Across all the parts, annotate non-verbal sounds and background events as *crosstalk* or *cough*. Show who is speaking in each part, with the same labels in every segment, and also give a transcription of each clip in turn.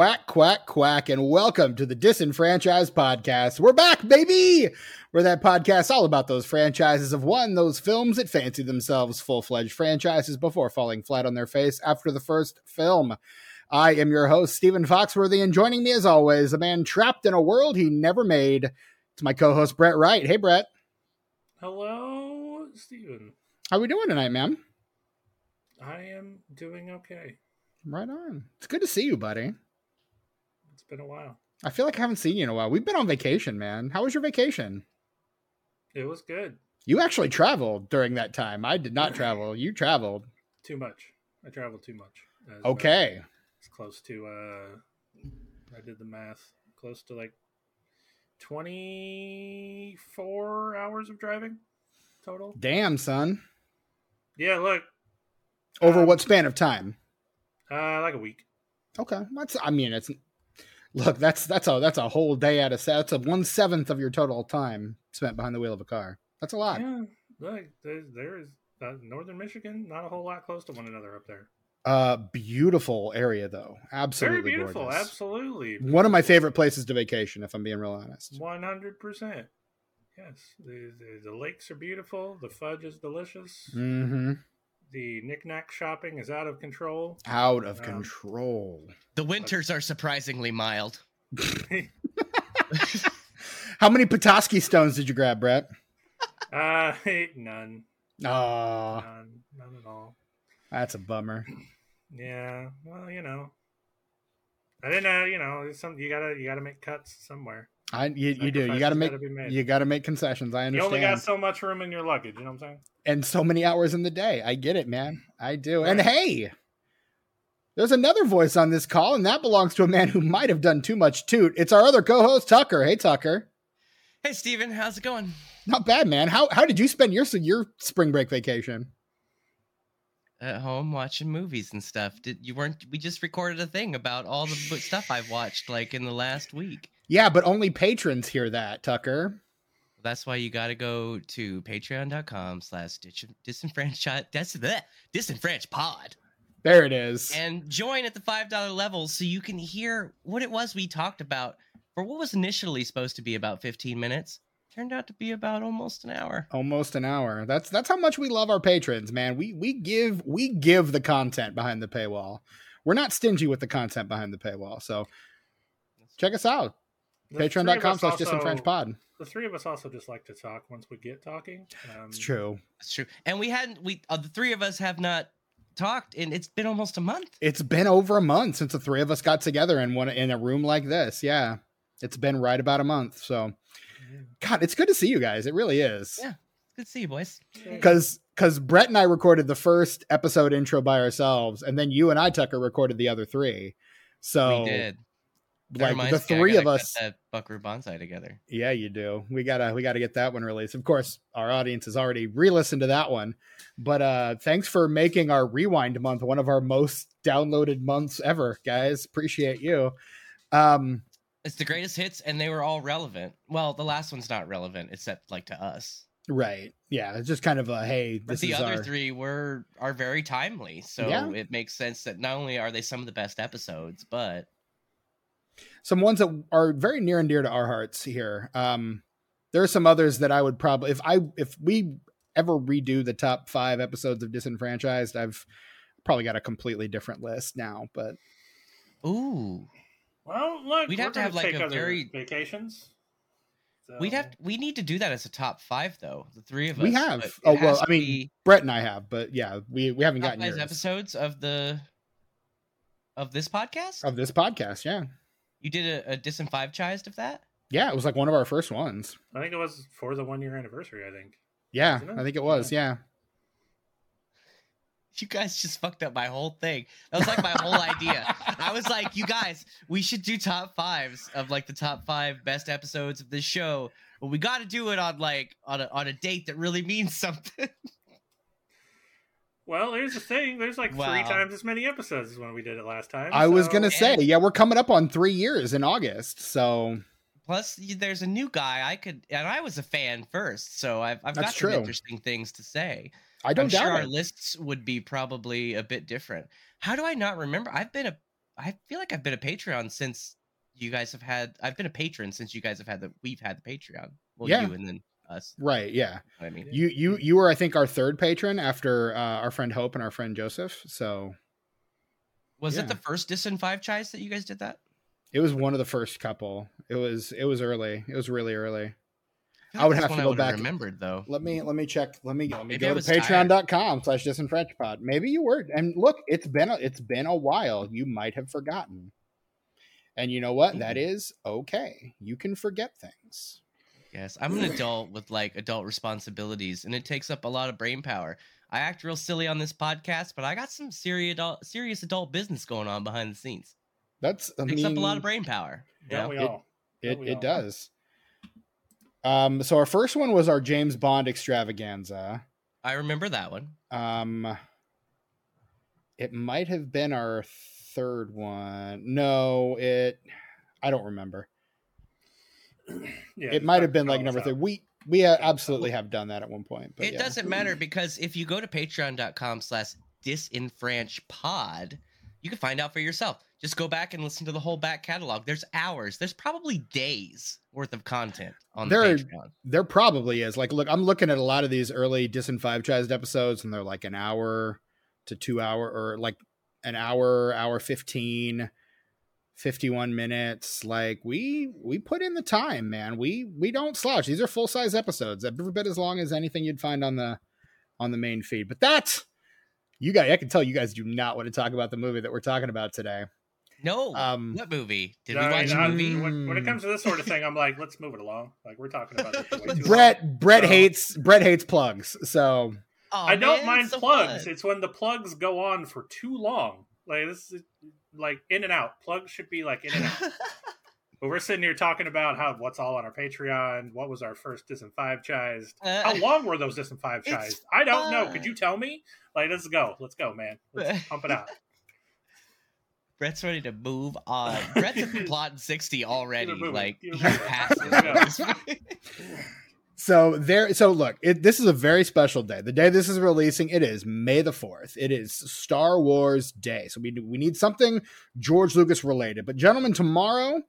Speaker 1: Quack, quack, quack, and welcome to the Disenfranchised Podcast. We're back, baby! We're that podcast all about those franchises of one, those films that fancy themselves full fledged franchises before falling flat on their face after the first film. I am your host, Stephen Foxworthy, and joining me as always, a man trapped in a world he never made. It's my co host, Brett Wright. Hey, Brett.
Speaker 2: Hello, Stephen.
Speaker 1: How are we doing tonight, man?
Speaker 2: I am doing okay.
Speaker 1: Right on. It's good to see you, buddy.
Speaker 2: Been a while.
Speaker 1: I feel like I haven't seen you in a while. We've been on vacation, man. How was your vacation?
Speaker 2: It was good.
Speaker 1: You actually traveled during that time. I did not travel. *laughs* You traveled.
Speaker 2: Too much. I traveled too much. As,
Speaker 1: Okay.
Speaker 2: Uh, it's close to uh I did the math. Close to like 24 hours of driving total.
Speaker 1: Damn, son.
Speaker 2: Yeah, look.
Speaker 1: Over
Speaker 2: Um,
Speaker 1: what span of time?
Speaker 2: Uh like a week.
Speaker 1: Okay. That's I mean it's look, that's that's a that's a whole day out of that's a one seventh of your total time spent behind the wheel of a car. That's a lot.
Speaker 2: Yeah. Look, there, there is uh, northern Michigan, not a whole lot close to one another up there.
Speaker 1: Uh beautiful area though. Absolutely
Speaker 2: Very beautiful,
Speaker 1: gorgeous.
Speaker 2: absolutely.
Speaker 1: One of my favorite places to vacation, if I'm being real honest.
Speaker 2: One hundred percent. Yes, the, the the lakes are beautiful. The fudge is delicious.
Speaker 1: Mm-hmm.
Speaker 2: The knickknack shopping is out of control.
Speaker 1: Out of
Speaker 2: Um,
Speaker 1: control.
Speaker 3: The winters are surprisingly mild. *laughs*
Speaker 1: How many Petoskey stones did you grab, Brett?
Speaker 2: Uh, none,
Speaker 1: Oh,
Speaker 2: none, none at all.
Speaker 1: that's a bummer.
Speaker 2: Yeah, well, you know, I didn't know. You know, some you gotta you gotta make cuts somewhere.
Speaker 1: I you, you do. You got to make
Speaker 2: gotta
Speaker 1: you got to make concessions. I understand.
Speaker 2: You only got so much room in your luggage. You know what I'm saying?
Speaker 1: and so many hours in the day. I get it, man. I do. And hey, there's another voice on this call, and that belongs to a man who might have done too much toot. It's our other co-host, Tucker. Hey, Tucker.
Speaker 3: Hey, Stephen, how's it going?
Speaker 1: Not bad, man. How how did you spend your your spring break vacation?
Speaker 3: At home watching movies and stuff. Did you weren't? We just recorded a thing about all the stuff I've watched like in the last week.
Speaker 1: Yeah, but only patrons hear that, Tucker.
Speaker 3: That's why you got to go to patreon.com slash dis- disenfranchised dis- bleh, disenfranchised pod
Speaker 1: There it is.
Speaker 3: and join at the $5 level so you can hear what it was we talked about for what was initially supposed to be about 15 minutes. Turned out to be about almost an hour.
Speaker 1: Almost an hour. That's that's how much we love our patrons, man. We we give we give the content behind the paywall. We're not stingy with the content behind the paywall. So check us out.
Speaker 2: The three of
Speaker 1: Patreon.com
Speaker 2: us
Speaker 1: slash
Speaker 2: also-
Speaker 1: disenfranchised pod.
Speaker 2: The three of us also just like to talk once we get talking. Um,
Speaker 1: It's true.
Speaker 3: It's true. And we hadn't, we, uh, the three of us have not talked and it's been almost a month.
Speaker 1: It's been over a month since the three of us got together in one in a room like this. Yeah. It's been right about a month. So
Speaker 2: Yeah.
Speaker 1: God, it's good to see you guys. It really is.
Speaker 3: Yeah. Good to see you, boys.
Speaker 1: Cause cause Brett and I recorded the first episode intro by ourselves, and then you and I, Tucker, recorded the other three. So
Speaker 3: we did. That
Speaker 1: like the three of us
Speaker 3: That Buckaroo Banzai together.
Speaker 1: Yeah, you do. We gotta we gotta get that one released. Of course, our audience has already re-listened to that one. But uh thanks for making our rewind month one of our most downloaded months ever, guys. Appreciate you. Um
Speaker 3: It's the greatest hits, and they were all relevant. Well, the last one's not relevant, except like to us.
Speaker 1: right. Yeah, it's just kind of a hey,
Speaker 3: But the other
Speaker 1: our
Speaker 3: three were are very timely. So
Speaker 1: Yeah.
Speaker 3: it makes sense that not only are they some of the best episodes, but
Speaker 1: some ones that are very near and dear to our hearts here. Um there are some others that I would probably if I if we ever redo the top 5 episodes of Disenfranchised, I've probably got a completely different list now, but
Speaker 3: ooh,
Speaker 2: Well, look,
Speaker 3: We'd have to have, like, a
Speaker 2: other
Speaker 3: very-
Speaker 2: vacations.
Speaker 3: we'd
Speaker 2: So-
Speaker 3: have we need to do that as a top five though. The three of us.
Speaker 1: We have. Oh, well, I mean,
Speaker 3: be
Speaker 1: Brett and I have, but yeah, we we haven't
Speaker 3: top
Speaker 1: gotten
Speaker 3: five
Speaker 1: yours
Speaker 3: episodes of the of this podcast.
Speaker 1: of this podcast. Yeah,
Speaker 3: you did a, a disenfranchised of that.
Speaker 1: yeah, it was like one of our first ones.
Speaker 2: I think it was for the one year anniversary. I think.
Speaker 1: Yeah, I think it was. Yeah, *laughs*
Speaker 3: You guys just fucked up my whole thing. That was like my whole *laughs* idea. I was like, you guys, we should do top fives of like the top five best episodes of this show. But we got to do it on like on a on a date that really means something. *laughs*
Speaker 2: Well, here's the thing. There's like three times as many episodes as when we did it last time.
Speaker 1: I was gonna say,
Speaker 3: and-
Speaker 1: yeah, we're coming up on three years in August, so
Speaker 3: Plus, there's a new guy I could, and I was a fan first, so I've I've
Speaker 1: That's
Speaker 3: got some
Speaker 1: true.
Speaker 3: interesting things to say.
Speaker 1: I don't
Speaker 3: I'm
Speaker 1: doubt
Speaker 3: sure our lists would be probably a bit different. How do I not remember? I've been a I feel like I've been a Patreon since you guys have had. I've been a patron since you guys have had the. We've had the Patreon. Well,
Speaker 1: Yeah.
Speaker 3: you and then us.
Speaker 1: Right. Yeah.
Speaker 3: I mean,
Speaker 1: You you you were I think our third patron after uh, our friend Hope and our friend Joseph. So
Speaker 3: was
Speaker 1: yeah.
Speaker 3: it the first disenfranchised that you guys did that?
Speaker 1: it was one of the first couple. It was it was early. It was really early.
Speaker 3: feel
Speaker 1: I would have to go back-
Speaker 3: Remembered though.
Speaker 1: Let me let me check. Let me let me
Speaker 3: Maybe
Speaker 1: go to patreon.com slash disenfranchised. Maybe you were. And look, it's been a, it's been a while. You might have forgotten. And you know what? That
Speaker 3: Mm-hmm.
Speaker 1: is okay. You can forget things.
Speaker 3: Yes, I'm an adult with like adult responsibilities, and it takes up a lot of brain power. I act real silly on this podcast, but I got some serious adult, serious adult business going on behind the scenes.
Speaker 1: That's I
Speaker 3: Takes
Speaker 1: mean,
Speaker 3: up a lot of brain power.
Speaker 2: Yeah, we
Speaker 1: it-
Speaker 2: all.
Speaker 1: It
Speaker 2: Don't we
Speaker 1: it
Speaker 2: all?
Speaker 1: does. Um, so our first one was our James Bond extravaganza.
Speaker 3: I remember that one.
Speaker 1: Um, it might have been our third one. No, it. I don't remember.
Speaker 2: Yeah,
Speaker 1: it might have been like number
Speaker 2: out.
Speaker 1: three. We we uh, absolutely have done that at one point. But
Speaker 3: it
Speaker 1: yeah.
Speaker 3: doesn't matter because if you go to patreon.com slash disenfranchpod, you can find out for yourself. Just go back and listen to the whole back catalog. There's hours, there's probably days worth of content on
Speaker 1: There are-
Speaker 3: Patreon.
Speaker 1: There probably is. Like, look, I'm looking at a lot of these early disenfranchised episodes, and they're like an hour to two hour, or like an hour, hour 15, 51 minutes. Like, we we put in the time, man. We we don't slouch. These are full size episodes, every bit as long as anything you'd find on the on the main feed. But that's you guys. I can tell you guys do not want to talk about the movie that we're talking about today.
Speaker 3: No,
Speaker 1: Um,
Speaker 3: what movie? Did
Speaker 2: No,
Speaker 3: we
Speaker 2: I
Speaker 3: watch
Speaker 2: mean,
Speaker 3: movie?
Speaker 2: when, when it comes to this sort of thing, I'm like, let's move it along. Like we're talking about this for way too long.
Speaker 1: Brett Brett
Speaker 2: So-
Speaker 1: hates Brett hates plugs. So
Speaker 3: Aw,
Speaker 2: I don't
Speaker 3: man,
Speaker 2: mind
Speaker 3: so
Speaker 2: plugs.
Speaker 3: fun.
Speaker 2: It's when the plugs go on for too long. Like this is like in and out. Plugs should be like in and out. *laughs* but we're sitting here talking about how what's all on our Patreon. What was our first disenfranchised?
Speaker 3: Uh,
Speaker 2: How long were those disenfranchised? I don't know. Could you tell me? Like, let's go. Let's go, man. Let's *laughs* pump it out.
Speaker 3: Brett's ready to move on. *laughs* Brett's at the plot in 60 already. Like,
Speaker 2: Keep
Speaker 3: he's
Speaker 2: moving.
Speaker 3: past
Speaker 2: Let's go.
Speaker 3: it.
Speaker 1: So there, so look, it, this is a very special day. The day this is releasing, it is May the fourth. It is Star Wars Day. So we we need something George Lucas related. But gentlemen, tomorrow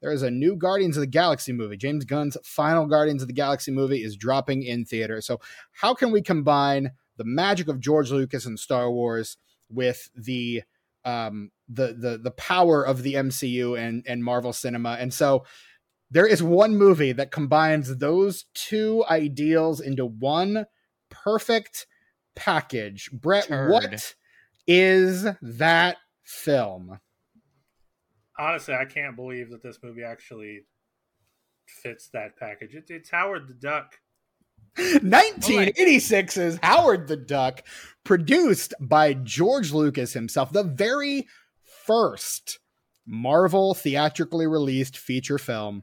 Speaker 1: there is a new Guardians of the Galaxy movie. James Gunn's final Guardians of the Galaxy movie is dropping in theater. So how can we combine the magic of George Lucas and Star Wars with the um the the the power of the MCU and and Marvel cinema? And so there is one movie that combines those two ideals into one perfect package. Brett,
Speaker 3: Turd.
Speaker 1: what is that film?
Speaker 2: Honestly, I can't believe that this movie actually fits that package. It, it's Howard the Duck.
Speaker 1: 1986's Howard the Duck, produced by George Lucas himself, the very first Marvel theatrically released feature film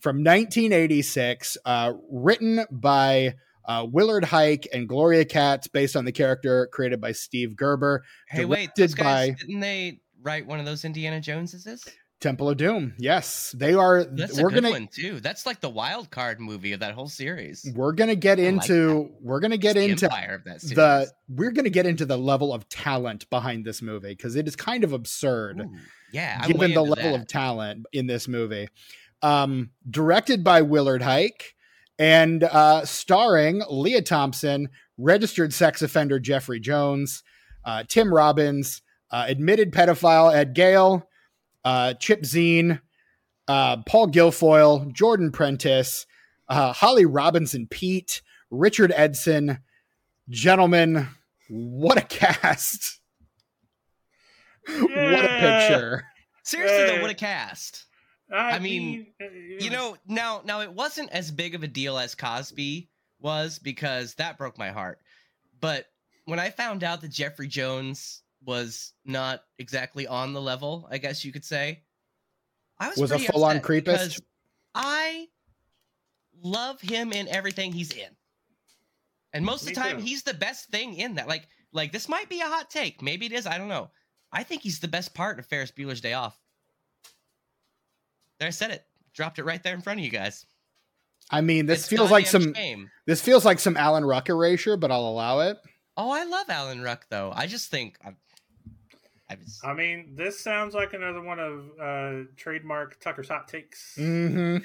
Speaker 1: from 1986, uh, written by uh, Willard Huyck and Gloria Katz, based on the character created by Steve Gerber,
Speaker 3: hey, wait. Those guys,
Speaker 1: by-
Speaker 3: didn't they write one of those Indiana Joneses?
Speaker 1: Temple of Doom. Yes, they are.
Speaker 3: That's
Speaker 1: we're
Speaker 3: a good
Speaker 1: gonna
Speaker 3: one, too. That's like the wild card movie of that whole series.
Speaker 1: we're gonna get
Speaker 3: I like
Speaker 1: into we're gonna get
Speaker 3: It's the
Speaker 1: into
Speaker 3: that
Speaker 1: the we're going to get into the level of talent behind this movie because it is kind of absurd
Speaker 3: Ooh, yeah, I'm
Speaker 1: given the level
Speaker 3: that.
Speaker 1: of talent in this movie um directed by willard huyck and uh starring lea thompson registered sex offender jeffrey jones uh tim robbins uh admitted pedophile ed gale uh chip zine uh paul guilfoyle jordan prentice uh holly robinson peete richard edson. Gentlemen what a cast. *laughs* What a picture.
Speaker 3: Seriously, though, what a cast.
Speaker 2: I,
Speaker 3: mean,
Speaker 2: uh,
Speaker 3: You know, now now it wasn't as big of a deal as Cosby was because that broke my heart. But when I found out that Jeffrey Jones was not exactly on the level, I guess you could say, I was
Speaker 1: Was a full-on
Speaker 3: upset
Speaker 1: creepist?
Speaker 3: I love him in everything he's in. And most of the time
Speaker 2: too.
Speaker 3: he's the best thing in that. Like like this might be a hot take. Maybe it is, I don't know. I think he's the best part of Ferris Bueller's Day Off. There I said it. Dropped it right there in front of you guys.
Speaker 1: I mean, this
Speaker 3: It's
Speaker 1: feels like some
Speaker 3: shame.
Speaker 1: this feels like some Alan Ruck erasure, but I'll allow it.
Speaker 3: Oh, I love Alan Ruck though. I just think I was.
Speaker 2: I mean, this sounds like another one of uh, trademark Tucker's hot takes.
Speaker 1: hmm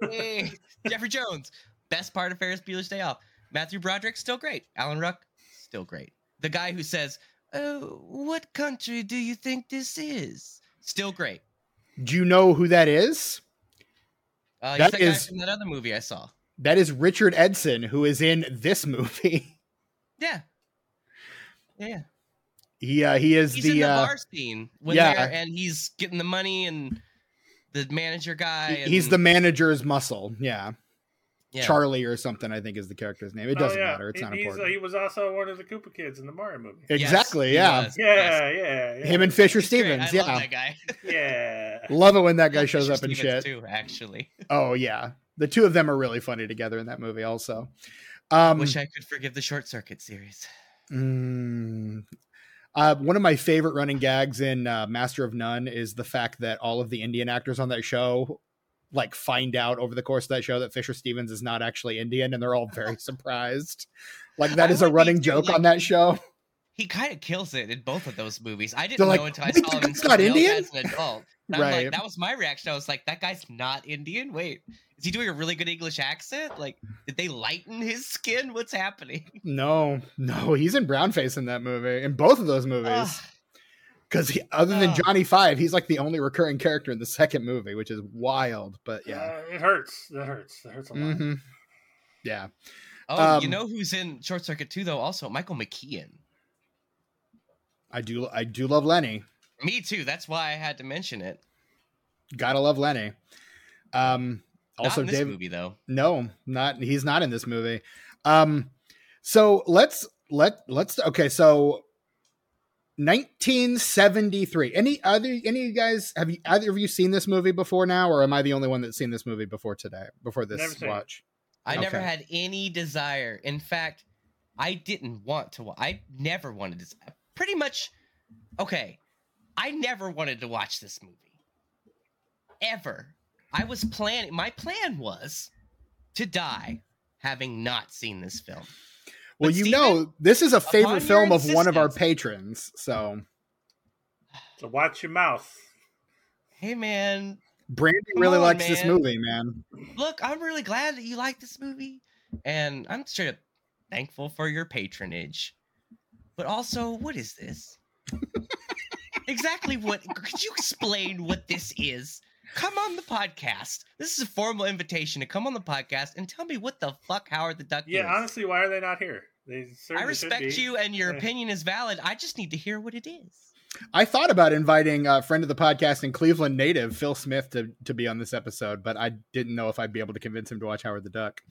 Speaker 3: Hey, *laughs* Jeffrey Jones, best part of Ferris Bueller's Day Off. Matthew Broderick, still great. Alan Ruck, still great. The guy who says, "Oh, what country do you think this is?" Still great.
Speaker 1: Do you know who that is?
Speaker 3: Uh,
Speaker 1: That
Speaker 3: he's that guy
Speaker 1: is-
Speaker 3: from that other movie I saw.
Speaker 1: That is Richard Edson, who is in this movie. *laughs*
Speaker 3: Yeah. Yeah.
Speaker 1: He uh, he is
Speaker 3: He's
Speaker 1: the,
Speaker 3: in the
Speaker 1: uh,
Speaker 3: bar scene when
Speaker 1: yeah.
Speaker 3: and he's getting the money and the manager guy. And,
Speaker 1: he's the manager's muscle. Yeah.
Speaker 3: yeah.
Speaker 1: Charlie or something. I think is the character's name. It
Speaker 2: Oh,
Speaker 1: doesn't
Speaker 2: yeah.
Speaker 1: matter. It's
Speaker 2: He-
Speaker 1: not
Speaker 2: he's-
Speaker 1: important.
Speaker 2: he was also one of the Koopa kids in the Mario movie.
Speaker 1: Exactly.
Speaker 3: he
Speaker 1: yeah.
Speaker 2: Yeah,
Speaker 3: yes.
Speaker 2: yeah, yeah.
Speaker 1: Him and Fisher
Speaker 3: He's great.
Speaker 1: Stevens.
Speaker 3: I
Speaker 1: yeah.
Speaker 3: love that guy. *laughs*
Speaker 2: yeah.
Speaker 1: Love it when that guy shows
Speaker 3: Fisher
Speaker 1: up and
Speaker 3: Stevens
Speaker 1: shit.
Speaker 3: too. Actually, *laughs*
Speaker 1: Oh yeah, the two of them are really funny together in that movie. Also, um,
Speaker 3: wish I could forgive the Short Circuit series.
Speaker 1: mm, uh, one of my favorite running gags in uh, Master of None is the fact that all of the Indian actors on that show like find out over the course of that show that Fisher Stevens is not actually Indian, and they're all very *laughs* surprised. Like that
Speaker 3: I
Speaker 1: is a running joke
Speaker 3: like-
Speaker 1: on that show.
Speaker 3: He kind of kills it in both of those movies. I didn't
Speaker 1: like,
Speaker 3: know until I saw him
Speaker 1: that
Speaker 3: in
Speaker 1: guy's not Indian?"
Speaker 3: as an adult.
Speaker 1: Right.
Speaker 3: like, that was my reaction. I was like, that guy's not Indian. Wait, is he doing a really good English accent? Like, did they lighten his skin? What's happening? *laughs*
Speaker 1: No, no, he's in brownface in that movie, in both of those movies.
Speaker 3: Ugh.
Speaker 1: Because other than
Speaker 3: Ugh.
Speaker 1: Johnny Five, he's like the only recurring character in the second movie, which is wild. But yeah,
Speaker 2: Uh, it hurts. That hurts. That hurts a lot.
Speaker 1: hmm yeah.
Speaker 3: oh, you
Speaker 1: Um,
Speaker 3: know who's in Short Circuit too, though? Also, Michael McKean.
Speaker 1: I do, I do love Lenny.
Speaker 3: Me too. That's why I had to mention it.
Speaker 1: Gotta love Lenny. Um,
Speaker 3: Not
Speaker 1: also,
Speaker 3: in this
Speaker 1: Dave.
Speaker 3: movie though.
Speaker 1: No, not he's not in this movie. Um, so let's let let's okay. So 1973. Any other any of you guys have you either of you seen this movie before now, or am I the only one that's seen this movie before today? Before this
Speaker 2: Never seen it.
Speaker 1: watch?
Speaker 3: I never had any desire. In fact, I didn't want to. I never wanted to. Pretty much, okay. I never wanted to watch this movie. Ever. I was planning. My plan was to die having not seen this film.
Speaker 1: Well,
Speaker 3: But
Speaker 1: you
Speaker 3: Stephen,
Speaker 1: know, this is a favorite film of one of our patrons. So
Speaker 2: So watch your mouth.
Speaker 3: Hey, man.
Speaker 1: Brandy
Speaker 3: Come
Speaker 1: really
Speaker 3: on,
Speaker 1: likes this movie, man.
Speaker 3: Look, I'm really glad that you like this movie, and I'm straight up thankful for your patronage. But also, what is this? exactly what? Could you explain what this is? Come on the podcast. This is a formal invitation to come on the podcast and tell me what the fuck Howard the Duck
Speaker 2: Yeah,
Speaker 3: is.
Speaker 2: honestly, why are they not here? They
Speaker 3: I
Speaker 2: certainly should
Speaker 3: respect
Speaker 2: be.
Speaker 3: you and your
Speaker 2: Yeah.
Speaker 3: opinion is valid. I just need to hear what it is.
Speaker 1: I thought about inviting a friend of the podcast and Cleveland native Phil Smith to to be on this episode, but I didn't know if I'd be able to convince him to watch Howard the Duck.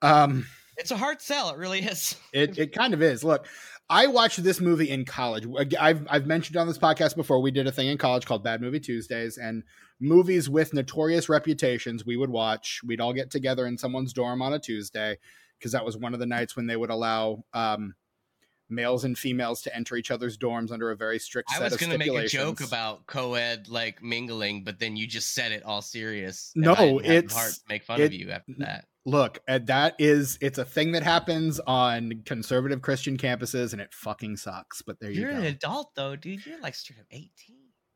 Speaker 1: Um,
Speaker 3: It's a hard sell. It really is.
Speaker 1: it it kind of is. Look, I watched this movie in college. I've I've mentioned on this podcast before. We did a thing in college called Bad Movie Tuesdays, and movies with notorious reputations we would watch. We'd all get together in someone's dorm on a Tuesday because that was one of the nights when they would allow um, males and females to enter each other's dorms under a very strict
Speaker 3: I was gonna make a joke about co-ed like mingling, but then you just said it all serious.
Speaker 1: No,
Speaker 3: I didn't have the
Speaker 1: it's-
Speaker 3: heart to make fun
Speaker 1: it-
Speaker 3: of you after that.
Speaker 1: Look, that is it's a thing that happens on conservative Christian campuses, and it fucking sucks. But there
Speaker 3: You're
Speaker 1: you
Speaker 3: an adult though, dude. You're like straight up 18.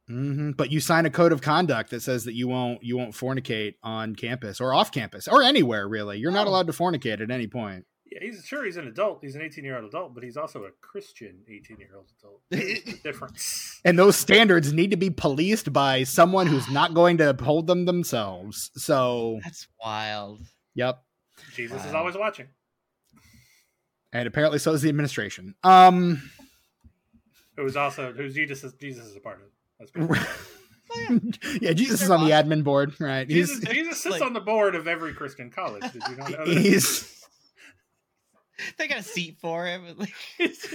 Speaker 1: hmm But you sign a code of conduct that says that you won't you won't fornicate on campus or off campus or anywhere really. You're not allowed to fornicate at any point.
Speaker 2: Yeah, he's sure he's an adult. He's an 18 year old adult, but he's also a Christian 18 year old adult. The *laughs* difference.
Speaker 1: And those standards need to be policed by someone who's not going to uphold them themselves. So,
Speaker 3: That's wild.
Speaker 1: Yep.
Speaker 2: Jesus is always watching.
Speaker 1: And apparently so is the administration. Um
Speaker 2: Who's also who's Jesus is Jesus is a part of. That's *laughs*
Speaker 3: Oh, yeah.
Speaker 1: yeah, Jesus is
Speaker 3: their
Speaker 1: on the admin board, right? He's
Speaker 2: Jesus, Jesus sits
Speaker 3: like-
Speaker 2: on the board of every Christian college. Did you not *laughs* know that?
Speaker 1: he's
Speaker 3: They got a seat for him. *laughs*
Speaker 2: it's,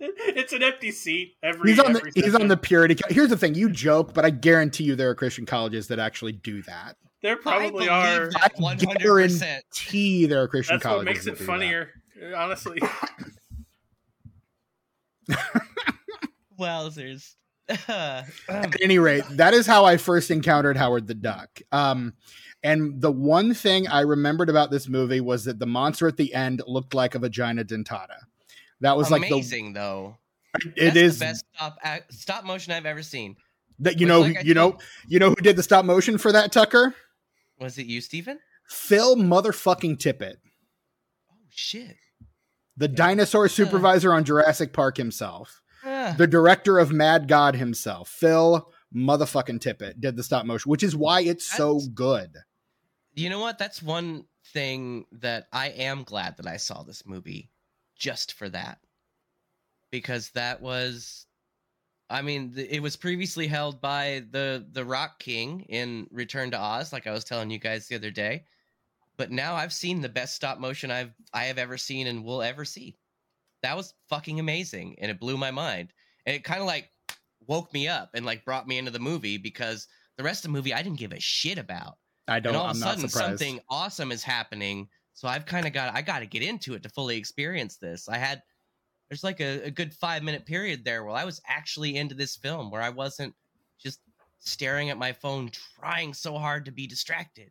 Speaker 2: it's an empty seat every.
Speaker 1: he's on the
Speaker 2: every
Speaker 1: he's on the purity. Here's the thing: you joke, but I guarantee you there are Christian colleges that actually do that.
Speaker 2: There probably
Speaker 3: I
Speaker 2: are.
Speaker 3: believe that 100%.
Speaker 1: T there are Christian
Speaker 2: That's what
Speaker 1: colleges.
Speaker 2: makes it
Speaker 1: do
Speaker 2: funnier. Honestly, *laughs*
Speaker 3: Wowzers.
Speaker 1: that. *laughs* At any rate, that is how I first encountered Howard the Duck. Um, and the one thing I remembered about this movie was that the monster at the end looked like a vagina dentata. That was like the
Speaker 3: Amazing though.
Speaker 1: It
Speaker 3: That's
Speaker 1: is
Speaker 3: the best stop stop motion I've ever seen.
Speaker 1: that you
Speaker 3: Which,
Speaker 1: know
Speaker 3: like I
Speaker 1: you know you know who did the stop motion for that Tucker?
Speaker 3: Was it you, Stephen?
Speaker 1: Phil motherfucking Tippett,
Speaker 3: Oh shit.
Speaker 1: the dinosaur supervisor on Jurassic Park himself,
Speaker 3: Ah.
Speaker 1: the director of Mad God himself, Phil motherfucking Tippett did the stop motion, which is why it's so good.
Speaker 3: You know what? That's one thing that I am glad that I saw this movie just for that. Because that was I mean, th- it was previously held by the the Rock King in Return to Oz like I was telling you guys the other day. But now I've seen the best stop motion I've I have ever seen and will ever see. That was fucking amazing and it blew my mind. And it kind of like woke me up and like brought me into the movie because the rest of the movie I didn't give a shit about
Speaker 1: I don't.
Speaker 3: and all
Speaker 1: I'm
Speaker 3: of a sudden something awesome is happening so i've kind of got i got to get into it to fully experience this i had there's like a, a good five minute period there where i was actually into this film where i wasn't just staring at my phone trying so hard to be distracted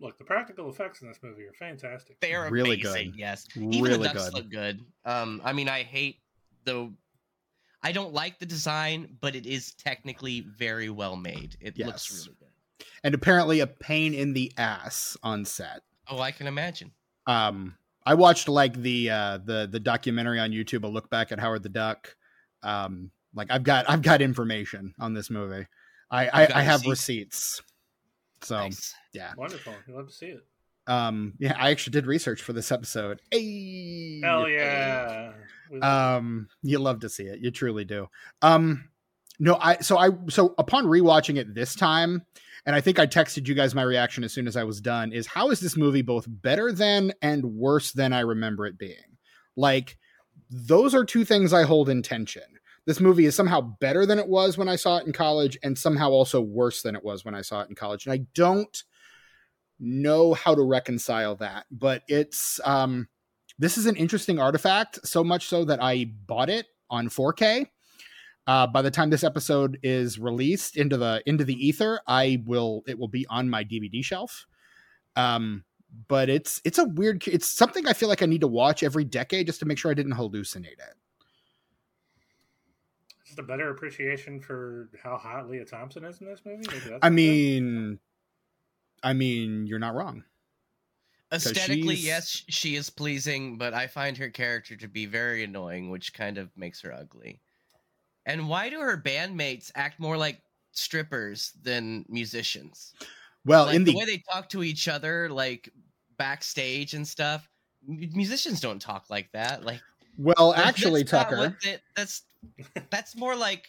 Speaker 2: Look, the practical effects in this movie are fantastic.
Speaker 3: they are
Speaker 1: Really
Speaker 3: amazing
Speaker 1: good.
Speaker 3: yes even
Speaker 1: Really
Speaker 3: the ducks
Speaker 1: good.
Speaker 3: look good um i mean i hate the i don't like the design but it is technically very well made it looks really good
Speaker 1: and apparently a pain in the ass on set.
Speaker 3: oh i can imagine
Speaker 1: Um, I watched like the uh, the the documentary on YouTube, a look back at Howard the Duck. Um, like I've got I've got information on this movie. I I,
Speaker 3: You've
Speaker 1: I have
Speaker 3: receipts?
Speaker 1: receipts. So
Speaker 3: Nice.
Speaker 1: yeah,
Speaker 2: Wonderful. You love to see it.
Speaker 1: um, yeah, I actually did research for this episode. Hey,
Speaker 2: Hell yeah. We love
Speaker 1: um you love to see it you truly do um no i so i so upon rewatching it this time and i think i texted you guys my reaction as soon as i was done is how is this movie both better than and worse than i remember it being? Like those are two things i hold in tension. This movie is somehow better than it was when i saw it in college and somehow also worse than it was when i saw it in college. And i don't know how to reconcile that but it's um this is an interesting artifact, so much so that I bought it on 4K. Uh, by the time this episode is released into the into the ether, I will it will be on my DVD shelf. Um, but it's it's a weird it's something I feel like I need to watch every decade just to make sure I didn't hallucinate it.
Speaker 2: Just a better appreciation for how hot Lea Thompson is in this movie. Maybe
Speaker 1: I
Speaker 2: what it is.
Speaker 1: mean, I mean, you're not wrong.
Speaker 3: Aesthetically, yes, she is pleasing, but I find her character to be very annoying, which kind of makes her ugly. And why do her bandmates act more like strippers than musicians?
Speaker 1: Well,
Speaker 3: like
Speaker 1: in
Speaker 3: the,
Speaker 1: the
Speaker 3: way they talk to each other, like backstage and stuff. Musicians don't talk like that. Like,
Speaker 1: well, actually,
Speaker 3: that's
Speaker 1: Tucker,
Speaker 3: what that's that's more like.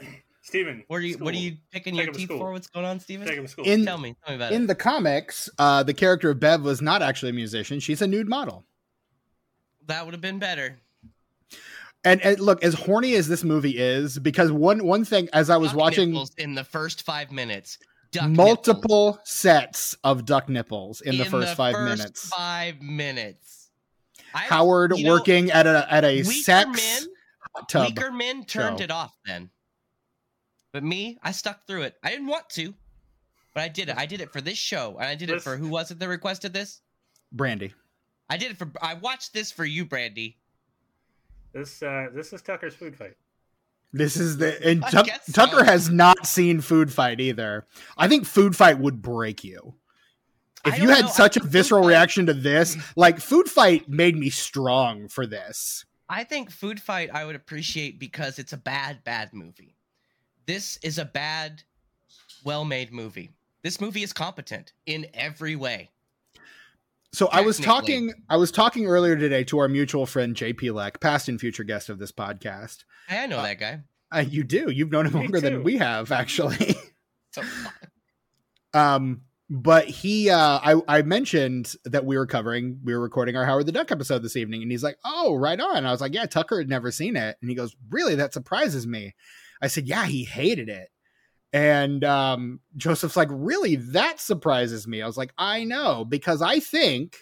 Speaker 3: *laughs*
Speaker 2: Stephen.
Speaker 3: What are you? What are you picking
Speaker 2: Take
Speaker 3: your teeth for? What's going on, Stephen?
Speaker 2: Take him to school.
Speaker 1: In-
Speaker 3: Tell me. Tell me about
Speaker 1: in
Speaker 3: it.
Speaker 1: the comics, uh, the character of Bev was not actually a musician; she's a nude model.
Speaker 3: that would have been better.
Speaker 1: And, and look, as horny as this movie is, because one one thing as I was
Speaker 3: Duck
Speaker 1: watching
Speaker 3: in the first five minutes. Duck nipples.
Speaker 1: multiple sets of duck nipples in, the first five
Speaker 3: first
Speaker 1: minutes.
Speaker 3: Five minutes. I-
Speaker 1: Howard
Speaker 3: you know,
Speaker 1: working at a at a sex
Speaker 3: men,
Speaker 1: hot tub.
Speaker 3: weaker men turned
Speaker 1: show.
Speaker 3: it off then. But me, I stuck through it. I didn't want to, but I did it. I did it for this show, and I did it for who was it that requested this?
Speaker 1: Brandy.
Speaker 3: I did it for. I watched this for you, Brandy.
Speaker 2: This uh, this is Tucker's food fight.
Speaker 1: This is the and
Speaker 3: I
Speaker 1: Tuck-
Speaker 3: guess so.
Speaker 1: Tucker has not seen Food Fight either. I think Food Fight would break you. If you had
Speaker 3: know.
Speaker 1: Such a
Speaker 3: think Food
Speaker 1: visceral
Speaker 3: Fight-
Speaker 1: reaction to this, like Food Fight made me strong for this.
Speaker 3: I think Food Fight I would appreciate because it's a bad, bad movie. This is a bad, well made movie. This movie is competent in every way.
Speaker 1: So I was talking I was talking earlier today to our mutual friend JP Leck, past and future guest of this podcast.
Speaker 3: Hey, I know
Speaker 1: Uh,
Speaker 3: that guy.
Speaker 1: Uh, you do. You've known him
Speaker 2: Me
Speaker 1: longer
Speaker 2: too.
Speaker 1: than we have, actually. *laughs* *laughs*
Speaker 3: So,
Speaker 1: um, but he, uh, I, I mentioned that we were covering, we were recording our Howard the Duck episode this evening, and he's like, "Oh, right on." I was like, "Yeah, Tucker had never seen it," and he goes, "Really? That surprises me." I said, "Yeah, he hated it." And um, Joseph's like, "Really? That surprises me." I was like, "I know because I think,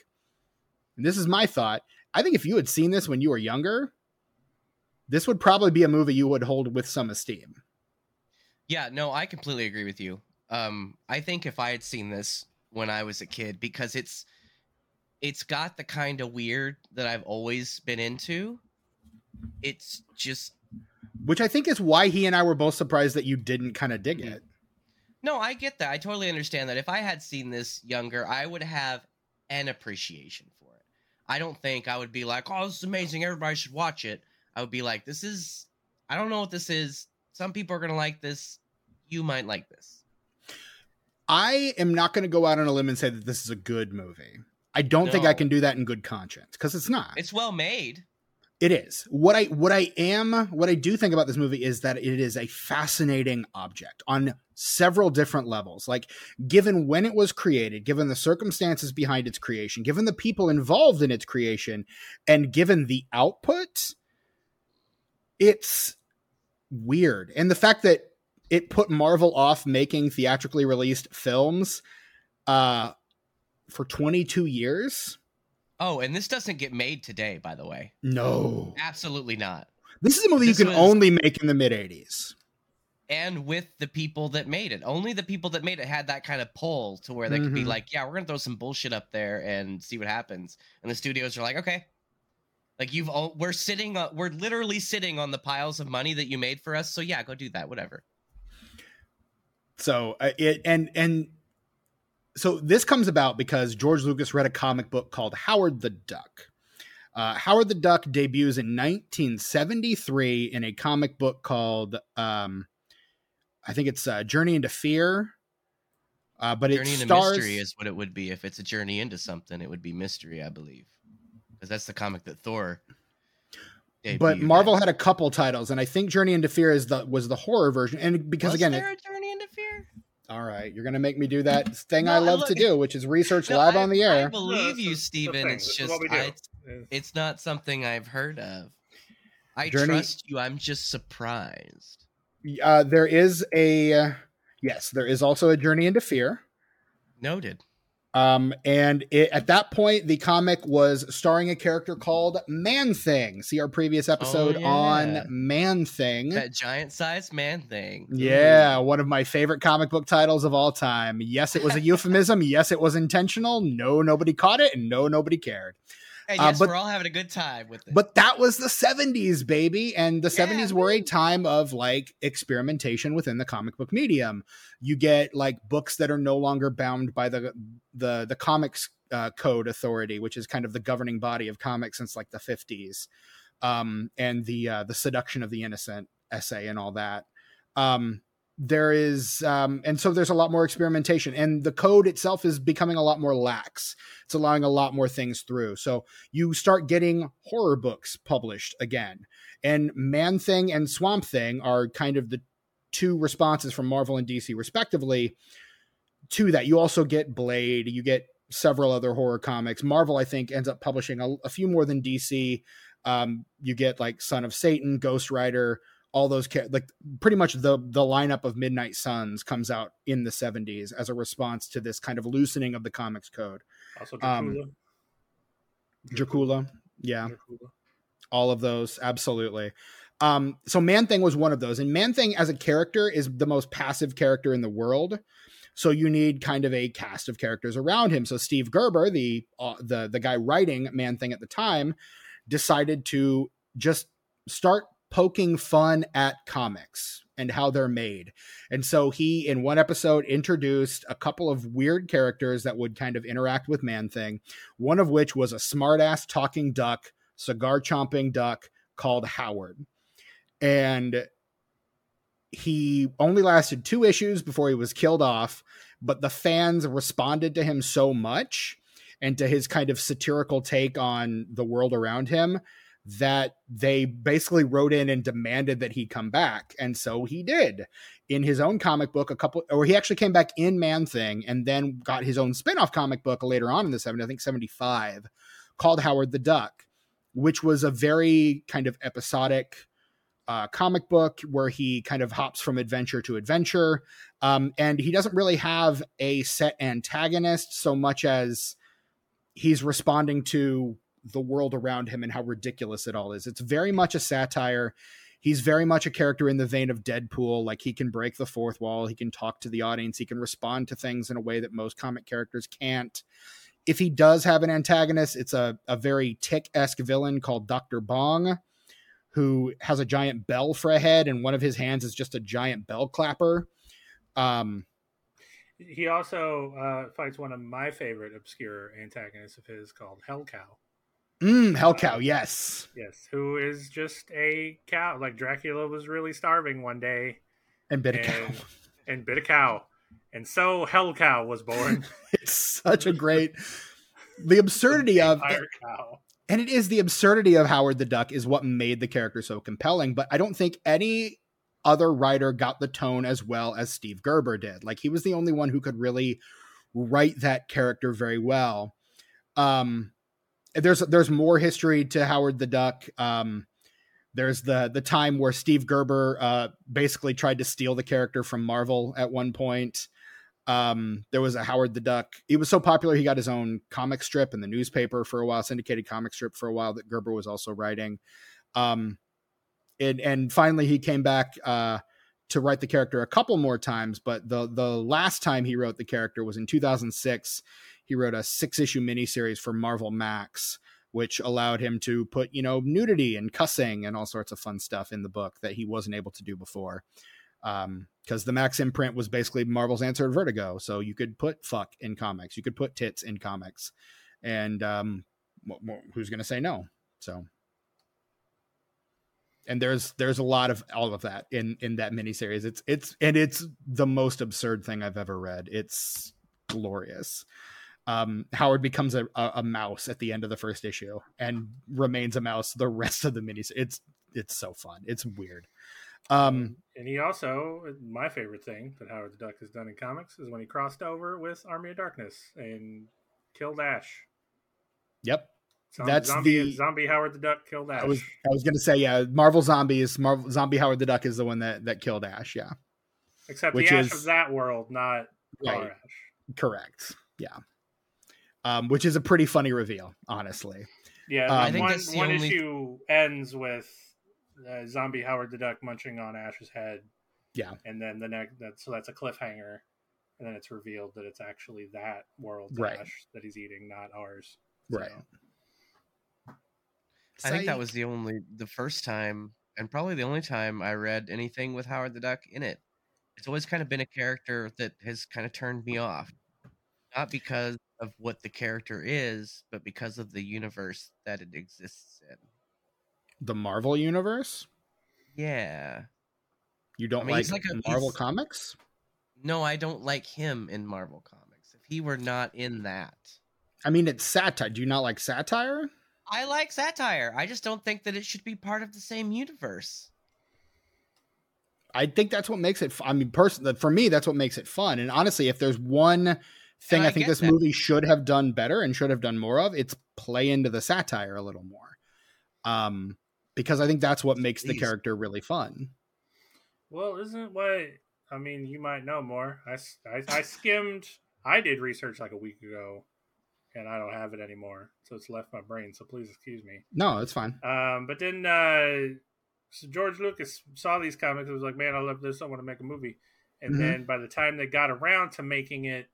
Speaker 1: and this is my thought, I think if you had seen this when you were younger, this would probably be a movie you would hold with some esteem."
Speaker 3: yeah, no, I completely agree with you. Um, I think if I had seen this when I was a kid, because it's it's got the kind of weird that I've always been into, it's just
Speaker 1: which I think is why he and I were both surprised that you didn't kind of dig
Speaker 3: Mhm.
Speaker 1: it.
Speaker 3: no, I get that. I totally understand that. If I had seen this younger, I would have an appreciation for it. I don't think I would be like, "Oh, this is amazing. Everybody should watch it." I would be like, "This is I don't know what this is. Some people are going to like this. You might like this."
Speaker 1: I am not going to go out on a limb and say that this is a good movie. I don't think I can do that in good conscience because it's not.
Speaker 3: It's well made.
Speaker 1: It is. What I what I am what I do think about this movie is that it is a fascinating object on several different levels. Like given when it was created, given the circumstances behind its creation, given the people involved in its creation, and given the output, it's weird. And the fact that it put Marvel off making theatrically released films uh for 22 years?
Speaker 3: Oh, and this doesn't get made today, by the way.
Speaker 1: No.
Speaker 3: Absolutely not.
Speaker 1: This is a movie
Speaker 3: This
Speaker 1: you can
Speaker 3: was-
Speaker 1: only make in the mid 80s.
Speaker 3: And with the people that made it, only the people that made it had that kind of pull to where they could be
Speaker 1: Mhm.
Speaker 3: like, "Yeah, we're gonna throw some bullshit up there and see what happens." And the studios are like, "Okay." Like you've, all, we're sitting, on, we're literally sitting on the piles of money that you made for us. So yeah, go do that. Whatever.
Speaker 1: So uh, it and and so this comes about because George Lucas read a comic book called Howard the Duck. Uh, Howard the Duck debuts in 1973 in a comic book called um, I think it's uh, Journey into Fear. Uh, but
Speaker 3: journey
Speaker 1: it
Speaker 3: into
Speaker 1: stars
Speaker 3: mystery is what it would be if it's a journey into something. It would be mystery, I believe, because that's the comic that Thor.
Speaker 1: but Marvel had a couple titles, and I think Journey into Fear is the was the horror version. And because
Speaker 3: Was
Speaker 1: again, it,
Speaker 3: a journey into fear?
Speaker 1: All right, you're gonna make me do that thing
Speaker 3: No,
Speaker 1: I
Speaker 3: I
Speaker 1: love
Speaker 3: look-
Speaker 1: to do, which is research
Speaker 3: No,
Speaker 1: live
Speaker 3: I-
Speaker 1: on the air.
Speaker 3: I
Speaker 1: air.
Speaker 3: believe
Speaker 2: this
Speaker 3: you,
Speaker 2: is the Stephen.
Speaker 3: It's just
Speaker 2: what we do.
Speaker 3: I, it's not something I've heard of. I
Speaker 1: Journey-
Speaker 3: trust you. I'm just surprised.
Speaker 1: Uh, there is a uh, yes, there is also a Journey into Fear.
Speaker 3: Noted.
Speaker 1: Um, and it, at that point, the comic was starring a character called Man Thing. See our previous episode
Speaker 3: Oh, yeah.
Speaker 1: on Man Thing.
Speaker 3: That giant sized man thing.
Speaker 1: Yeah, one of my favorite comic book titles of all time. Yes, it was a *laughs* euphemism. Yes, it was intentional. No, nobody caught it, and no, nobody cared.
Speaker 3: And
Speaker 1: Uh,
Speaker 3: yes,
Speaker 1: but-
Speaker 3: we're all having a good time with it.
Speaker 1: But that was the 70s, baby. And the
Speaker 3: Yeah,
Speaker 1: 70s were a time of like experimentation within the comic book medium. You get like books that are no longer bound by the the the comics uh, code authority, which is kind of the governing body of comics since like the 50s. Um, and the uh, the seduction of the innocent essay and all that. Um, there is um, and so there's a lot more experimentation and the code itself is becoming a lot more lax it's allowing a lot more things through so you start getting horror books published again. And Man Thing and Swamp Thing are kind of the two responses from Marvel and DC, respectively, to that. You also get Blade, you get several other horror comics. Marvel, I think, ends up publishing a, a few more than DC. Um, you get like Son of Satan, Ghost Rider, all those like pretty much the the lineup of Midnight Suns comes out in the 70s as a response to this kind of loosening of the comics code.
Speaker 2: also,
Speaker 1: um,
Speaker 2: Dracula.
Speaker 1: Dracula, yeah.
Speaker 2: Dracula.
Speaker 1: all of those absolutely um so man thing was one of those and man thing as a character is the most passive character in the world so you need kind of a cast of characters around him so steve gerber the uh, the the guy writing man thing at the time decided to just start poking fun at comics and how they're made and so he in one episode introduced a couple of weird characters that would kind of interact with man thing one of which was a smartass talking duck cigar chomping duck called Howard. And he only lasted two issues before he was killed off, but the fans responded to him so much and to his kind of satirical take on the world around him that they basically wrote in and demanded that he come back. And so he did in his own comic book a couple or he actually came back in Man Thing and then got his own spin-off comic book later on in the 70s, I think 75, called Howard the Duck which was a very kind of episodic uh, comic book where he kind of hops from adventure to adventure. Um, and he doesn't really have a set antagonist so much as he's responding to the world around him and how ridiculous it all is. It's very much a satire. He's very much a character in the vein of Deadpool. Like he can break the fourth wall, he can talk to the audience, he can respond to things in a way that most comic characters can't if he does have an antagonist, it's a, a very tick esque villain called Dr. Bong, who has a giant bell for a head, and one of his hands is just a giant bell clapper. Um,
Speaker 2: he also uh, fights one of my favorite obscure antagonists of his called Hell Cow.
Speaker 1: Mm, Hell Cow, yes.
Speaker 2: Yes, who is just a cow. Like Dracula was really starving one day.
Speaker 1: And bit a cow.
Speaker 2: And bit a cow. And so Hell Cow was born. *laughs*
Speaker 1: it's such a great the absurdity *laughs* of
Speaker 2: cow.
Speaker 1: And it is the absurdity of Howard the Duck is what made the character so compelling, but I don't think any other writer got the tone as well as Steve Gerber did. Like he was the only one who could really write that character very well. Um there's there's more history to Howard the Duck. Um, there's the the time where Steve Gerber uh, basically tried to steal the character from Marvel at one point. Um, there was a Howard the Duck. He was so popular he got his own comic strip in the newspaper for a while, syndicated comic strip for a while that Gerber was also writing. Um, and and finally he came back uh, to write the character a couple more times, but the the last time he wrote the character was in 2006 he wrote a six issue miniseries for Marvel Max, which allowed him to put, you know, nudity and cussing and all sorts of fun stuff in the book that he wasn't able to do before. Um, because the Max imprint was basically Marvel's answer to Vertigo. So you could put fuck in comics, you could put tits in comics, and um, who's going to say no? So, and there's there's a lot of all of that in in that miniseries. It's it's and it's the most absurd thing I've ever read. It's glorious um, Howard becomes a, a, a, mouse at the end of the first issue and remains a mouse the rest of the minis. It's it's so fun. It's weird. Um,
Speaker 2: and he also, my favorite thing that Howard the Duck has done in comics is when he crossed over with Army of Darkness and killed Ash.
Speaker 1: Yep.
Speaker 2: Zombie, That's zombie, the zombie Howard the Duck killed Ash.
Speaker 1: I was I was gonna say yeah, Marvel Zombies, Marvel Zombie Howard the Duck is the one that that killed Ash. Yeah.
Speaker 2: Except Which the Ash is, of that world, not right. Ash.
Speaker 1: Correct. Yeah um, which is a pretty funny reveal, honestly.
Speaker 2: Yeah, um, I think one, one only... issue ends with uh, zombie Howard the Duck munching on Ash's head.
Speaker 1: Yeah,
Speaker 2: and then the next that so that's a cliffhanger, and then it's revealed that it's actually that world
Speaker 1: right.
Speaker 2: Ash that he's eating, not ours.
Speaker 1: So. Right.
Speaker 3: I think that was the only the first time and probably the only time I read anything with Howard the Duck in it. It's always kind of been a character that has kind of turned me off. Not because of what the character is, but because of the universe that it exists in.
Speaker 1: The Marvel universe?
Speaker 3: Yeah.
Speaker 1: You don't I mean, like, like a, Marvel comics?
Speaker 3: No, I don't like him in Marvel comics. If he were not in that.
Speaker 1: I mean, it's satire. Do you not like satire?
Speaker 3: I like satire. I just don't think that it should be part of the same universe.
Speaker 1: I think that's what makes it. I mean, personally, for me, that's what makes it fun. And honestly, if there's one thing I, I, think this that. movie should have done better and should have done more of. It's play into the satire a little more. Um, because I think that's what makes Jeez. the character really fun.
Speaker 2: Well, isn't what I mean? You might know more. I, I, I skimmed. I did research like a week ago, and I don't have it anymore, so it's left my brain. So please excuse me.
Speaker 1: No, it's fine.
Speaker 2: Um, but then uh, so George Lucas saw these comics. and was like, "Man, I love this. I want to make a movie." And mm-hmm. then by the time they got around to making it,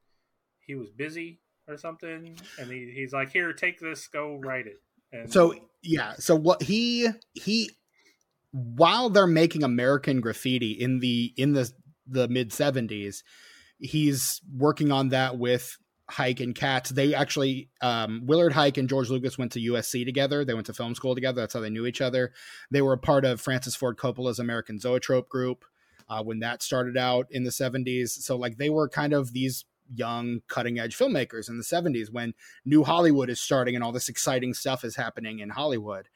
Speaker 2: he was busy or something, and he, he's like, "Here, take this, go write it." And
Speaker 1: so yeah, so what he he while they're making American Graffiti in the in the the mid seventies, he's working on that with Huyck and Katz. They actually um, Willard Huyck and George Lucas went to USC together. They went to film school together. That's how they knew each other. They were a part of Francis Ford Coppola's American Zoetrope group uh, when that started out in the 70s. So like they were kind of these young cutting edge filmmakers in the 70s when new hollywood is starting and all this exciting stuff is happening in hollywood.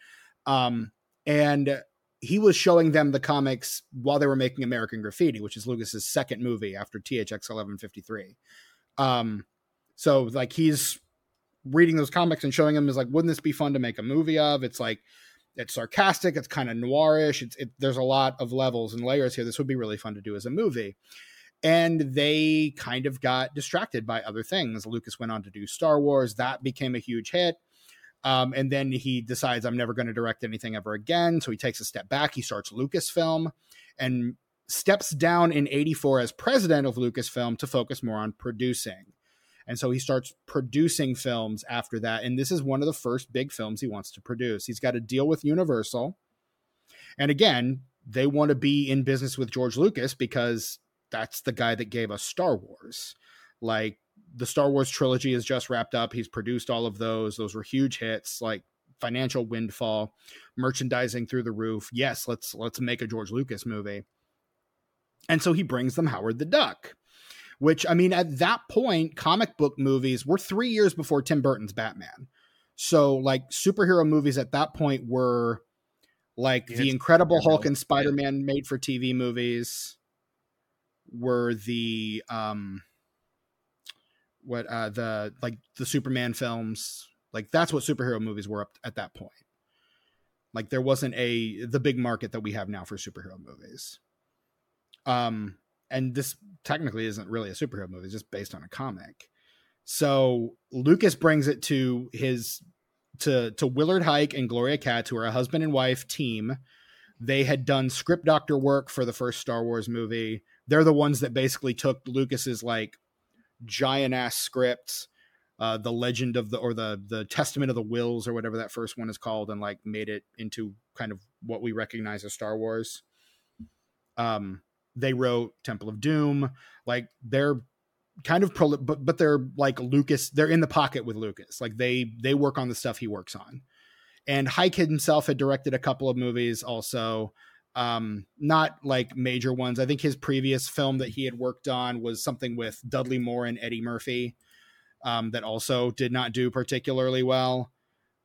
Speaker 1: Um, and he was showing them the comics while they were making american graffiti which is lucas's second movie after thx 1153 um, so like he's reading those comics and showing them is like wouldn't this be fun to make a movie of? It's like it's sarcastic it's kind of noirish it's it, there's a lot of levels and layers here. This would be really fun to do as a movie and they kind of got distracted by other things. Lucas went on to do Star Wars, that became a huge hit. Um, and then he decides, I'm never going to direct anything ever again. So he takes a step back. He starts Lucasfilm and steps down in 84 as president of Lucasfilm to focus more on producing. And so he starts producing films after that. And this is one of the first big films he wants to produce. He's got a deal with Universal And again, they want to be in business with George Lucas because that's the guy that gave us Star Wars. Like the Star Wars trilogy is just wrapped up. He's produced all of those. Those were huge hits, like financial windfall, merchandising through the roof. Yes, let's let's make a George Lucas movie. And so he brings them Howard the Duck, which I mean at that point comic book movies were 3 years before Tim Burton's Batman. So like superhero movies at that point were like the Incredible Hulk and Spider-Man made for TV movies were the um what uh the like the Superman films like that's what superhero movies were up at that point. Like there wasn't a the big market that we have now for superhero movies. Um and this technically isn't really a superhero movie, it's just based on a comic. So Lucas brings it to his to to Willard Huyck and Gloria Katz, who are a husband and wife team. They had done script doctor work for the first Star Wars movie. They're the ones that basically took Lucas's like giant ass scripts, uh, the Legend of the or the the Testament of the Whills or whatever that first one is called, and like made it into kind of what we recognize as Star Wars. Um, they wrote Temple of Doom. Like they're kind of pro, but but they're like Lucas. They're in the pocket with Lucas. Like they they work on the stuff he works on. And Huyck himself had directed a couple of movies also um not like major ones. I think his previous film that he had worked on was something with dudley moore and eddie murphy um that also did not do particularly well.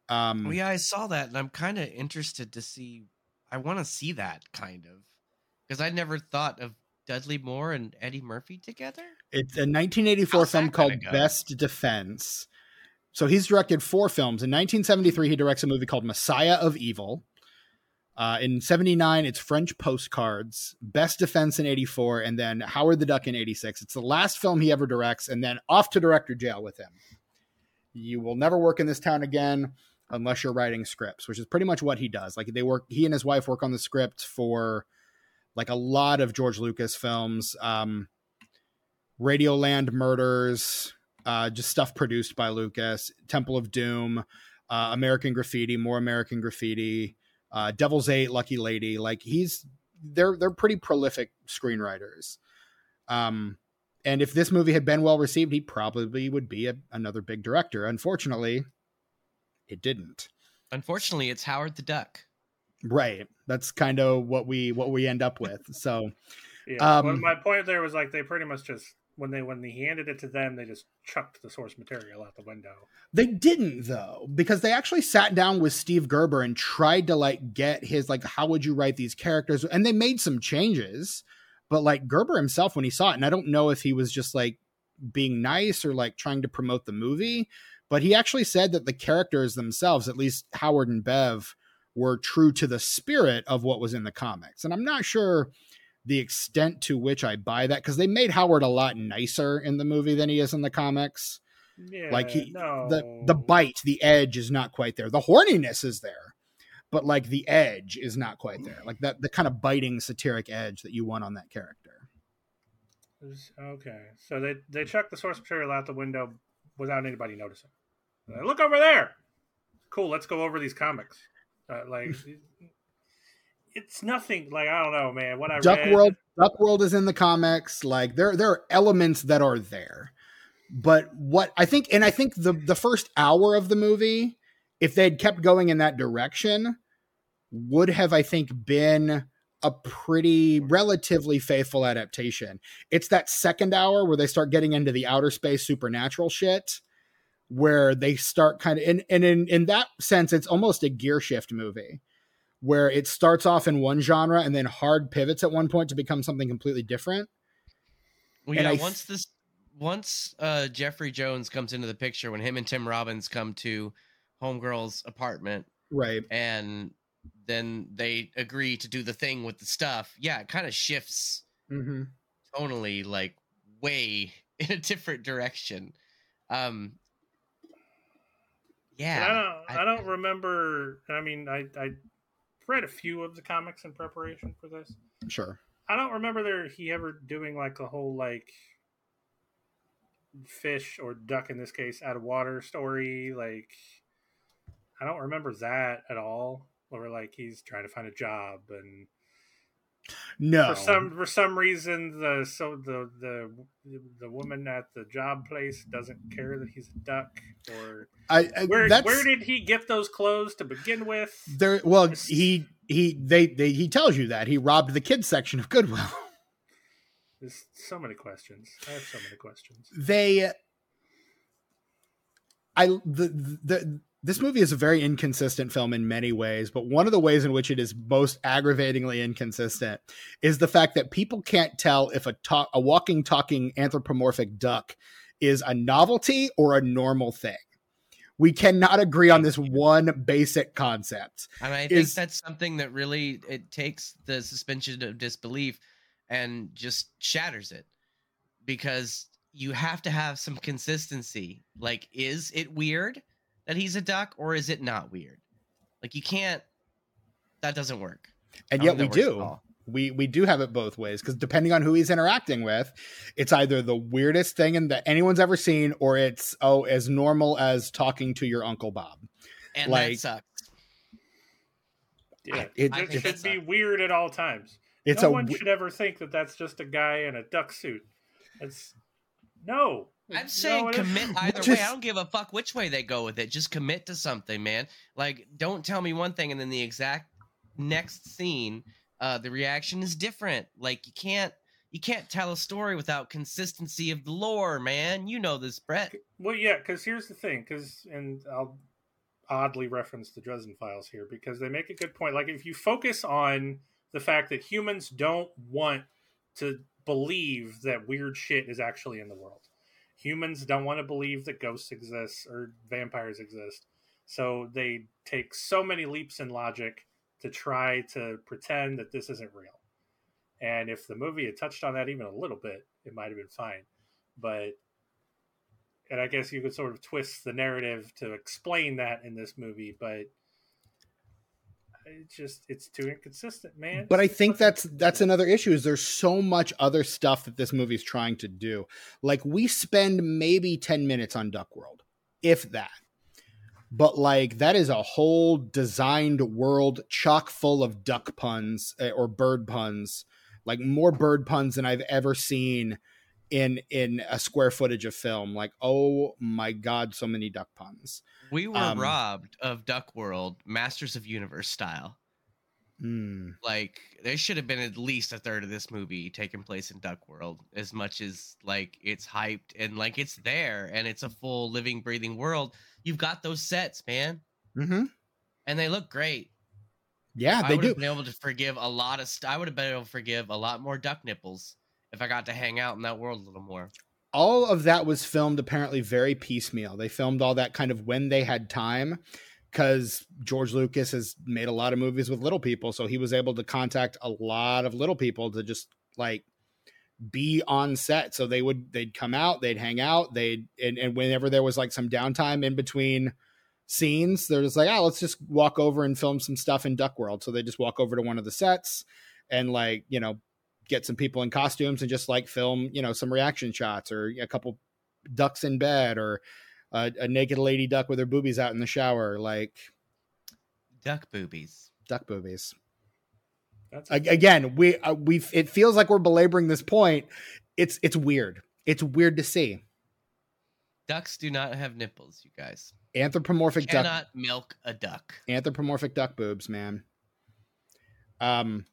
Speaker 1: Um
Speaker 3: oh, yeah i saw that and i'm kind of interested to see i want to see that kind of because i never thought of dudley moore and eddie murphy together.
Speaker 1: It's a 1984 How's film called best defense. So he's directed four films. In 1973 he directs a movie called messiah of evil uh, in 79, it's French postcards, Best Defense in 84, and then Howard the Duck in 86. It's the last film he ever directs, and then off to director jail with him. You will never work in this town again unless you're writing scripts, which is pretty much what he does. Like they work, he and his wife work on the script for like a lot of George Lucas films, um, Radioland Murders, uh, just stuff produced by Lucas, Temple of Doom, uh, American Graffiti, more American Graffiti uh, Devil's Eight, Lucky Lady. Like he's they're they're pretty prolific screenwriters. Um, and if this movie had been well received, he probably would be a, another big director. Unfortunately, it didn't.
Speaker 3: Unfortunately, it's Howard the Duck.
Speaker 1: Right. That's kind of what we what we end up with. So, *laughs*
Speaker 2: yeah. Um, well, my point there was like they pretty much just when they when he handed it to them, they just chucked the source material out the window.
Speaker 1: They didn't though, because they actually sat down with Steve Gerber and tried to like get his like how would you write these characters, and they made some changes. But like Gerber himself, when he saw it, and I don't know if he was just like being nice or like trying to promote the movie, but he actually said that the characters themselves, at least Howard and Bev, were true to the spirit of what was in the comics. And I'm not sure the extent to which I buy that because they made Howard a lot nicer in the movie than he is in the comics.
Speaker 2: Yeah,
Speaker 1: like he
Speaker 2: no.
Speaker 1: the the bite, the edge is not quite there. The horniness is there, but like the edge is not quite there. Like that the kind of biting satiric edge that you want on that character.
Speaker 2: Okay, so they they chuck the source material out the window without anybody noticing. Look over there. Cool. Let's go over these comics. Uh, like it's nothing like I don't know, man. What I
Speaker 1: Duck
Speaker 2: read...
Speaker 1: World, Duck World is in the comics. Like there, there are elements that are there, but what I think, and I think the the first hour of the movie, if they had kept going in that direction, would have I think been a pretty relatively faithful adaptation. It's that second hour where they start getting into the outer space supernatural shit where they start kind of and, and in in that sense it's almost a gear shift movie where it starts off in one genre and then hard pivots at one point to become something completely different.
Speaker 3: Well, yeah, once this once uh, Jeffrey Jones comes into the picture, when him and Tim Robbins come to Homegirl's apartment,
Speaker 1: right,
Speaker 3: and then they agree to do the thing with the stuff. Yeah, it kind of shifts
Speaker 1: mm-hmm.
Speaker 3: tonally, like way *laughs* in a different direction. Um, yeah,
Speaker 2: I don't, I, I don't remember. I mean, I, I read a few of the comics in preparation for this.
Speaker 1: Sure.
Speaker 2: I don't remember there he ever doing like a whole like fish or duck in this case out of water story. Like I don't remember that at all. where like he's trying to find a job and
Speaker 1: No,
Speaker 2: for some for some reason the so the the the woman at the job place doesn't care that he's a duck or
Speaker 1: I, I,
Speaker 2: where
Speaker 1: that's,
Speaker 2: where did he get those clothes to begin with?
Speaker 1: there. Well,
Speaker 2: It's-
Speaker 1: he he they, they he tells you that he robbed the kids section of Goodwill. *laughs*
Speaker 2: There's so many questions. I have so many questions.
Speaker 1: they i the, the this movie is a very inconsistent film in many ways but one of the ways in which it is most aggravatingly inconsistent is the fact that people can't tell if a talk, a walking talking anthropomorphic duck is a novelty or a normal thing. We cannot agree on this one basic concept.
Speaker 3: And I think
Speaker 1: is-
Speaker 3: that's something that really it takes the suspension of disbelief and just shatters it because you have to have some consistency. Like, is it weird that he's a duck or is it not weird? Like, you can't. That doesn't work.
Speaker 1: and yet we
Speaker 3: think that works at
Speaker 1: do we we do have it both ways because depending on who he's interacting with it's either the weirdest thing in that anyone's ever seen or it's oh as normal as talking to your uncle bob
Speaker 3: And
Speaker 1: Like-
Speaker 3: that sucks.
Speaker 2: Yeah,
Speaker 1: it-
Speaker 2: it should
Speaker 3: that's
Speaker 2: be
Speaker 3: a-
Speaker 2: weird at all times.
Speaker 1: it's
Speaker 2: no
Speaker 1: a
Speaker 2: one
Speaker 1: w-
Speaker 2: should ever think that that's just a guy in a duck suit. It's no.
Speaker 3: I'm saying
Speaker 2: it-
Speaker 3: commit *laughs* either way. I don't give a fuck which way they go with it. Just commit to something, man. Like, don't tell me one thing and then the exact next scene, uh, the reaction is different. Like, you can't you can't tell a story without consistency of the lore, man. You know this, Brett.
Speaker 2: Well, yeah, because here's the thing, because and I'll oddly reference the Dresden Files here because they make a good point. Like, if you focus on the fact that humans don't want to believe that weird shit is actually in the world, humans don't want to believe that ghosts exist or vampires exist, so they take so many leaps in logic to try to pretend that this isn't real. And if the movie had touched on that even a little bit, it might have been fine. But and I guess you could sort of twist the narrative to explain that in this movie, but it's just it's too inconsistent, man.
Speaker 1: but i think that's that's another issue is there's so much other stuff that this movie's trying to do. Like we spend maybe 10 minutes on duck world if that. But like that is a whole designed world chock full of duck puns eh, or bird puns. Like more bird puns than i've ever seen in in a square footage of film like oh my god so many duck puns
Speaker 3: We were
Speaker 1: Um,
Speaker 3: robbed of Duck World, Masters of Universe style.
Speaker 1: Mm.
Speaker 3: Like, there should have been at least a third of this movie taking place in Duck World, as much as like it's hyped and like it's there and it's a full living, breathing world. You've got those sets, man,
Speaker 1: hmm
Speaker 3: and they look great.
Speaker 1: yeah
Speaker 3: I
Speaker 1: they
Speaker 3: would
Speaker 1: do
Speaker 3: have been able to forgive a lot of. St- I would have been able to forgive a lot more duck nipples if I got to hang out in that world a little more.
Speaker 1: all of that was filmed apparently very piecemeal. They filmed all that kind of when they had time because George Lucas has made a lot of movies with little people. So he was able to contact a lot of little people to just like be on set. So they would, they'd come out, they'd hang out, they'd, and, and whenever there was like some downtime in between scenes, they're just like, oh, let's just walk over and film some stuff in Duck World. So they just walk over to one of the sets and like, you know, get some people in costumes and just like film, you know, some reaction shots or a couple ducks in bed or a, a naked lady duck with her boobies out in the shower, like
Speaker 3: Duck boobies.
Speaker 1: duck boobies.
Speaker 2: That's
Speaker 1: A- Again, we uh, we it feels like we're belaboring this point. It's it's weird. It's weird to see
Speaker 3: Ducks do not have nipples, you guys.
Speaker 1: anthropomorphic duck
Speaker 3: Cannot milk a duck.
Speaker 1: anthropomorphic duck boobs, man. Um,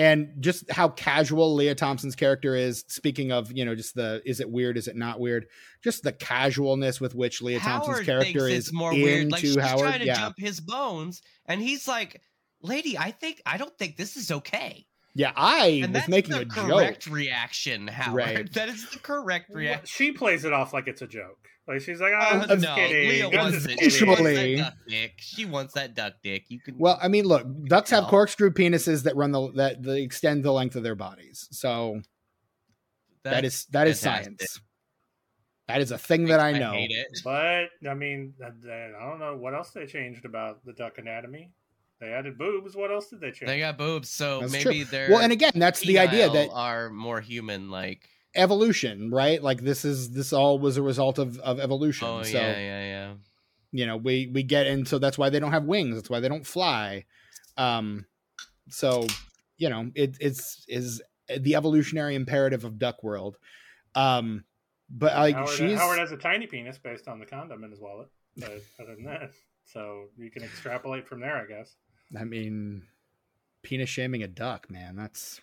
Speaker 1: and just how casual Lea Thompson's character is. Speaking of, you know, just the is it weird, is it not weird? Just the casualness with which Lea Thompson's
Speaker 3: Howard
Speaker 1: character
Speaker 3: thinks
Speaker 1: is
Speaker 3: it's more
Speaker 1: into
Speaker 3: weird. Like she's
Speaker 1: Howard.
Speaker 3: trying to
Speaker 1: yeah,
Speaker 3: jump his bones, and he's like, "Lady, I think I don't think this is okay."
Speaker 1: yeah. I
Speaker 3: And
Speaker 1: was
Speaker 3: that's
Speaker 1: making
Speaker 3: the
Speaker 1: a joke.
Speaker 3: correct reaction, Howard.
Speaker 1: Right. *laughs*
Speaker 3: That is the correct reaction.
Speaker 2: she plays it off like it's a joke. Like she's like, "Oh,
Speaker 3: Uh,
Speaker 2: I'm just
Speaker 3: no,
Speaker 2: kidding.
Speaker 3: Lea
Speaker 2: I'm
Speaker 3: wants
Speaker 2: just kidding."
Speaker 3: She wants
Speaker 1: Eventually-
Speaker 3: that duck dick. She wants that duck dick. You can.
Speaker 1: Well, I mean, look, ducks have corkscrew penises that run the that, that extend the length of their bodies. So that is that is
Speaker 3: fantastic.
Speaker 1: science. That is a thing that I know.
Speaker 3: hate it.
Speaker 2: But I mean, I I don't know what else they changed about the duck anatomy. They added boobs. What else did they change?
Speaker 3: They got boobs, so
Speaker 1: That's
Speaker 3: maybe
Speaker 1: true.
Speaker 3: they're
Speaker 1: Well, and again, that's the idea that
Speaker 3: are more human. Like,
Speaker 1: evolution, right? Like this is this all was a result of of evolution.
Speaker 3: oh
Speaker 1: so
Speaker 3: yeah, yeah, yeah.
Speaker 1: you know, we we get and so that's why they don't have wings. That's why they don't fly. Um, so you know, it, it's is the evolutionary imperative of Duck World. Um, but like
Speaker 2: Howard,
Speaker 1: she's
Speaker 2: Howard has a tiny penis based on the condom in his wallet. But other than that, so you can extrapolate from there, I guess.
Speaker 1: I mean, penis shaming a duck, man. That's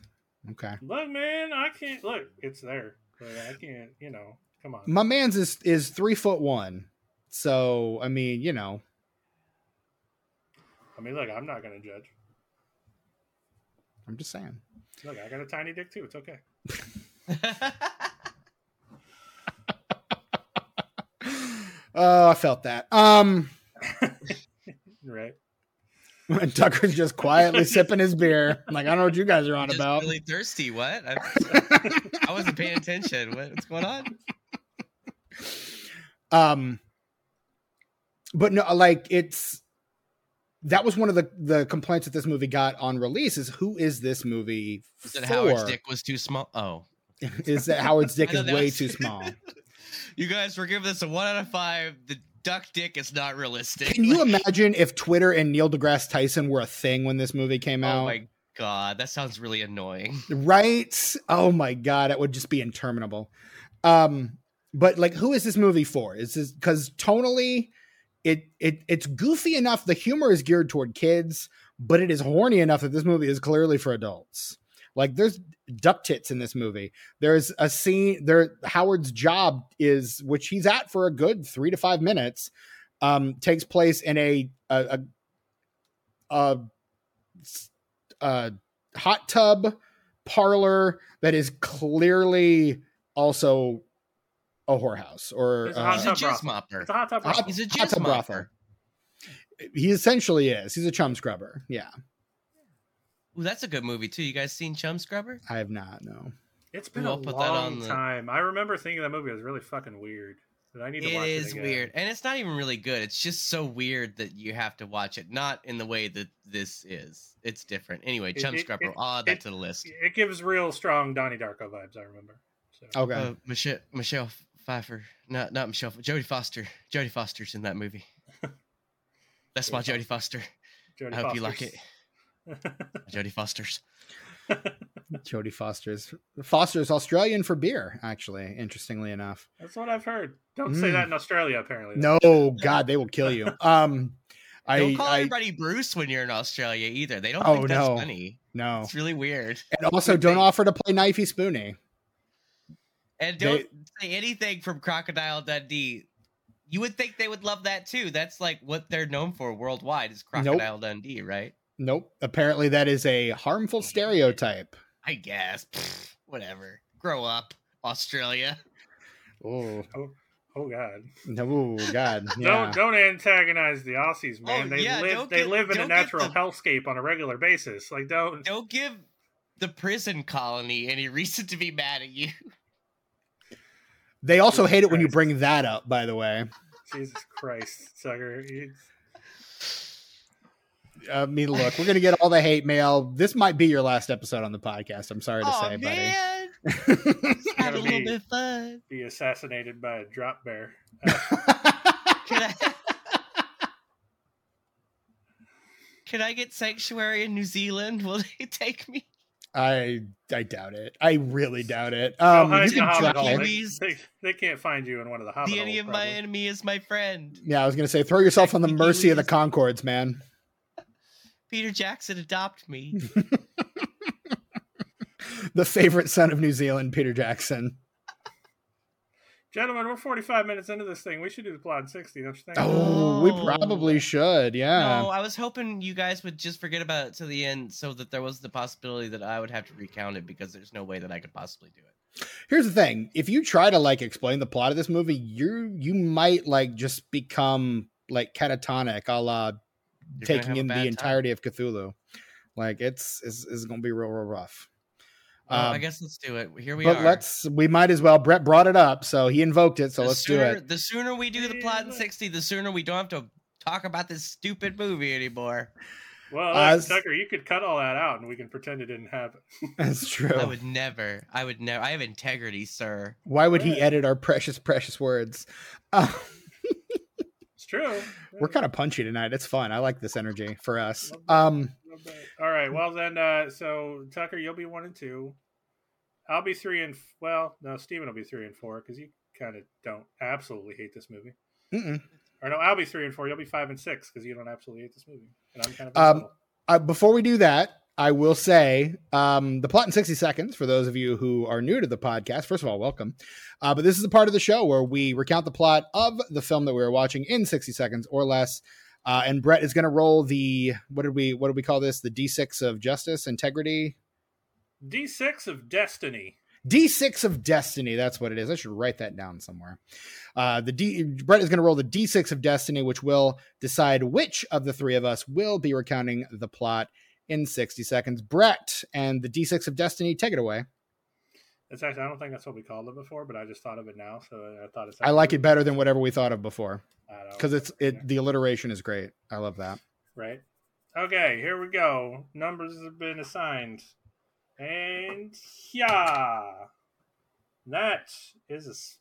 Speaker 1: okay.
Speaker 2: Look, man, I can't look. It's there, but I can't. You know, come on.
Speaker 1: My man's is is three foot one, so I mean, you know,
Speaker 2: I mean, look, I'm not gonna judge.
Speaker 1: I'm just saying.
Speaker 2: Look, I got a tiny dick too. It's okay. *laughs* *laughs*
Speaker 1: Oh, I felt that. Um, *laughs*
Speaker 2: Right. *laughs*
Speaker 1: when Tucker's just quietly sipping his beer. I'm like, I don't know what you guys are on about.
Speaker 3: really thirsty. What? I, I wasn't paying attention. What, what's going on?
Speaker 1: um, but no, like it's that was one of the the complaints that this movie got on release. Is who is this movie
Speaker 3: Is it
Speaker 1: for?
Speaker 3: Howard's dick was too small? Oh, *laughs*
Speaker 1: is that Howard's dick is way
Speaker 3: was-
Speaker 1: too *laughs* small?
Speaker 3: you guys were giving this a one out of five. The duck dick is not realistic.
Speaker 1: Can you *laughs* imagine if Twitter and Neil deGrasse Tyson were a thing when this movie came out?
Speaker 3: Oh my god, that sounds really annoying.
Speaker 1: right? Oh my god, it would just be interminable. Um, but like, who is this movie for? Is this because tonally, it it it's goofy enough. The humor is geared toward kids, but it is horny enough that this movie is clearly for adults. Like, there's duck tits in this movie. There's a scene there. Howard's job is, which he's at for a good three to five minutes, um, takes place in a a, a, a, a hot tub parlor that is clearly also a whorehouse or
Speaker 2: It's a
Speaker 1: uh,
Speaker 3: He's a
Speaker 2: hot tub
Speaker 3: jizz
Speaker 2: It's a hot tub.
Speaker 1: Hot-
Speaker 2: brothel.
Speaker 3: He's a
Speaker 1: hot tub brothel.
Speaker 3: mopper.
Speaker 1: he essentially is. He's a chum scrubber. Yeah,
Speaker 3: Ooh, that's a good movie too. You guys seen Chum Scrubber?
Speaker 1: I have not. No,
Speaker 2: It's been
Speaker 3: Ooh,
Speaker 2: a
Speaker 3: I'll put that
Speaker 2: long
Speaker 3: on the-
Speaker 2: time. I remember thinking that movie was really fucking weird. But I need to
Speaker 3: It
Speaker 2: watch
Speaker 3: is
Speaker 2: it again.
Speaker 3: weird, and it's not even really good. It's just so weird that you have to watch it. Not in the way that this is. It's different. Anyway,
Speaker 2: It-
Speaker 3: Chum
Speaker 2: it-
Speaker 3: Scrubber.
Speaker 2: it-
Speaker 3: I'll add that to the list.
Speaker 2: It gives real strong Donnie Darko vibes. I remember. So.
Speaker 1: okay.
Speaker 3: Uh, Michelle Michelle Pfeiffer, not not Michelle. Jodie Foster. Jodie Foster's in that movie. *laughs* That's my
Speaker 2: Jodie
Speaker 3: Jodie Foster.
Speaker 2: Jodie
Speaker 3: I hope you like
Speaker 2: Foster's- *laughs*
Speaker 3: Jodie Foster's.
Speaker 1: Jodie Foster's Foster's Australian for beer. Actually, interestingly enough.
Speaker 2: That's what I've heard. Don't say
Speaker 1: Mm.
Speaker 2: that in Australia. Apparently,
Speaker 1: No, God, they will kill you. *laughs* Um, I,
Speaker 3: Don't call
Speaker 1: I
Speaker 3: everybody Bruce when you're in Australia either. They don't
Speaker 1: Oh,
Speaker 3: think that's
Speaker 1: no.
Speaker 3: funny.
Speaker 1: no,
Speaker 3: It's really weird.
Speaker 1: and also don't
Speaker 3: they-
Speaker 1: offer to play knifey spoony.
Speaker 3: And don't say anything from Crocodile Dundee. You would think they would love that too. That's like what they're known for worldwide is Crocodile Dundee, right?
Speaker 1: Nope. Apparently, that is a harmful stereotype.
Speaker 3: I guess. Pfft, whatever. Grow up, Australia.
Speaker 1: Oh,
Speaker 2: Oh, oh God!
Speaker 1: no, God. *laughs* Yeah.
Speaker 2: Don't don't antagonize the Aussies, man.
Speaker 3: Oh,
Speaker 2: they
Speaker 3: yeah,
Speaker 2: live they
Speaker 3: get-
Speaker 2: live in a natural
Speaker 3: the-
Speaker 2: hellscape on a regular basis. Like don't.
Speaker 3: Don't give the prison colony any reason to be mad at you.
Speaker 1: They also
Speaker 2: Jesus
Speaker 1: hate it when you bring that up, by the way.
Speaker 2: Jesus Christ, sucker! It's-
Speaker 1: I mean, look, we're going to get all the hate mail. This might be your last episode on the podcast. I'm sorry to
Speaker 3: oh
Speaker 1: say,
Speaker 3: man, *laughs*
Speaker 1: buddy.
Speaker 3: had a little
Speaker 2: be-
Speaker 3: bit of fun.
Speaker 2: Be assassinated by a drop bear.
Speaker 3: Can I? *laughs* Can I get sanctuary in New Zealand? Will they *laughs* take me?
Speaker 1: I I doubt it. I really doubt it. Um,
Speaker 2: hide
Speaker 1: you
Speaker 2: in the
Speaker 1: can
Speaker 2: hobbit They, they, they can't find you in one of the hobbit
Speaker 3: The enemy
Speaker 2: holes,
Speaker 3: of my enemy is my friend.
Speaker 1: Yeah, I was going to say, throw yourself on the mercy of the Conchords, man.
Speaker 3: Peter Jackson, adopt me. *laughs*
Speaker 1: The favorite son of New Zealand, Peter Jackson.
Speaker 2: Gentlemen, we're 45 minutes into this thing. We should do the plot in 60, don't you think?
Speaker 1: Oh, we probably should. Yeah.
Speaker 3: No, I was hoping you guys would just forget about it to the end, so that there was the possibility that I would have to recount it because there's no way that I could possibly do it.
Speaker 1: Here's the thing: if you try to like explain the plot of this movie, you you might like just become like catatonic, a la
Speaker 3: You're
Speaker 1: taking in the
Speaker 3: bad time.
Speaker 1: entirety of Cthulhu. Like it's it's, it's going to be real, real rough.
Speaker 3: Well, I
Speaker 1: Um,
Speaker 3: guess let's do it. Here we
Speaker 1: but
Speaker 3: are.
Speaker 1: let's we might as well. Brett brought it up, so he invoked it. So
Speaker 3: the
Speaker 1: let's
Speaker 3: sooner,
Speaker 1: do it.
Speaker 3: The sooner we do the plot in 60, the sooner we don't have to talk about this stupid movie anymore.
Speaker 2: Well,
Speaker 1: Uh,
Speaker 2: look, Tucker, you could cut all that out and we can pretend it didn't happen. *laughs*
Speaker 1: That's true.
Speaker 3: I would never. I would never. I have integrity, sir.
Speaker 1: Why would he edit our precious, precious words? Uh,
Speaker 2: It's *laughs* true.
Speaker 1: we're kind of punchy tonight. It's fun. I like this energy for us. Um,
Speaker 2: love a bet. All right. Well then, uh, so Tucker, you'll be one and two. I'll be three and well, no, Stephen will be three and four because you kind of don't absolutely hate this movie.
Speaker 1: Mm-mm.
Speaker 2: Or no, I'll be three and four. You'll be five and six because you don't absolutely hate this movie, and I'm kind of.
Speaker 1: Um, uh, before we do that, I will say um, the plot in 60 seconds for those of you who are new to the podcast. First of all, welcome. Uh, but this is a part of the show where we recount the plot of the film that we were watching in 60 seconds or less. Uh, and Brett is going to roll the what did we what did we call this? The D6 of justice, integrity,
Speaker 2: D6 of destiny.
Speaker 1: D6 of destiny. That's what it is. I should write that down somewhere. Uh, the D Brett is going to roll the D6 of destiny, which will decide which of the three of us will be recounting the plot in 60 seconds. Brett and the D6 of destiny, take it away.
Speaker 2: It's actually I don't think that's what we called it before, but I just thought of it now, so I thought it's.
Speaker 1: I like it better than whatever we thought of before
Speaker 2: I don't know.
Speaker 1: because it's it. The alliteration is great. I love that.
Speaker 2: right. Okay, here we go. Numbers have been assigned, and yeah, that is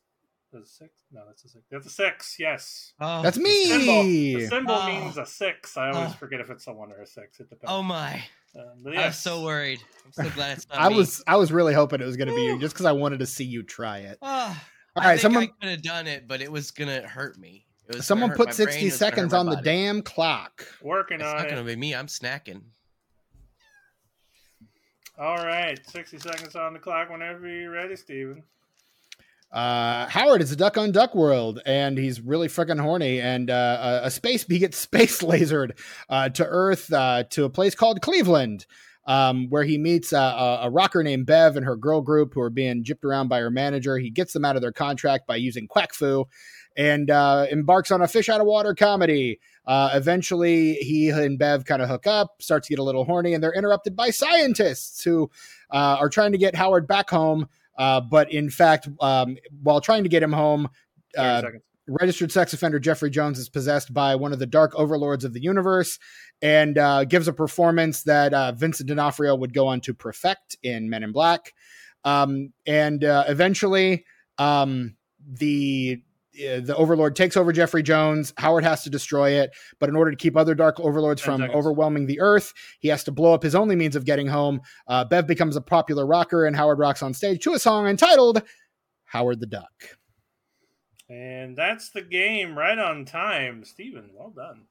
Speaker 2: a, s- a six. No, that's a six. That's a six. Yes.
Speaker 3: Oh,
Speaker 1: That's
Speaker 2: The symbol,
Speaker 1: me.
Speaker 2: the symbol
Speaker 3: Oh.
Speaker 2: means a six. I always
Speaker 3: Oh.
Speaker 2: forget if it's a one or a six. It depends.
Speaker 3: oh my!
Speaker 2: Uh, but
Speaker 3: I'm so worried. I'm so glad it's not
Speaker 1: I
Speaker 3: me.
Speaker 1: was I was really hoping it was going to be you just because I wanted to see you try it.
Speaker 3: Ah,
Speaker 1: All
Speaker 3: I think
Speaker 1: someone
Speaker 3: I could have done it, but it was gonna hurt me. It was
Speaker 1: someone
Speaker 3: hurt
Speaker 1: put
Speaker 3: my brain,
Speaker 1: 60
Speaker 3: it was gonna hurt
Speaker 1: seconds
Speaker 3: my
Speaker 1: on the damn clock.
Speaker 2: working on
Speaker 3: It's
Speaker 2: on
Speaker 3: not
Speaker 2: it.
Speaker 3: gonna be me. I'm snacking.
Speaker 2: All right, sixty seconds on the clock. Whenever you're ready, Stephen.
Speaker 1: Uh, Howard is a duck on Duck World, and he's really freaking horny. And uh, a, space *laughs* he gets space lasered uh, to Earth uh, to a place called Cleveland, um, where he meets a, a rocker named Bev and her girl group who are being gypped around by her manager. He gets them out of their contract by using quack fu, and uh, embarks on a fish out of water comedy. Uh, eventually, he and Bev kind of hook up, start to get a little horny, and they're interrupted by scientists who are trying to get Howard back home. Uh, but in fact, um, while trying to get him home, uh, registered sex offender Jeffrey Jones is possessed by one of the dark overlords of the universe and uh, gives a performance that uh, Vincent D'Onofrio would go on to perfect in Men in Black. Um, and uh, eventually, um, the the Overlord takes over Jeffrey Jones. Howard has to destroy it, but in order to keep other Dark Overlords from
Speaker 2: seconds.
Speaker 1: overwhelming the Earth, he has to blow up his only means of getting home. Uh, Bev becomes a popular rocker, and Howard rocks on stage to a song entitled "Howard the Duck."
Speaker 2: And that's the game right on time. Stephen, well done.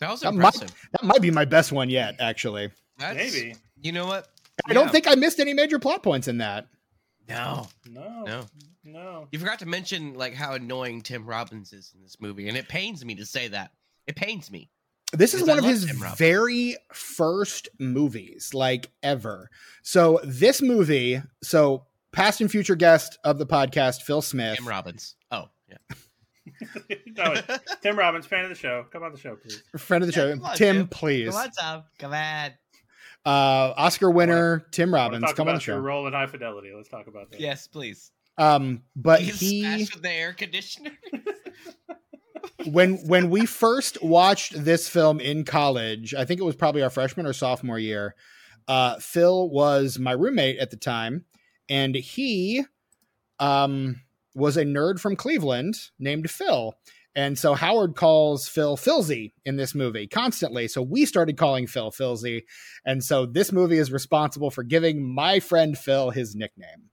Speaker 3: That was
Speaker 1: That might-
Speaker 3: impressive.
Speaker 1: That might be my best one yet, actually.
Speaker 3: That's,
Speaker 2: Maybe.
Speaker 3: You know what?
Speaker 1: I don't think I missed any major plot points in that.
Speaker 3: No,
Speaker 2: No.
Speaker 3: no.
Speaker 2: No.
Speaker 3: You forgot to mention like how annoying Tim Robbins is in this movie, and it pains me to say that. It pains me.
Speaker 1: This is
Speaker 3: Because I
Speaker 1: one of his very first movies, like ever. So this movie, so past and future guest of the podcast, Phil Smith.
Speaker 3: Tim Robbins. Oh, yeah. *laughs*
Speaker 2: no, Tim Robbins, fan of the show. Come on the show, please.
Speaker 1: friend of the
Speaker 3: Yeah,
Speaker 1: show,
Speaker 3: come on,
Speaker 1: Tim,
Speaker 3: Tim.
Speaker 1: please.
Speaker 3: Come on, Tom. Come on.
Speaker 1: Uh, Oscar winner Tim
Speaker 2: wanna
Speaker 1: Robbins, come on the
Speaker 2: about your
Speaker 1: show.
Speaker 2: role in High Fidelity. Let's talk about that.
Speaker 3: Yes, please.
Speaker 1: Um, but
Speaker 3: He
Speaker 1: he
Speaker 3: with the air conditioner. *laughs*
Speaker 1: when when we first watched this film in college, I think it was probably our freshman or sophomore year. Uh, Phil was my roommate at the time, and he um, was a nerd from Cleveland named Phil. And so Howard calls Phil Philzy in this movie constantly. So we started calling Phil Philzy. And so this movie is responsible for giving my friend Phil his nickname.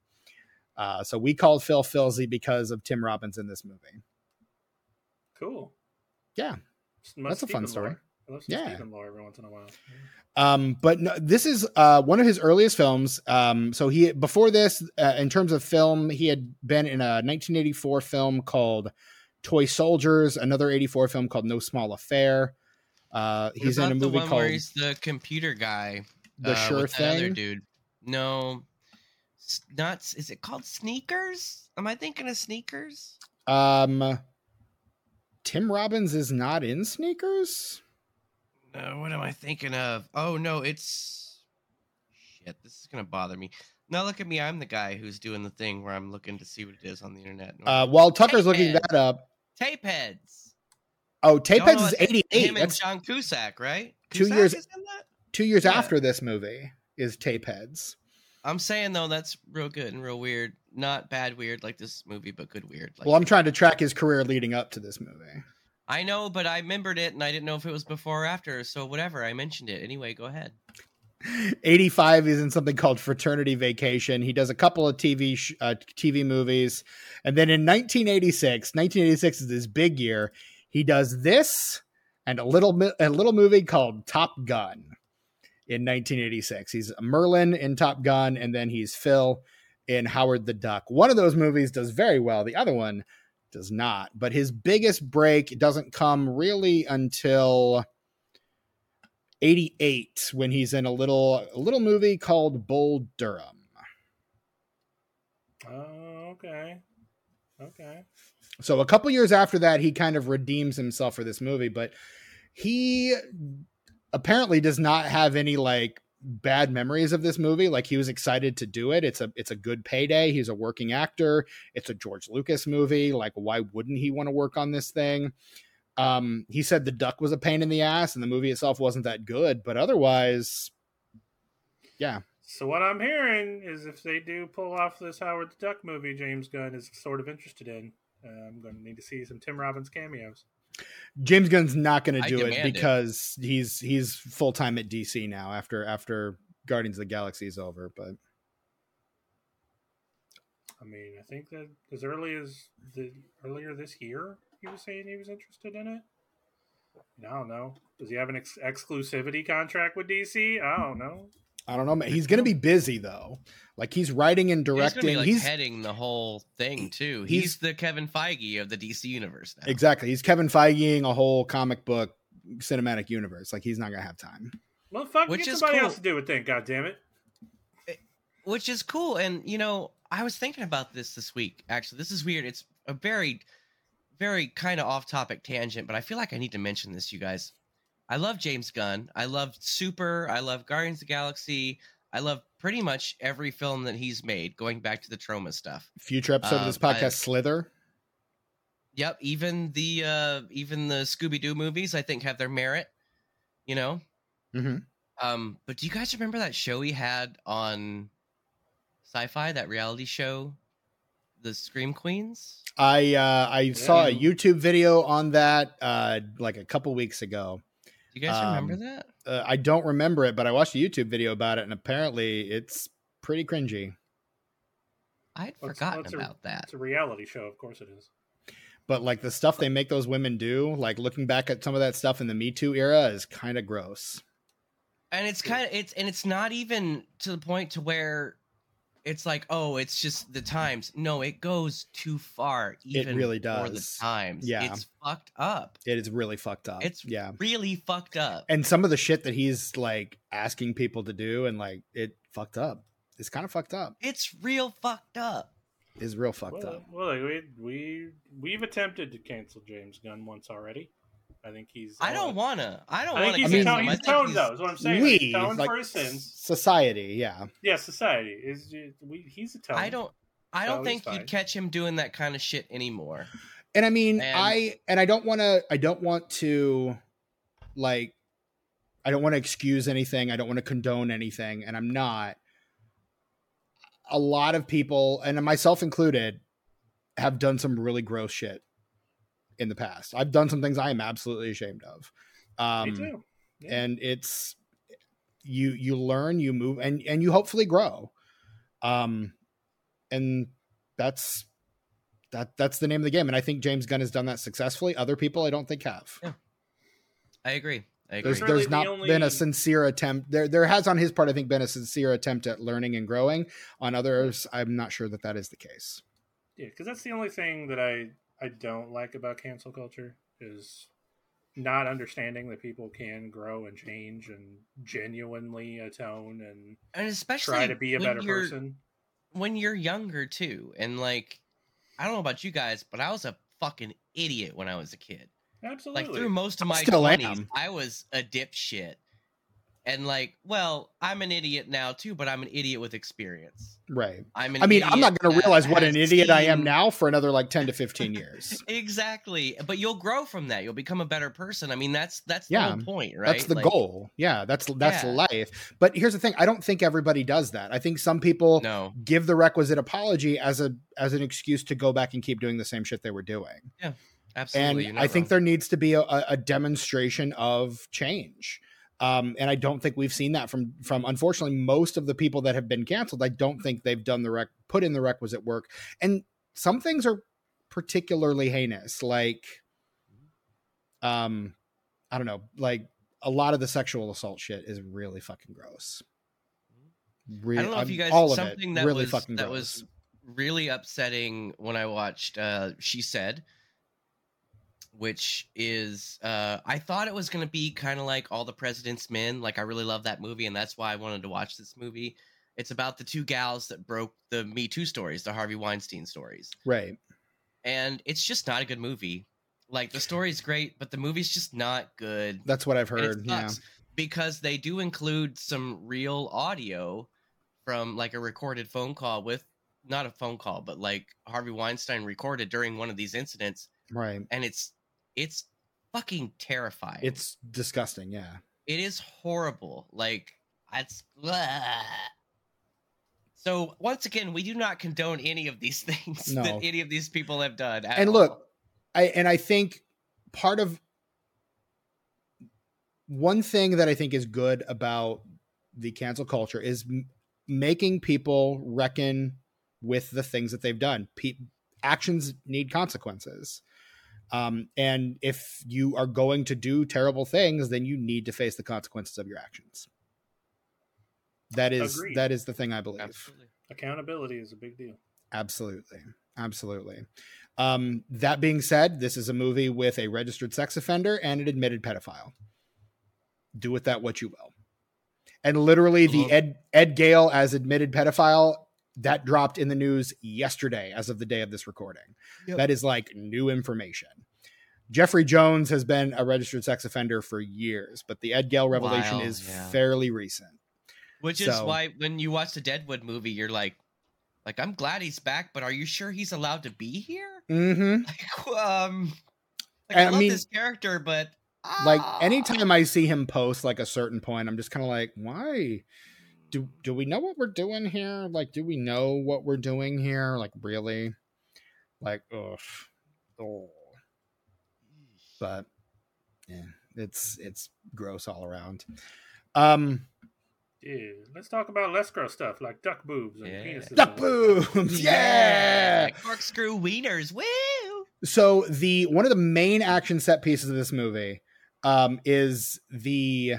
Speaker 1: Uh, so we called Phil Philzy because of Tim Robbins in this movie.
Speaker 2: Cool.
Speaker 1: Yeah.
Speaker 2: Some
Speaker 1: That's a fun story.
Speaker 2: lore. I love some
Speaker 1: Yeah.
Speaker 2: Stephen lore every once in a while.
Speaker 1: Um, but no, this is uh, one of his earliest films. Um, so he before this, uh, in terms of film, he had been in a 1984 film called Toy Soldiers, another 84 film called No Small Affair. Uh, he's in a
Speaker 3: about the
Speaker 1: movie
Speaker 3: one
Speaker 1: called
Speaker 3: where he's the computer guy.
Speaker 1: The
Speaker 3: uh,
Speaker 1: Sure
Speaker 3: with that other
Speaker 1: Thing.
Speaker 3: dude. No, S- not. Is it called Sneakers? Am I thinking of Sneakers?
Speaker 1: um, Tim Robbins is not in Sneakers.
Speaker 3: No, what am I thinking of? Oh no, it's shit. This is gonna bother me. Now look at me. I'm the guy who's doing the thing where I'm looking to see what it is on the internet.
Speaker 1: Uh, while Tucker's looking
Speaker 3: Tapehead.
Speaker 1: that up,
Speaker 3: Tapeheads.
Speaker 1: oh,
Speaker 3: Y'all
Speaker 1: Tapeheads is 88.
Speaker 3: Him and
Speaker 1: That's
Speaker 3: John Cusack, right?
Speaker 1: Two years-
Speaker 3: is in that?
Speaker 1: two years
Speaker 3: yeah.
Speaker 1: after this movie is Tapeheads.
Speaker 3: I'm saying though that's real good and real weird. Not bad weird like this movie, but good weird. Like,
Speaker 1: Well, I'm trying to track his career leading up to this movie.
Speaker 3: I know, but I remembered it and I didn't know if it was before or after. So whatever, I mentioned it anyway. Go ahead.
Speaker 1: 85 he's in something called fraternity vacation he does a couple of tv sh- uh, tv movies and then in 1986 1986 is his big year he does this and a little mi- a little movie called top gun in 1986 he's merlin in top gun and then he's phil in howard the duck one of those movies does very well the other one does not but his biggest break doesn't come really until 88 when he's in a little a little movie called Bull Durham.
Speaker 2: Oh, okay. Okay.
Speaker 1: So a couple years after that he kind of redeems himself for this movie, but he apparently does not have any like bad memories of this movie. Like he was excited to do it. It's a it's a good payday. He's a working actor. It's a George Lucas movie. Like why wouldn't he want to work on this thing? Um, he said the duck was a pain in the ass and the movie itself wasn't that good, but otherwise, yeah.
Speaker 2: So what I'm hearing is if they do pull off this Howard the Duck movie, James Gunn is sort of interested in. Uh, I'm going to need to see some Tim Robbins cameos.
Speaker 1: James Gunn's not going to do it
Speaker 3: demand it.
Speaker 1: because he's he's full time at DC now after after Guardians of the Galaxy is over. But
Speaker 2: I mean, I think that as early as the earlier this year, he was saying he was interested in it. I don't know. Does he have an ex- exclusivity contract with DC? I don't know.
Speaker 1: I don't know. man. He's going to be busy though. Like he's writing and directing.
Speaker 3: gonna be like
Speaker 1: he's
Speaker 3: heading the whole thing too.
Speaker 1: he's-
Speaker 3: He's, the Kevin Feige of the DC universe now.
Speaker 1: exactly. He's Kevin Feigeing a whole comic book cinematic universe. Like he's not going to have time.
Speaker 2: Motherfucker,
Speaker 3: Which
Speaker 2: get
Speaker 3: is
Speaker 2: somebody
Speaker 3: cool.
Speaker 2: else to do it then, God damn it.
Speaker 3: Eh, which is cool. And you know, I was thinking about this this week. Actually, this is weird. It's a very, very kind of off-topic tangent, but I feel like I need to mention this, you guys. I love James Gunn. I love Super. I love Guardians of the Galaxy. I love pretty much every film that he's made, going back to the Troma stuff.
Speaker 1: Future episode of
Speaker 3: Um,
Speaker 1: this podcast,
Speaker 3: I-
Speaker 1: Slither.
Speaker 3: Yep, even the uh even the Scooby Doo movies, I think, have their merit. You know,
Speaker 1: Mm-hmm.
Speaker 3: Um, but do you guys remember that show he had on Sci-Fi, that reality show, the Scream Queens?
Speaker 1: I uh, I saw a YouTube video on that uh, like a couple weeks ago.
Speaker 3: Do you guys remember
Speaker 1: Um,
Speaker 3: that?
Speaker 1: Uh, I don't remember it, but I watched a YouTube video about it, and apparently it's pretty cringy.
Speaker 3: I'd
Speaker 2: What's-
Speaker 3: forgotten
Speaker 2: what's a-
Speaker 3: about that.
Speaker 2: It's a reality show, of course it is.
Speaker 1: But like the stuff they make those women do, like looking back at some of that stuff in the Me Too era, is kind of gross.
Speaker 3: And it's kind of it's and it's not even to the point to where it's like, oh, it's just the times. No, it goes too far. Even
Speaker 1: really does
Speaker 3: For the times,
Speaker 1: Yeah.
Speaker 3: it's fucked up.
Speaker 1: It is really fucked up.
Speaker 3: It's
Speaker 1: yeah.
Speaker 3: really fucked up.
Speaker 1: And some of the shit that he's like asking people to do, and like it fucked up. It's kind of fucked up.
Speaker 3: It's real fucked up.
Speaker 1: Is real fucked
Speaker 2: Well,
Speaker 1: up.
Speaker 2: well like, we we we've attempted to cancel James Gunn once already. I think he's.
Speaker 3: I don't wanna. I don't
Speaker 2: I think
Speaker 3: want to.
Speaker 2: he's,
Speaker 1: I mean-
Speaker 2: atone-
Speaker 3: him. I
Speaker 2: he's
Speaker 3: think
Speaker 2: atoned
Speaker 3: he's-
Speaker 2: though. Is what I'm saying.
Speaker 1: We
Speaker 2: he's atoned
Speaker 1: like
Speaker 2: for his sins.
Speaker 1: society, yeah.
Speaker 2: Yeah, society is. We, he's atoned.
Speaker 3: I don't. I don't
Speaker 2: he's
Speaker 3: think you'd catch him doing that kind of shit anymore.
Speaker 1: And I mean,
Speaker 3: And-
Speaker 1: I and I don't want to. I don't want to, like, I don't want to excuse anything. I don't want to condone anything, and I'm not. A lot of people, and myself included, have done some really gross shit in the past. I've done some things I am absolutely ashamed of. Um,
Speaker 2: Me too. Yeah.
Speaker 1: and it's you you learn you move and and you hopefully grow um and that's that that's the name of the game and i think james gunn has done that successfully other people i don't think have
Speaker 3: Yeah. I agree. I agree.
Speaker 1: there's
Speaker 2: Really
Speaker 1: there's
Speaker 2: the
Speaker 1: not
Speaker 2: only-
Speaker 1: been a sincere attempt there there has on his part i think been a sincere attempt at learning and growing on others i'm not sure that that is the case
Speaker 2: Yeah, because that's the only thing that I I don't like about cancel culture is not understanding that people can grow and change and genuinely atone and
Speaker 3: and especially
Speaker 2: try to be a
Speaker 3: when
Speaker 2: better
Speaker 3: you're-
Speaker 2: person.
Speaker 3: when you're younger too. And like, I don't know about you guys, but I was a fucking idiot when I was a kid.
Speaker 2: Absolutely.
Speaker 3: Like through most of my
Speaker 1: Still am.
Speaker 3: twenties, I was a dipshit. And like, well, I'm an idiot now too, but I'm an idiot with experience.
Speaker 1: right
Speaker 3: I'm an
Speaker 1: i mean i'm not going to realize what an idiot i am now for another like 10 to 15 *laughs* years
Speaker 3: Exactly, but you'll grow from that. You'll become a better person. I mean, that's that's the whole point, right?
Speaker 1: That's the
Speaker 3: Like,
Speaker 1: goal. Yeah, that's that's
Speaker 3: Yeah.
Speaker 1: life. But here's the thing: I don't think everybody does that. I think some people
Speaker 3: No,
Speaker 1: give the requisite apology as a as an excuse to go back and keep doing the same shit they were doing.
Speaker 3: Yeah. Absolutely.
Speaker 1: and I think there needs to be a, a demonstration of change. Um, and I don't think we've seen that from from unfortunately most of the people that have been canceled. I don't think they've done the rec put in the requisite work, and some things are particularly heinous, like um, I don't know, like a lot of the sexual assault shit is really fucking gross.
Speaker 3: I don't know if you guys
Speaker 1: all of
Speaker 3: something
Speaker 1: it
Speaker 3: that
Speaker 1: really
Speaker 3: was
Speaker 1: fucking
Speaker 3: that
Speaker 1: gross.
Speaker 3: was really upsetting when I watched uh She Said which is uh I thought it was going to be kind of like All the President's Men like I really love that movie and that's why I wanted to watch this movie. It's about the two gals that broke the Me Too stories, the Harvey Weinstein stories.
Speaker 1: right.
Speaker 3: And it's just not a good movie. Like the story's great, but the movie's just not good.
Speaker 1: That's what I've heard. Yeah.
Speaker 3: because they do include some real audio from like a recorded phone call with not a phone call, but like Harvey Weinstein recorded during one of these incidents,
Speaker 1: Right.
Speaker 3: and it's it's fucking terrifying.
Speaker 1: It's disgusting. Yeah.
Speaker 3: it is horrible. Like it's so once again, we do not condone any of these *laughs* things
Speaker 1: No.
Speaker 3: that any of these people have done.
Speaker 1: and
Speaker 3: all.
Speaker 1: look i and i think part of one thing that i think is good about the cancel culture is m- making people reckon with the things that they've done Pe- actions need consequences um, and if you are going to do terrible things then you need to face the consequences of your actions that is
Speaker 2: Agreed.
Speaker 1: that is the thing i believe
Speaker 3: absolutely.
Speaker 2: Accountability is a big deal.
Speaker 1: Absolutely. Absolutely. Um, that being said, this is a movie with a registered sex offender and an admitted pedophile. Do with that what you will. And literally, the. Ed Ed Gale as admitted pedophile that dropped in the news yesterday, as of the day of this recording.
Speaker 3: Yep.
Speaker 1: That is like new information. Jeffrey Jones has been a registered sex offender for years, but the Ed Gale revelation
Speaker 3: Wow,
Speaker 1: is
Speaker 3: yeah.
Speaker 1: fairly recent.
Speaker 3: Which is why when you watch the Deadwood movie, you're like, like I'm glad he's back, but are you sure he's allowed to be here?
Speaker 1: Mm-hmm. *laughs*
Speaker 3: Like, um, like,
Speaker 1: I
Speaker 3: I, love
Speaker 1: mean-
Speaker 3: this character, but
Speaker 1: like
Speaker 3: ah.
Speaker 1: anytime I see him post like a certain point, I'm just kind of like, why? Do do we know what we're doing here? Like, do we know what we're doing here? Like, really? Like, ugh, oh. But yeah, it's it's gross all around. Um,
Speaker 2: Yeah, let's talk about less gross stuff like duck boobs and
Speaker 3: Yeah.
Speaker 2: penises.
Speaker 1: duck
Speaker 2: and-
Speaker 1: boobs, yeah.
Speaker 3: corkscrew wieners, woo!
Speaker 1: so the one of the main action set pieces of this movie um is the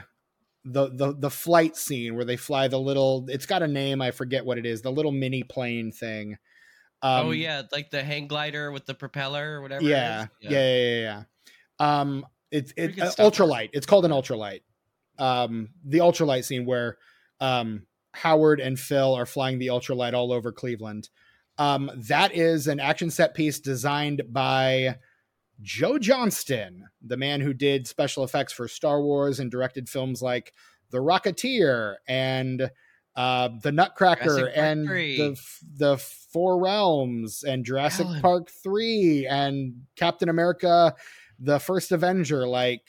Speaker 1: the the the flight scene where they fly the little it's got a name i forget what it is the little mini plane thing. Um
Speaker 3: oh yeah, like the hang glider with the propeller or whatever.
Speaker 1: yeah,
Speaker 3: is.
Speaker 1: yeah yeah. yeah yeah um it's
Speaker 3: Pretty
Speaker 1: it's uh, ultralight. It's called an ultralight. Um the ultralight scene where um howard and phil are flying the ultralight all over cleveland. Um that is an action set piece designed by joe johnston the man who did special effects for star wars and directed films like the rocketeer and uh, the Nutcracker and
Speaker 3: 3.
Speaker 1: the the Four Realms and Jurassic
Speaker 3: Alan.
Speaker 1: Park three and Captain America, the First Avenger. Like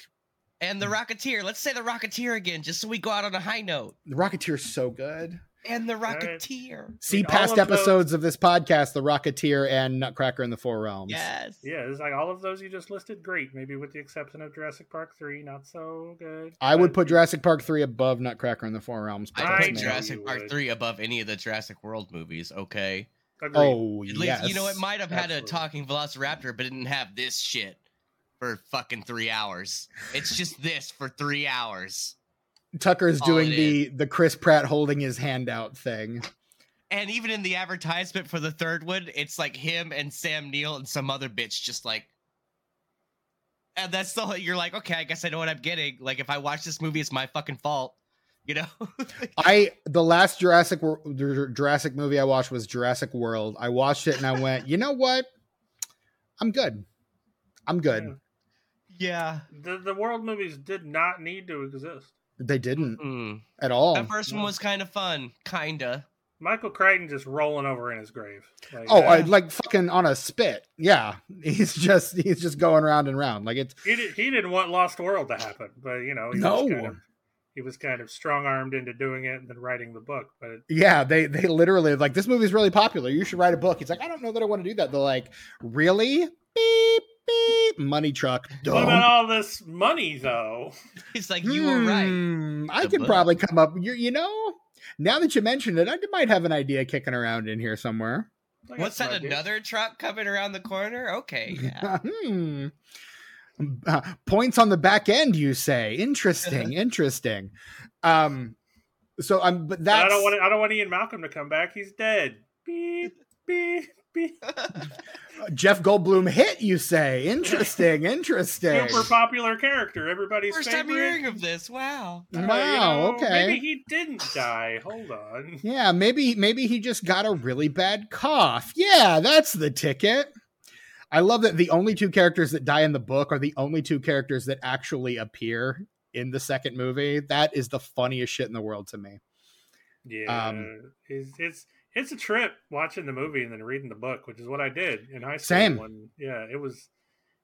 Speaker 3: And the Rocketeer. Let's say the Rocketeer again, just so we go out on a high note.
Speaker 1: the Rocketeer's so good.
Speaker 3: And the
Speaker 2: Right.
Speaker 3: Rocketeer.
Speaker 1: See
Speaker 2: Like,
Speaker 1: past
Speaker 2: of those-
Speaker 1: episodes of this podcast, the Rocketeer and Nutcracker in the Four Realms.
Speaker 3: Yes.
Speaker 2: Yeah, it's like all of those you just listed, great. Maybe with the exception of Jurassic Park three, not so good.
Speaker 1: I would put Jurassic Park three above Nutcracker in the Four Realms.
Speaker 3: I
Speaker 2: I
Speaker 3: put. Jurassic Park
Speaker 2: would.
Speaker 3: 3 above any of the Jurassic World movies, okay?
Speaker 2: agreed.
Speaker 1: Oh
Speaker 3: At
Speaker 1: yes,
Speaker 3: least, you know, it might have had a talking velociraptor, but it didn't have this shit for fucking three hours. It's just this for three hours.
Speaker 1: Tucker's
Speaker 3: all
Speaker 1: doing the the Chris Pratt holding his hand out thing.
Speaker 3: And even in the advertisement for the third one, it's like him and Sam Neill and some other bitch just like. And that's the whole, you're like, okay, I guess I know what I'm getting. Like, if I watch this movie, it's my fucking fault. You know? *laughs*
Speaker 1: I the last Jurassic Wor- Jurassic movie I watched was Jurassic World. I watched it and I went, you know what? I'm good. I'm good.
Speaker 3: yeah.
Speaker 2: The the world movies did not need to exist.
Speaker 1: They didn't
Speaker 3: Mm.
Speaker 1: at all.
Speaker 3: That first one was kind of fun. Kinda.
Speaker 2: Michael Crichton just rolling over in his grave. Like,
Speaker 1: Oh,
Speaker 2: uh,
Speaker 1: I, like fucking on a spit. Yeah, *laughs* he's just he's just going round and round. Like it's
Speaker 2: he did, he didn't want Lost World to happen, but you know, he
Speaker 1: No.
Speaker 2: was kind of, he was kind of strong armed into doing it and then writing the book. But
Speaker 1: yeah. They they literally like this movie's really popular. You should write a book. He's like, I don't know that I want to do that. They're like, really? Beep beep. beep money truck.
Speaker 2: What
Speaker 1: Dump.
Speaker 2: about all this money, though? *laughs*
Speaker 3: He's like, you were right.
Speaker 1: Hmm, I
Speaker 3: The
Speaker 1: could
Speaker 3: book.
Speaker 1: probably come up. You, you know, now that you mentioned it, I might have an idea kicking around in here somewhere.
Speaker 2: I
Speaker 3: What's that?
Speaker 2: ideas.
Speaker 3: Another truck coming around the corner? Okay. *laughs* Yeah.
Speaker 1: hmm. Uh, points on the back end, you say? Interesting, *laughs* interesting. Um, so I'm, but
Speaker 2: But
Speaker 1: that's
Speaker 2: I don't want. I don't want Ian Malcolm to come back. He's dead. Beep beep beep. *laughs*
Speaker 1: Jeff Goldblum hit. You say? Interesting, *laughs* interesting.
Speaker 2: Super popular character. Everybody's
Speaker 3: First
Speaker 2: favorite.
Speaker 3: time hearing of this. Wow.
Speaker 2: Uh, you
Speaker 1: Wow.
Speaker 2: know,
Speaker 1: okay.
Speaker 2: Maybe he didn't die. Hold on.
Speaker 1: Yeah, maybe maybe he just got a really bad cough. Yeah, that's the ticket. I love that the only two characters that die in the book are the only two characters that actually appear in the second movie. That is the funniest shit in the world to me.
Speaker 2: Yeah,
Speaker 1: Um,
Speaker 2: it's, it's it's a trip watching the movie and then reading the book, which is what I did in high school.
Speaker 1: Same.
Speaker 2: When, yeah, it was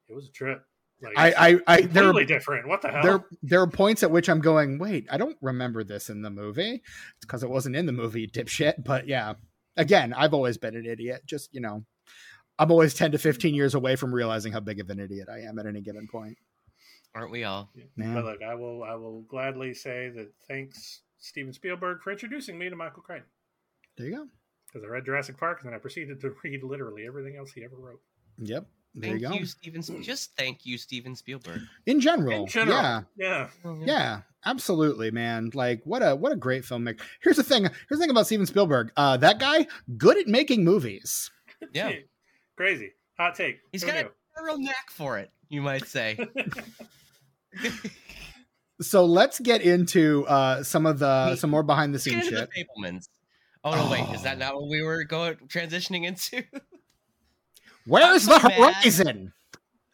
Speaker 2: it was a trip. Like,
Speaker 1: I I, I there
Speaker 2: completely
Speaker 1: are,
Speaker 2: different. What the hell?
Speaker 1: there there are points at which I'm going, wait, I don't remember this in the movie because it wasn't in the movie, dipshit. But yeah, again, I've always been an idiot. Just you know, I'm always ten to fifteen years away from realizing how big of an idiot I am at any given point.
Speaker 3: Aren't we all?
Speaker 1: Yeah.
Speaker 2: But look, I will I will gladly say that thanks Steven Spielberg for introducing me to Michael Crichton
Speaker 1: There you go.
Speaker 2: Because I read Jurassic Park and then I proceeded to *laughs* read literally everything else he ever wrote.
Speaker 1: Yep. There
Speaker 3: Thank
Speaker 1: you go.
Speaker 3: you, Steven. Just thank you, Steven Spielberg.
Speaker 1: In general,
Speaker 2: In general,
Speaker 1: yeah,
Speaker 2: yeah.
Speaker 1: yeah, absolutely, man. Like, what a what a great filmmaker. Here's the thing. Here's the thing about Steven Spielberg. Uh, that guy, good at making movies.
Speaker 3: Yeah.
Speaker 2: crazy hot take.
Speaker 3: He's
Speaker 2: Who
Speaker 3: got a real knack for it, you might say. *laughs*
Speaker 1: So let's get into uh, some of the some more behind the scenes shit.
Speaker 3: the Fabelmans. Oh no, wait, is
Speaker 1: Oh.
Speaker 3: that not what we were going transitioning into? *laughs*
Speaker 1: Where's
Speaker 3: I'm
Speaker 1: the
Speaker 3: so mad.
Speaker 1: horizon?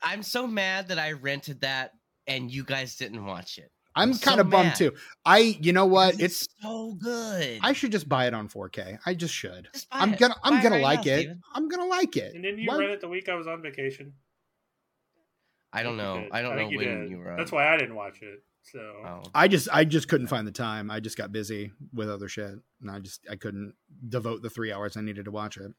Speaker 3: I'm so mad that I rented that and you guys didn't watch it.
Speaker 1: I'm
Speaker 3: I'm so
Speaker 1: kind of bummed
Speaker 3: mad.
Speaker 1: too. I, you know what?
Speaker 3: Because
Speaker 1: It's
Speaker 3: so good.
Speaker 1: I should just buy it on 4K. I just should.
Speaker 3: Just buy
Speaker 1: I'm
Speaker 3: it.
Speaker 1: gonna I'm
Speaker 3: Buy
Speaker 1: gonna
Speaker 3: right
Speaker 1: like
Speaker 3: now,
Speaker 1: it.
Speaker 3: Stephen.
Speaker 1: I'm gonna like it.
Speaker 2: And then you
Speaker 1: Why-
Speaker 2: read it the week I was on vacation.
Speaker 3: I don't know. I don't know
Speaker 2: you
Speaker 3: when
Speaker 2: did.
Speaker 3: you were. On.
Speaker 2: That's why I didn't watch it. So
Speaker 3: Oh.
Speaker 1: I just I just couldn't find the time. I just got busy with other shit, and I just I couldn't devote the three hours I needed to watch it.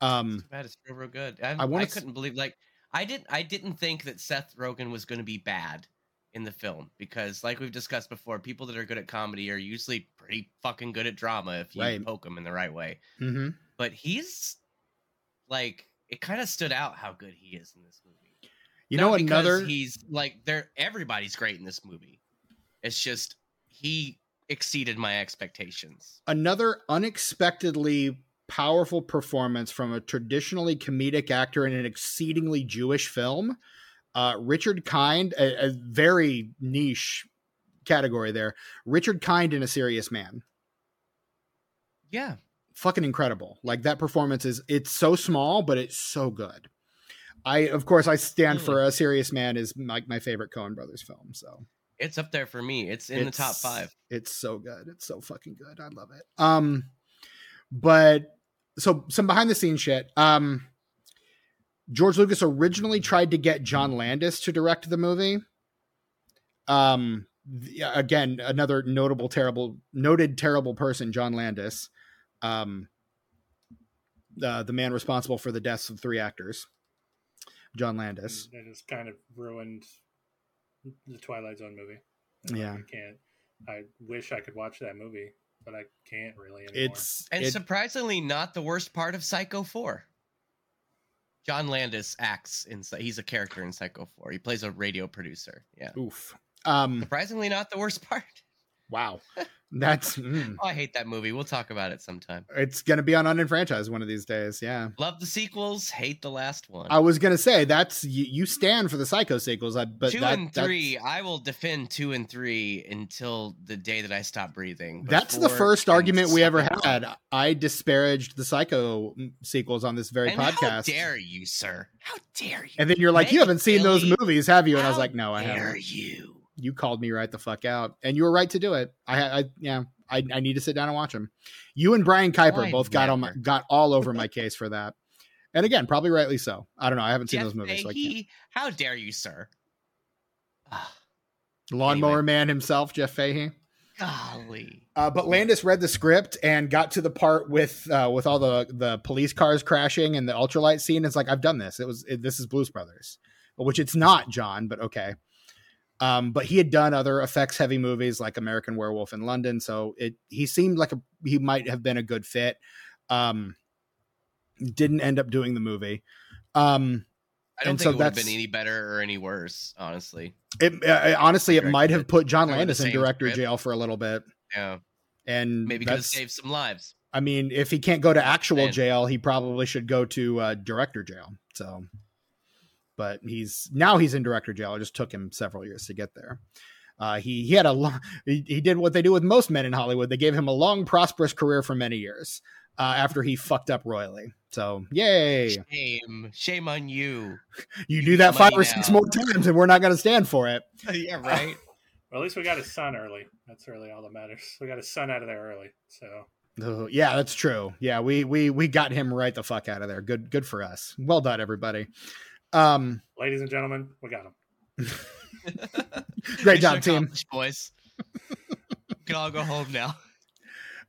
Speaker 1: Um,
Speaker 3: Too bad it's real, real good. I,
Speaker 1: I
Speaker 3: I,
Speaker 1: wanna s-
Speaker 3: couldn't believe like I didn't I didn't think that Seth Rogen was going to be bad in the film because like we've discussed before, people that are good at comedy are usually pretty fucking good at drama if you
Speaker 1: Right.
Speaker 3: poke them in the right way.
Speaker 1: mhm.
Speaker 3: But he's like it kind of stood out how good he is in this movie.
Speaker 1: You
Speaker 3: Not
Speaker 1: know
Speaker 3: because
Speaker 1: another
Speaker 3: he's like there everybody's great in this movie. It's just he exceeded my expectations.
Speaker 1: another unexpectedly powerful performance from a traditionally comedic actor in an exceedingly Jewish film. Uh, Richard Kind, a, a very niche category there. Richard Kind in A Serious Man.
Speaker 3: Yeah.
Speaker 1: fucking incredible. Like that performance is it's so small, but it's so good. I of course I stand for a serious man is like my favorite Coen Brothers film. So
Speaker 3: It's up there for me. It's in the top 5.
Speaker 1: It's so good. It's so fucking good. I love it. Um, but so some behind the scenes shit. Um, George Lucas originally tried to get John Landis to direct the movie. Um, again, another notable, terrible, noted terrible person, John Landis. Um, uh, the man responsible for the deaths of three actors, John Landis.
Speaker 2: it just kind of ruined the Twilight Zone movie.
Speaker 1: Yeah.
Speaker 2: I can't. I wish I could watch that movie, but I can't really anymore.
Speaker 1: It's
Speaker 3: And
Speaker 1: it-
Speaker 3: surprisingly, not the worst part of Psycho 4. John Landis acts in. He's a character in Psycho 4. He plays a radio producer. Yeah.
Speaker 1: oof. Um,
Speaker 3: Surprisingly, not the worst *laughs* part.
Speaker 1: wow, that's. mm.
Speaker 3: Oh, I hate that movie. We'll talk about it sometime.
Speaker 1: It's gonna be on unenfranchised one of these days. Yeah,
Speaker 3: Love the sequels. Hate the last one.
Speaker 1: I was gonna say that's you, you stand for the Psycho sequels, I, but
Speaker 3: two
Speaker 1: that,
Speaker 3: and three, I will defend two and three until the day that I stop breathing. but
Speaker 1: That's the first argument we ever had. I disparaged the Psycho mm, sequels on this very
Speaker 3: And How
Speaker 1: podcast,
Speaker 3: dare you, sir? How dare you?
Speaker 1: and then you're like, "You haven't seen those movies, have you?" And I was like, "No, I
Speaker 3: dare
Speaker 1: haven't."
Speaker 3: you?
Speaker 1: You called me right the fuck out, and you were right to do it. I, I yeah, I, I need to sit down and watch them. You and Brian Kuiper both got on my, got all over my case for that, and again, probably rightly so. I don't know. I haven't seen
Speaker 3: Jeff
Speaker 1: those movies. So.
Speaker 3: How dare you, sir? Ah,
Speaker 1: Lawnmower
Speaker 3: Anyway.
Speaker 1: Man himself, Jeff Fahey.
Speaker 3: golly.
Speaker 1: Uh, but Landis read the script and got to the part with uh, with all the the police cars crashing and the ultralight scene. It's like I've done this. It was it, this is Blues Brothers. which it's not John, but okay. Um, but he had done other effects heavy movies like American Werewolf in London, so it he seemed like a he might have been a good fit. Um, didn't end up doing the movie. Um,
Speaker 3: I don't think
Speaker 1: so
Speaker 3: it would have been any better or any worse, honestly.
Speaker 1: it uh, honestly it might have put John
Speaker 3: They were the
Speaker 1: Landis in director jail for a little bit,
Speaker 3: Yeah,
Speaker 1: and
Speaker 3: maybe could have saved some lives.
Speaker 1: I mean, if he can't go to actual
Speaker 3: Man.
Speaker 1: jail, he probably should go to uh, director jail. So, but he's now he's in director jail. It just took him several years to get there. Uh, he he had a long, he, he did what they do with most men in Hollywood. They gave him a long, prosperous career for many years uh, after he fucked up royally. So, yay!
Speaker 3: Shame, shame on you. *laughs*
Speaker 1: You do that five
Speaker 3: money
Speaker 1: or six more times, and we're not going to stand for it. *laughs*
Speaker 3: yeah, right. *laughs*
Speaker 2: Well, at least we got his son early. That's really all that matters. We got his son out of there early. So
Speaker 1: Oh, yeah, that's true. Yeah, we we we got him right the fuck out of there. Good good for us. Well done, everybody. Um,
Speaker 2: ladies and gentlemen, we got him. *laughs*
Speaker 1: great job, team.
Speaker 3: boys. We can all go home now.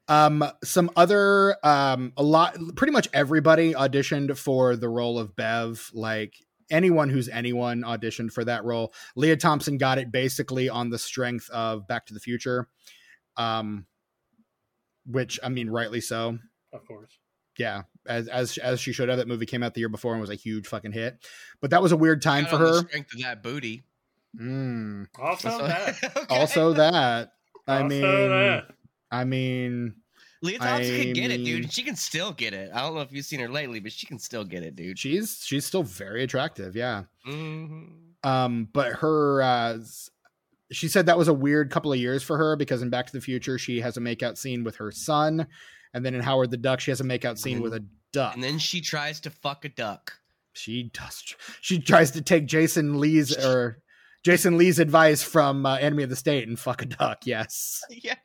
Speaker 1: Um, some other, um, a lot, pretty much everybody auditioned for the role of Bev. Like anyone who's anyone auditioned for that role. Lea Thompson got it basically on the strength of Back to the Future, um, which I mean, rightly so.
Speaker 2: Of course.
Speaker 1: Yeah, as as as she should have. That movie came out the year before and was a huge fucking hit. But that was a weird time
Speaker 3: Got
Speaker 1: for
Speaker 3: on the
Speaker 1: her.
Speaker 3: strength of that booty.
Speaker 1: Mm.
Speaker 2: Also that. *laughs*
Speaker 3: Okay.
Speaker 1: Also, that I
Speaker 2: Also
Speaker 1: mean,
Speaker 2: that.
Speaker 1: I mean,
Speaker 3: Lea Thompson
Speaker 1: I
Speaker 3: can get it, dude. She can still get it. I don't know if you've seen her lately, but she can still get it, dude.
Speaker 1: she's she's still very attractive. Yeah.
Speaker 3: hmm
Speaker 1: um but her uh she said that was a weird couple of years for her because in back to the future she has a makeout scene with her son and then in howard the duck she has a makeout scene with a duck
Speaker 3: And then she tries to fuck a duck.
Speaker 1: she does she tries to take jason lee's or jason lee's advice from uh, enemy of the state and fuck a duck yes *laughs*
Speaker 3: yeah,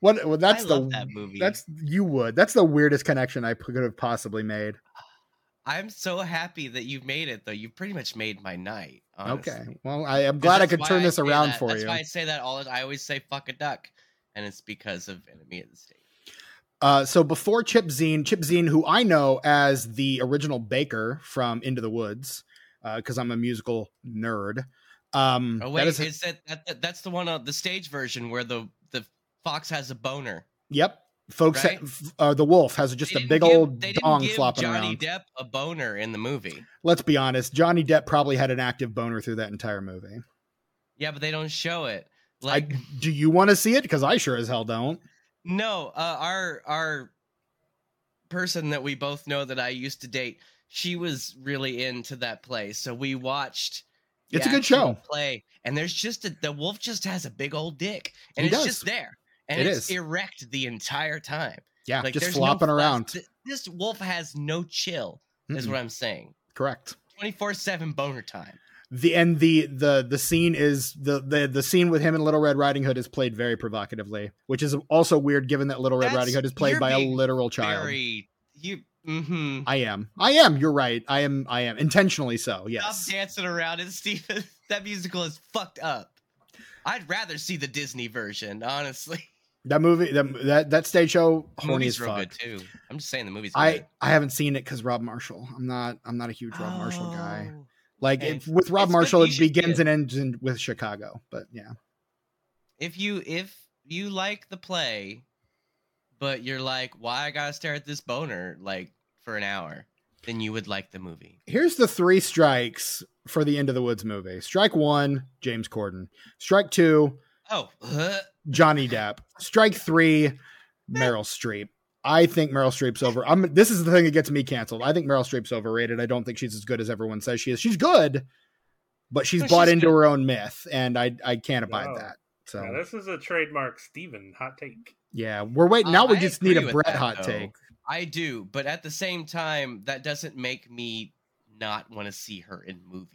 Speaker 1: what well that's
Speaker 3: I
Speaker 1: the
Speaker 3: that movie.
Speaker 1: that's you would that's the weirdest connection i could have possibly made *sighs*
Speaker 3: I'm so happy that you've made it, though. You pretty much made my night. Honestly.
Speaker 1: okay well I am glad i could turn this around
Speaker 3: that.
Speaker 1: for
Speaker 3: that's
Speaker 1: you
Speaker 3: why I say that all. I always say "fuck a duck," and it's because of Enemy of the State.
Speaker 1: Uh, so before Chip Zien, Chip Zien, who I know as the original Baker from Into the Woods, because I'm a musical nerd. Um,
Speaker 3: Oh wait,
Speaker 1: is-
Speaker 3: is that, that, that that's the one on the stage version where the the fox has a boner?
Speaker 1: yep, folks.
Speaker 3: Right?
Speaker 1: uh, the wolf has just a big
Speaker 3: give-
Speaker 1: old dong flopping
Speaker 3: Johnny
Speaker 1: around.
Speaker 3: Johnny Depp a boner in the movie.
Speaker 1: Let's be honest, Johnny Depp probably had an active boner through that entire movie.
Speaker 3: Yeah, but they don't show it. Like
Speaker 1: I, do you want to see it? Because I sure as hell don't.
Speaker 3: No, uh, our our person that we both know that I used to date, she was really into that play, so we watched.
Speaker 1: It's a good show.
Speaker 3: Play, and there's just a, the wolf just has a big old dick, and
Speaker 1: He
Speaker 3: it's
Speaker 1: does.
Speaker 3: just there, and
Speaker 1: It
Speaker 3: it's
Speaker 1: is.
Speaker 3: erect the entire time.
Speaker 1: Yeah,
Speaker 3: Like
Speaker 1: just
Speaker 3: there's no
Speaker 1: flopping around.
Speaker 3: This wolf has no chill, is
Speaker 1: Mm-mm.
Speaker 3: what I'm saying.
Speaker 1: Correct.
Speaker 3: Twenty four seven boner time.
Speaker 1: The and the the the scene is the the the scene with him and Little Red Riding Hood is played very provocatively, which is also weird given that Little Red
Speaker 3: That's-
Speaker 1: Riding Hood is played by a literal child.
Speaker 3: Very you. Mm-hmm.
Speaker 1: I am. I am. You're right. I am. I am intentionally so. Yes.
Speaker 3: Stop dancing around it, Stephen. *laughs* That musical is fucked up. I'd rather see the Disney version, honestly.
Speaker 1: That movie. That that, that stage show.
Speaker 3: The
Speaker 1: Horny
Speaker 3: movie's
Speaker 1: as
Speaker 3: real
Speaker 1: fuck.
Speaker 3: good too. I'm just saying the movie's
Speaker 1: I
Speaker 3: good.
Speaker 1: I haven't seen it because Rob Marshall. I'm not. I'm not a huge Rob Marshall guy. Like if, with Rob Marshall, it begins and ends in, with Chicago. But yeah.
Speaker 3: If you if you like the play, but you're like, why I gotta stare at this boner like for an hour, then you would like the movie.
Speaker 1: Here's the three strikes for the Into the Woods movie. Strike one, James Corden. Strike two,
Speaker 3: Oh. *laughs*
Speaker 1: Johnny Depp. Strike three, *laughs* Meryl Streep. I think Meryl Streep's over. I'm. This is the thing that gets me canceled. I think Meryl Streep's overrated. I don't think she's as good as everyone says she is. She's good, but she's
Speaker 3: No,
Speaker 1: bought
Speaker 3: she's
Speaker 1: into
Speaker 3: good.
Speaker 1: her own myth, and I I can't abide
Speaker 2: Wow.
Speaker 1: that. So
Speaker 2: Now, this is a trademark Stephen hot take.
Speaker 1: yeah, we're waiting.
Speaker 3: Uh,
Speaker 1: Now we
Speaker 3: I
Speaker 1: just need a Brett
Speaker 3: that,
Speaker 1: hot
Speaker 3: though.
Speaker 1: take.
Speaker 3: I do, but at the same time, that doesn't make me not want to see her in movies.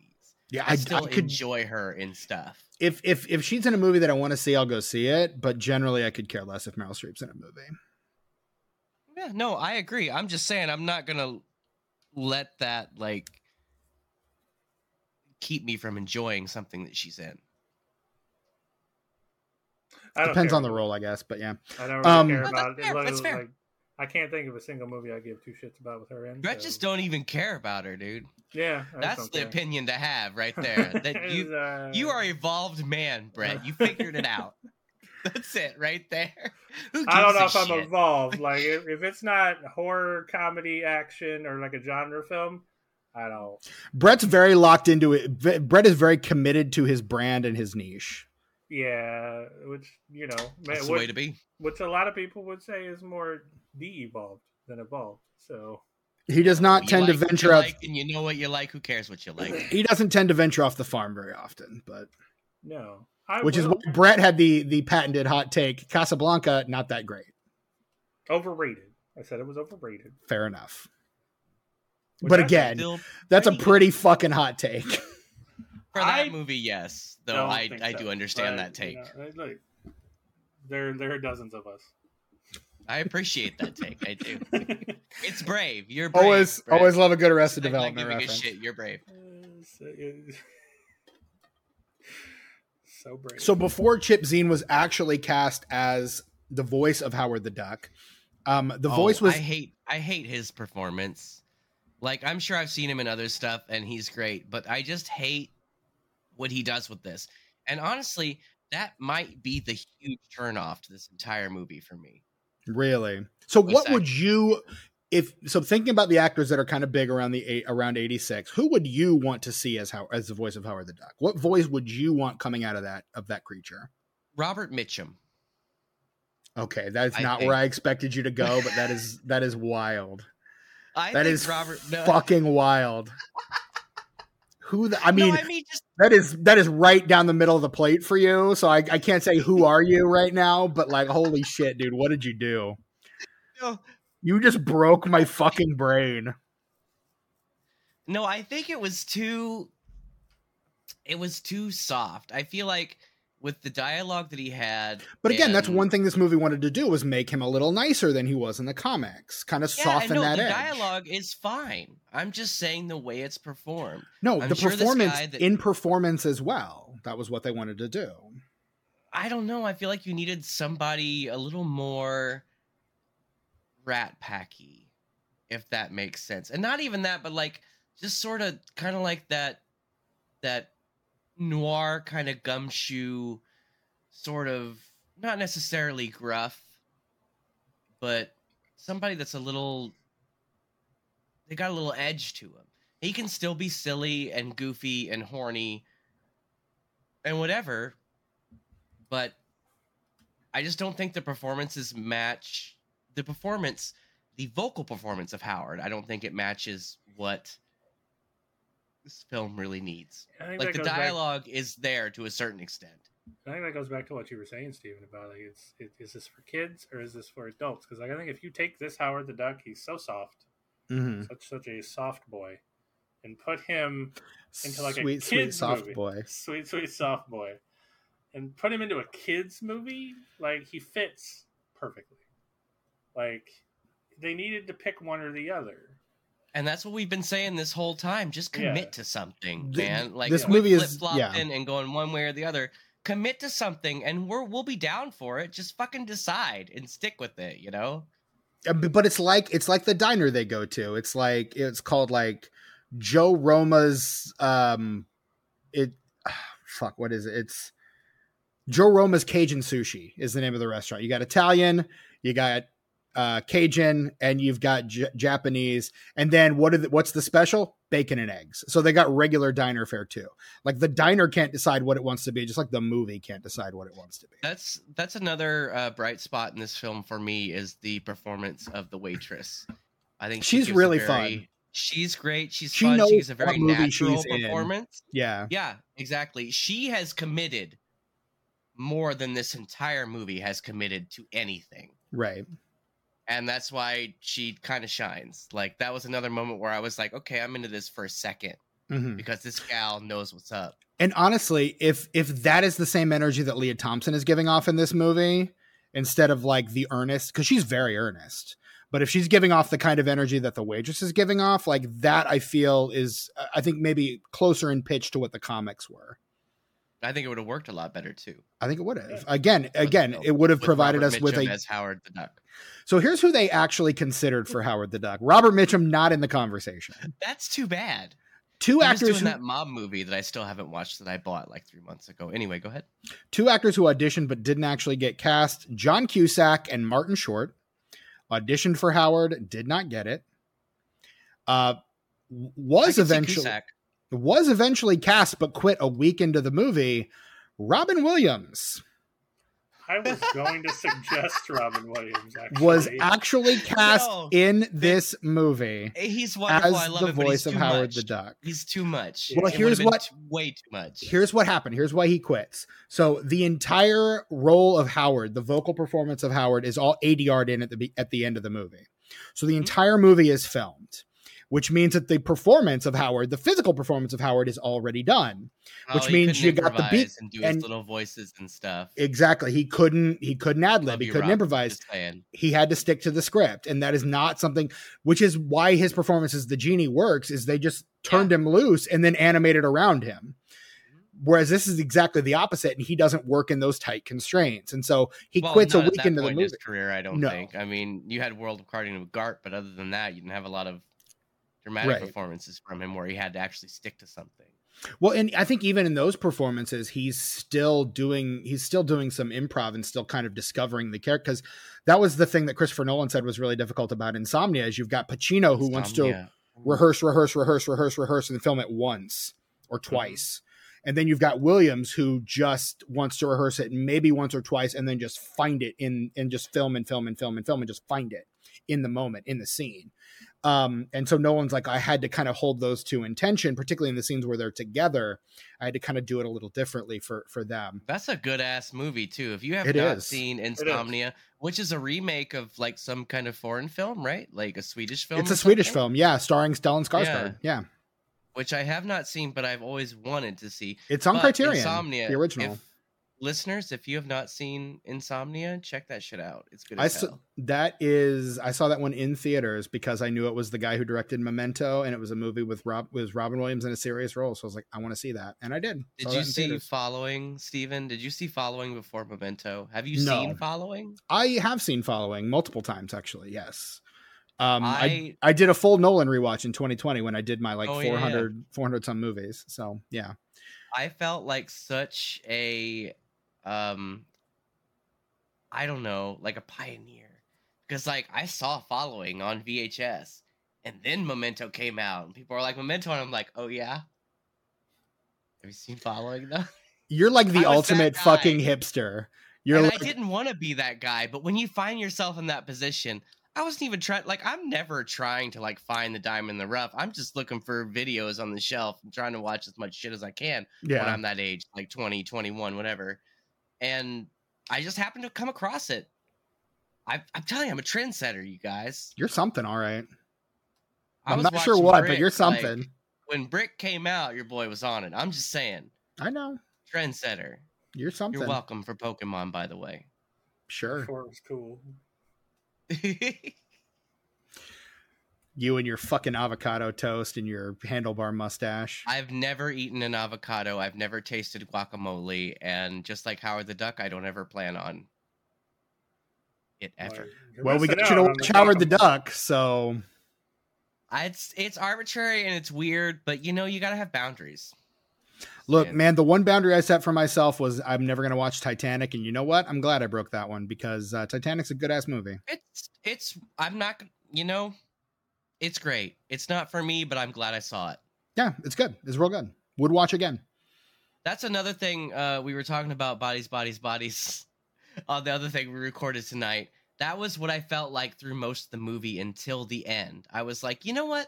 Speaker 1: Yeah,
Speaker 3: I,
Speaker 1: I,
Speaker 3: still
Speaker 1: I could
Speaker 3: enjoy her in stuff.
Speaker 1: if if if she's in a movie that I want to see, I'll go see it. But generally, I could care less if Meryl Streep's in a movie.
Speaker 3: Yeah, no, I agree. I'm just saying I'm not gonna let that like keep me from enjoying something that she's in.
Speaker 2: I
Speaker 1: Depends
Speaker 2: care.
Speaker 1: on the role, I guess. But yeah,
Speaker 2: I don't really
Speaker 1: Um,
Speaker 2: care about
Speaker 3: that's fair,
Speaker 2: it.
Speaker 3: that's fair.
Speaker 2: Like, I can't think of a single movie I give two shits about with her in.
Speaker 3: Brett
Speaker 2: so-
Speaker 3: just don't even care about her, dude.
Speaker 2: Yeah, I
Speaker 3: That's the
Speaker 2: care.
Speaker 3: opinion to have right *laughs* there. That you
Speaker 2: Uh,
Speaker 3: you are evolved man, Brett. You figured it out. *laughs* *laughs* That's it right there. *laughs*
Speaker 2: I don't know
Speaker 3: gives
Speaker 2: if I'm
Speaker 3: shit?
Speaker 2: evolved. *laughs* Like if, if it's not horror, comedy, action, or like a genre film, I don't.
Speaker 1: Brett's very locked into it. Brett is very committed to his brand and his niche.
Speaker 2: Yeah, which you know,
Speaker 3: That's the
Speaker 2: which,
Speaker 3: way to be.
Speaker 2: which a lot of people would say is more de-evolved than evolved. So
Speaker 1: He does not
Speaker 3: You
Speaker 1: tend
Speaker 3: like
Speaker 1: to venture
Speaker 3: you
Speaker 1: out.
Speaker 3: like, and you know what you like. Who cares what you like?
Speaker 1: He doesn't tend to venture off the farm very often, but
Speaker 2: no, I
Speaker 1: which is why Brett had the the patented hot take. Casablanca, not that great.
Speaker 2: overrated. I said it was overrated.
Speaker 1: Fair enough.
Speaker 2: Which
Speaker 1: But
Speaker 2: I-
Speaker 1: again,
Speaker 3: Still,
Speaker 1: That's a
Speaker 3: pretty good.
Speaker 1: fucking hot take. *laughs*
Speaker 3: for that
Speaker 2: I
Speaker 3: movie, yes. Though I
Speaker 2: think
Speaker 3: I
Speaker 2: so,
Speaker 3: do understand
Speaker 2: but,
Speaker 3: that take.
Speaker 2: you know, look, there there are dozens of us.
Speaker 3: I appreciate that take. I do. *laughs* It's brave. You're brave.
Speaker 1: always
Speaker 3: Brett.
Speaker 1: always love a good Arrested
Speaker 3: Like, not
Speaker 1: Development
Speaker 3: giving a
Speaker 1: reference.
Speaker 3: shit. You're brave.
Speaker 2: Uh, so, it- *laughs* so brave.
Speaker 1: So before Chip Zien was actually cast as the voice of Howard the Duck, um, the
Speaker 3: Oh,
Speaker 1: voice was
Speaker 3: I hate. I hate his performance. Like I'm sure I've seen him in other stuff, and he's great. But I just hate what he does with this. And honestly, that might be the huge turnoff to this entire movie for me.
Speaker 1: really. So
Speaker 3: Was
Speaker 1: what
Speaker 3: that-
Speaker 1: would you if so thinking about the actors that are kind of big around the eight, around 86, who would you want to see as how as the voice of Howard the Duck? What voice would you want coming out of that of that creature?
Speaker 3: Robert Mitchum.
Speaker 1: Okay, that's not
Speaker 3: think-
Speaker 1: where I expected you to go, but that is *laughs* that is wild.
Speaker 3: I
Speaker 1: That
Speaker 3: think
Speaker 1: is
Speaker 3: Robert. No,
Speaker 1: Fucking wild. *laughs* Who the, I
Speaker 3: no,
Speaker 1: mean
Speaker 3: I mean just
Speaker 1: that is that is right down the middle of the plate for you. So I, I can't say who are you right now, but like holy shit, dude, what did you do? *laughs*
Speaker 3: no,
Speaker 1: You just broke my fucking brain.
Speaker 3: no. I think it was too. It was too soft. I feel like with the dialogue that he had.
Speaker 1: But again, that's one thing this movie wanted to do was make him a little nicer than he was in the comics, kind of
Speaker 3: Yeah,
Speaker 1: soften
Speaker 3: know,
Speaker 1: that
Speaker 3: the
Speaker 1: edge.
Speaker 3: dialogue is fine. I'm just saying the way it's performed.
Speaker 1: no,
Speaker 3: I'm
Speaker 1: the
Speaker 3: sure
Speaker 1: performance
Speaker 3: that-
Speaker 1: in performance as well. That was what they wanted to do.
Speaker 3: I don't know. I feel like you needed somebody a little more rat packy, if that makes sense. And not even that, but like just sort of kind of like that that noir kind of gumshoe sort of not necessarily gruff, but somebody that's a little they got a little edge to him. He can still be silly and goofy and horny and whatever, but I just don't think the performances match the performance, the vocal performance of Howard. I don't think it matches what this film really needs. Like the
Speaker 2: goes back-
Speaker 3: dialogue is there to a certain extent.
Speaker 2: I think that goes back to what you were saying, Stephen, about like, it's it, is this for kids or is this for adults? Because like, I think if you take this Howard the Duck, he's so soft,
Speaker 1: Mm-hmm.
Speaker 2: such such a soft boy, and put him into like
Speaker 1: sweet,
Speaker 2: a
Speaker 1: sweet,
Speaker 2: kids
Speaker 1: soft
Speaker 2: movie.
Speaker 1: boy. *laughs*
Speaker 2: sweet sweet soft boy, and put him into a kids movie, like he fits perfectly. Like they needed to pick one or the other.
Speaker 3: And that's what we've been saying this whole time. Just
Speaker 2: Yeah.
Speaker 3: commit to something, man. Like
Speaker 1: this movie is-
Speaker 3: flip-flopping
Speaker 1: yeah.
Speaker 3: and going one way or the other. Commit to something, and we're we'll be down for it. Just fucking decide and stick with it. You know.
Speaker 1: But it's like it's like the diner they go to. It's like it's called like Joe Roma's um it fuck what is it? It's Joe Roma's Cajun Sushi is the name of the restaurant. You got Italian, you got uh Cajun and you've got J- Japanese and then what are the, what's the special? Bacon and eggs. So they got regular diner fare too. Like the diner can't decide what it wants to be just like the movie can't decide what it wants to be.
Speaker 3: That's that's another uh, bright spot in this film for me is the performance of the waitress. I think
Speaker 1: She's
Speaker 3: a
Speaker 1: really
Speaker 3: very-
Speaker 1: fun.
Speaker 3: She's great. She's
Speaker 1: She
Speaker 3: fun.
Speaker 1: knows
Speaker 3: She gives a very natural
Speaker 1: she's in.
Speaker 3: performance.
Speaker 1: Yeah.
Speaker 3: Yeah, exactly. She has committed more than this entire movie has committed to anything.
Speaker 1: Right.
Speaker 3: And that's why she kind of shines. Like that was another moment where I was like, okay, I'm into this for a second
Speaker 1: Mhm.
Speaker 3: because this gal knows what's up.
Speaker 1: And honestly, if if that is the same energy that Lea Thompson is giving off in this movie, instead of like the earnest, because she's very earnest, but if she's giving off the kind of energy that the waitress is giving off, like that, I feel is I think maybe closer in pitch to what the comics were.
Speaker 3: I think it would have worked a lot better too.
Speaker 1: I think it would have.
Speaker 2: Yeah.
Speaker 1: Again, again, it would have provided
Speaker 3: Robert
Speaker 1: us with a.
Speaker 3: as Howard the Duck.
Speaker 1: So here's who they actually considered for *laughs* Howard the Duck. Robert Mitchum not in the conversation.
Speaker 3: That's too bad.
Speaker 1: Two
Speaker 3: He
Speaker 1: actors
Speaker 3: in
Speaker 1: who,
Speaker 3: that mob movie that I still haven't watched that I bought like three months ago. Anyway, go ahead.
Speaker 1: two actors who auditioned but didn't actually get cast. John Cusack and Martin Short auditioned for Howard, did not get it. Uh,
Speaker 3: I
Speaker 1: was
Speaker 3: see
Speaker 1: eventually
Speaker 3: Cusack.
Speaker 1: Was eventually cast but quit a week into the movie. Robin Williams
Speaker 2: I was going to suggest Robin Williams. Actually,
Speaker 1: was actually *laughs* cast
Speaker 3: No.
Speaker 1: in this movie
Speaker 3: He's wonderful. I
Speaker 1: as
Speaker 3: love
Speaker 1: the
Speaker 3: him, but
Speaker 1: voice of Howard
Speaker 3: much.
Speaker 1: the Duck.
Speaker 3: He's too much.
Speaker 1: Well,
Speaker 3: It
Speaker 1: here's what-
Speaker 3: way too much.
Speaker 1: Here's what happened. Here's why he quits. So the entire role of Howard, the vocal performance of Howard, is all ADR'd in at the at the end of the movie. So the
Speaker 3: Mhm.
Speaker 1: entire movie is filmed, which means that the performance of Howard, the physical performance of Howard, is already done.
Speaker 3: Oh,
Speaker 1: which means you got the beat
Speaker 3: and do
Speaker 1: and-
Speaker 3: his little voices and stuff.
Speaker 1: Exactly. He couldn't. He couldn't ad lib. He couldn't
Speaker 3: Rob.
Speaker 1: improvise. He had to stick to the script and that is not something which is why his performance as the genie works is they just turned him loose and then animated around him mm-hmm. whereas this is exactly the opposite and he doesn't work in those tight constraints and so he
Speaker 3: Well,
Speaker 1: quits a week into the movie
Speaker 3: his career, I don't
Speaker 1: No.
Speaker 3: think. I mean, you had World of Karting with Garp, but other than that, you didn't have a lot of dramatic
Speaker 1: Right.
Speaker 3: performances from him where he had to actually stick to something.
Speaker 1: well and i think even in those performances he's still doing he's still doing some improv and still kind of discovering the character because that was the thing that christopher nolan said was really difficult about insomnia is you've got pacino who wants to rehearse, rehearse, rehearse, rehearse, rehearse, and film it once or
Speaker 3: Mm-hmm.
Speaker 1: twice. And then you've got Williams who just wants to rehearse it maybe once or twice and then just find it in and just film and film and film and film and just find it in the moment, in the scene. Um, and so Nolan's like, I had to kind of hold those two in tension, particularly in the scenes where they're together. I had to kind of do it a little differently for for them.
Speaker 3: That's a good ass movie too. If you have
Speaker 1: It
Speaker 3: not
Speaker 1: is.
Speaker 3: seen Insomnia, which is a remake of like some kind of foreign film, right? Like a Swedish film.
Speaker 1: it's
Speaker 3: or
Speaker 1: a Swedish film, yeah, starring Stellan Skarsgård. Yeah.
Speaker 3: which I have not seen, but I've always wanted to see.
Speaker 1: It's on
Speaker 3: But
Speaker 1: Criterion,
Speaker 3: Insomnia,
Speaker 1: the original.
Speaker 3: if- listeners, if you have not seen Insomnia, check that shit out. It's good
Speaker 1: I
Speaker 3: as
Speaker 1: saw, that is I saw that one in theaters because I knew it was the guy who directed Memento and it was a movie with Rob with Robin Williams in a serious role. So I was like, I want to see that, and I did.
Speaker 3: Did
Speaker 1: Saw
Speaker 3: you see
Speaker 1: theaters.
Speaker 3: Following, Stephen? Did you see Following before Memento? Have you
Speaker 1: No.
Speaker 3: seen Following?
Speaker 1: I have seen Following multiple times actually. Yes. Um, I,
Speaker 3: I-
Speaker 1: I did a full Nolan rewatch in 2020 when I did my like
Speaker 3: Oh, yeah, yeah.
Speaker 1: 400 400 some movies. So yeah,
Speaker 3: I felt like such a um I don't know, like a pioneer. Because like I saw following on VHS and then Memento came out and people are like Memento and I'm like, "Oh yeah." Have you seen following though? *laughs*
Speaker 1: you're like the
Speaker 3: I
Speaker 1: ultimate fucking hipster. You're
Speaker 3: and
Speaker 1: like,
Speaker 3: I didn't want to be that guy, but when you find yourself in that position, I wasn't even trying like I'm never trying to like find the diamond in the rough. I'm just looking for videos on the shelf and trying to watch as much shit as I can when
Speaker 1: yeah,
Speaker 3: I'm that age, like 20, 21, whatever. And I just happened to come across it. I, I'm telling you, I'm a trendsetter, you guys.
Speaker 1: you're something. All right.
Speaker 3: I
Speaker 1: I'm not sure
Speaker 3: watching
Speaker 1: what, but you're
Speaker 3: like,
Speaker 1: something.
Speaker 3: when Brick came out, your boy was on it. I'm just saying,
Speaker 1: I know.
Speaker 3: trendsetter.
Speaker 1: You're something.
Speaker 3: You're welcome for Pokemon, by the way.
Speaker 1: Sure.
Speaker 2: Before it was cool. *laughs*
Speaker 1: You and your fucking avocado toast and your handlebar mustache.
Speaker 3: I've never eaten an avocado. I've never tasted guacamole, and just like Howard the Duck, I don't ever plan on it ever.
Speaker 2: You're
Speaker 1: well, we got you to watch Howard the. Duck, so
Speaker 3: It's it's arbitrary and it's weird, but you know you gotta have boundaries.
Speaker 1: look,
Speaker 3: Yeah.
Speaker 1: man, the one boundary I set for myself was I'm never gonna watch Titanic, and you know what? I'm glad I broke that one because uh, Titanic's a good ass movie.
Speaker 3: It's it's I'm not you know, it's great. It's not for me, but I'm glad I saw it.
Speaker 1: Yeah, it's good. It's real good. Would watch again.
Speaker 3: That's another thing uh we were talking about bodies, bodies, bodies. *laughs* On the other thing we recorded tonight. That was what I felt like through most of the movie until the end. I was like, you know what?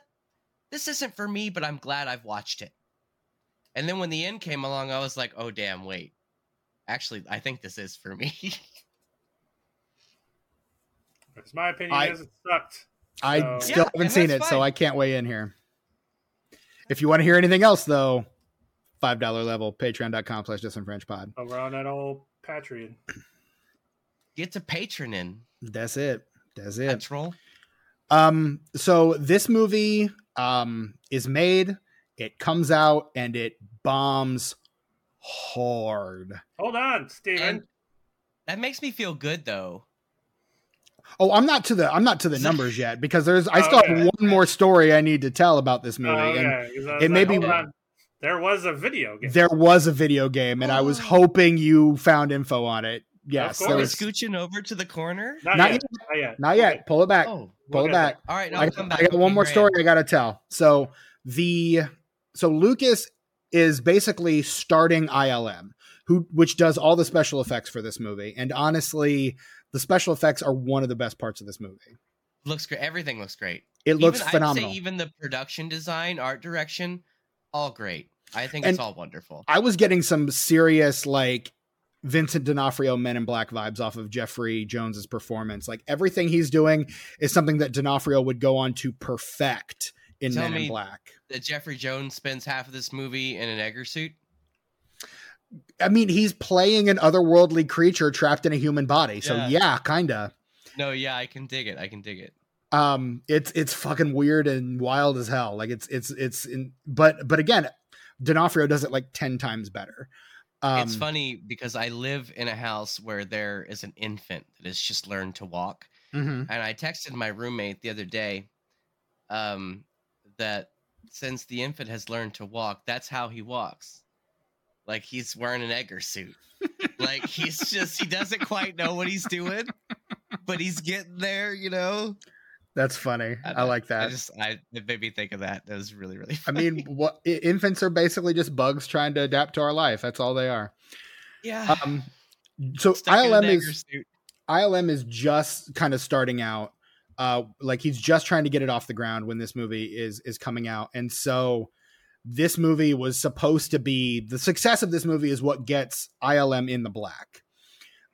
Speaker 3: This isn't for me, but I'm glad I've watched it. And then when the end came along, I was like, oh damn, wait. Actually, I think this is for me. *laughs*
Speaker 2: Because my opinion
Speaker 1: I-
Speaker 2: is it sucked.
Speaker 1: I
Speaker 2: So-
Speaker 1: still
Speaker 3: Yeah,
Speaker 1: haven't seen
Speaker 3: that's
Speaker 1: it, so. I can't weigh in here. If you want to hear anything else, though, five dollar level, patreon.com slash disenfranchpod.
Speaker 2: Over on that old Patreon.
Speaker 3: Get to patronin.
Speaker 1: That's it. That's it.
Speaker 3: Petrol.
Speaker 1: Um, so this movie um is made, it comes out, and it bombs hard.
Speaker 2: Hold on, Stephen.
Speaker 3: And that makes me feel good though.
Speaker 1: Oh, I'm not to the I'm not to the numbers *laughs* yet because there's I
Speaker 2: Oh,
Speaker 1: still have one more story I need to tell about this
Speaker 2: Oh,
Speaker 1: movie. And
Speaker 2: okay, 'cause I was
Speaker 1: it may be-
Speaker 2: There was a video game.
Speaker 1: there was a video game, and I was
Speaker 3: Oh.
Speaker 1: hoping you found info on it. Yes,
Speaker 2: Of
Speaker 1: there
Speaker 3: Are we
Speaker 2: course.
Speaker 1: was,
Speaker 3: scooching over to the corner?
Speaker 2: not,
Speaker 1: not
Speaker 2: yet.
Speaker 1: yet.
Speaker 2: Not yet.
Speaker 1: not yet. Pull it back.
Speaker 3: Oh,
Speaker 1: Pull
Speaker 2: we'll
Speaker 1: it
Speaker 2: get
Speaker 1: back.
Speaker 3: all right. No,
Speaker 1: I,
Speaker 3: come back.
Speaker 1: I got one more
Speaker 3: Grand.
Speaker 1: story I got to tell. So the so Lucas is basically starting ILM, who which does all the special effects for this movie, and honestly, the special effects are one of the best parts of this movie.
Speaker 3: Looks great. Everything looks great.
Speaker 1: It looks
Speaker 3: even,
Speaker 1: phenomenal.
Speaker 3: I'd say even the production design, art direction, all great. I think
Speaker 1: And-
Speaker 3: it's all wonderful.
Speaker 1: I was getting some serious like Vincent D'Onofrio Men in Black vibes off of Jeffrey Jones's performance. Like everything he's doing is something that D'Onofrio would go on to perfect in
Speaker 3: Tell
Speaker 1: Men in Black.
Speaker 3: That Jeffrey Jones spends half of this movie in an Edgar suit.
Speaker 1: I mean, he's playing an otherworldly creature trapped in a human body. So
Speaker 3: Yeah.
Speaker 1: yeah, kinda.
Speaker 3: No, yeah, I can dig it. I can dig it.
Speaker 1: um it's it's fucking weird and wild as hell like it's it's it's in but but again D'Onofrio does it like 10 times better um
Speaker 3: it's funny because I live in a house where there is an infant that has just learned to walk.
Speaker 1: mhm.
Speaker 3: And I texted my roommate the other day um, that since the infant has learned to walk, that's how he walks. Like he's wearing an Edgar suit. like he's just, he doesn't quite know what he's doing, but he's getting there, you know?
Speaker 1: that's funny i,
Speaker 3: I
Speaker 1: like
Speaker 3: I
Speaker 1: that
Speaker 3: just, I, it made me think of that. That was really, really
Speaker 1: I mean what infants are basically just bugs trying to adapt to our life that's all they are
Speaker 3: yeah.
Speaker 1: um so
Speaker 3: Stuck
Speaker 1: ilm is
Speaker 3: suit.
Speaker 1: ilm is just kind of starting out uh like he's just trying to get it off the ground when this movie is is coming out and so this movie was supposed to be the success of this movie is what gets ilm in the black.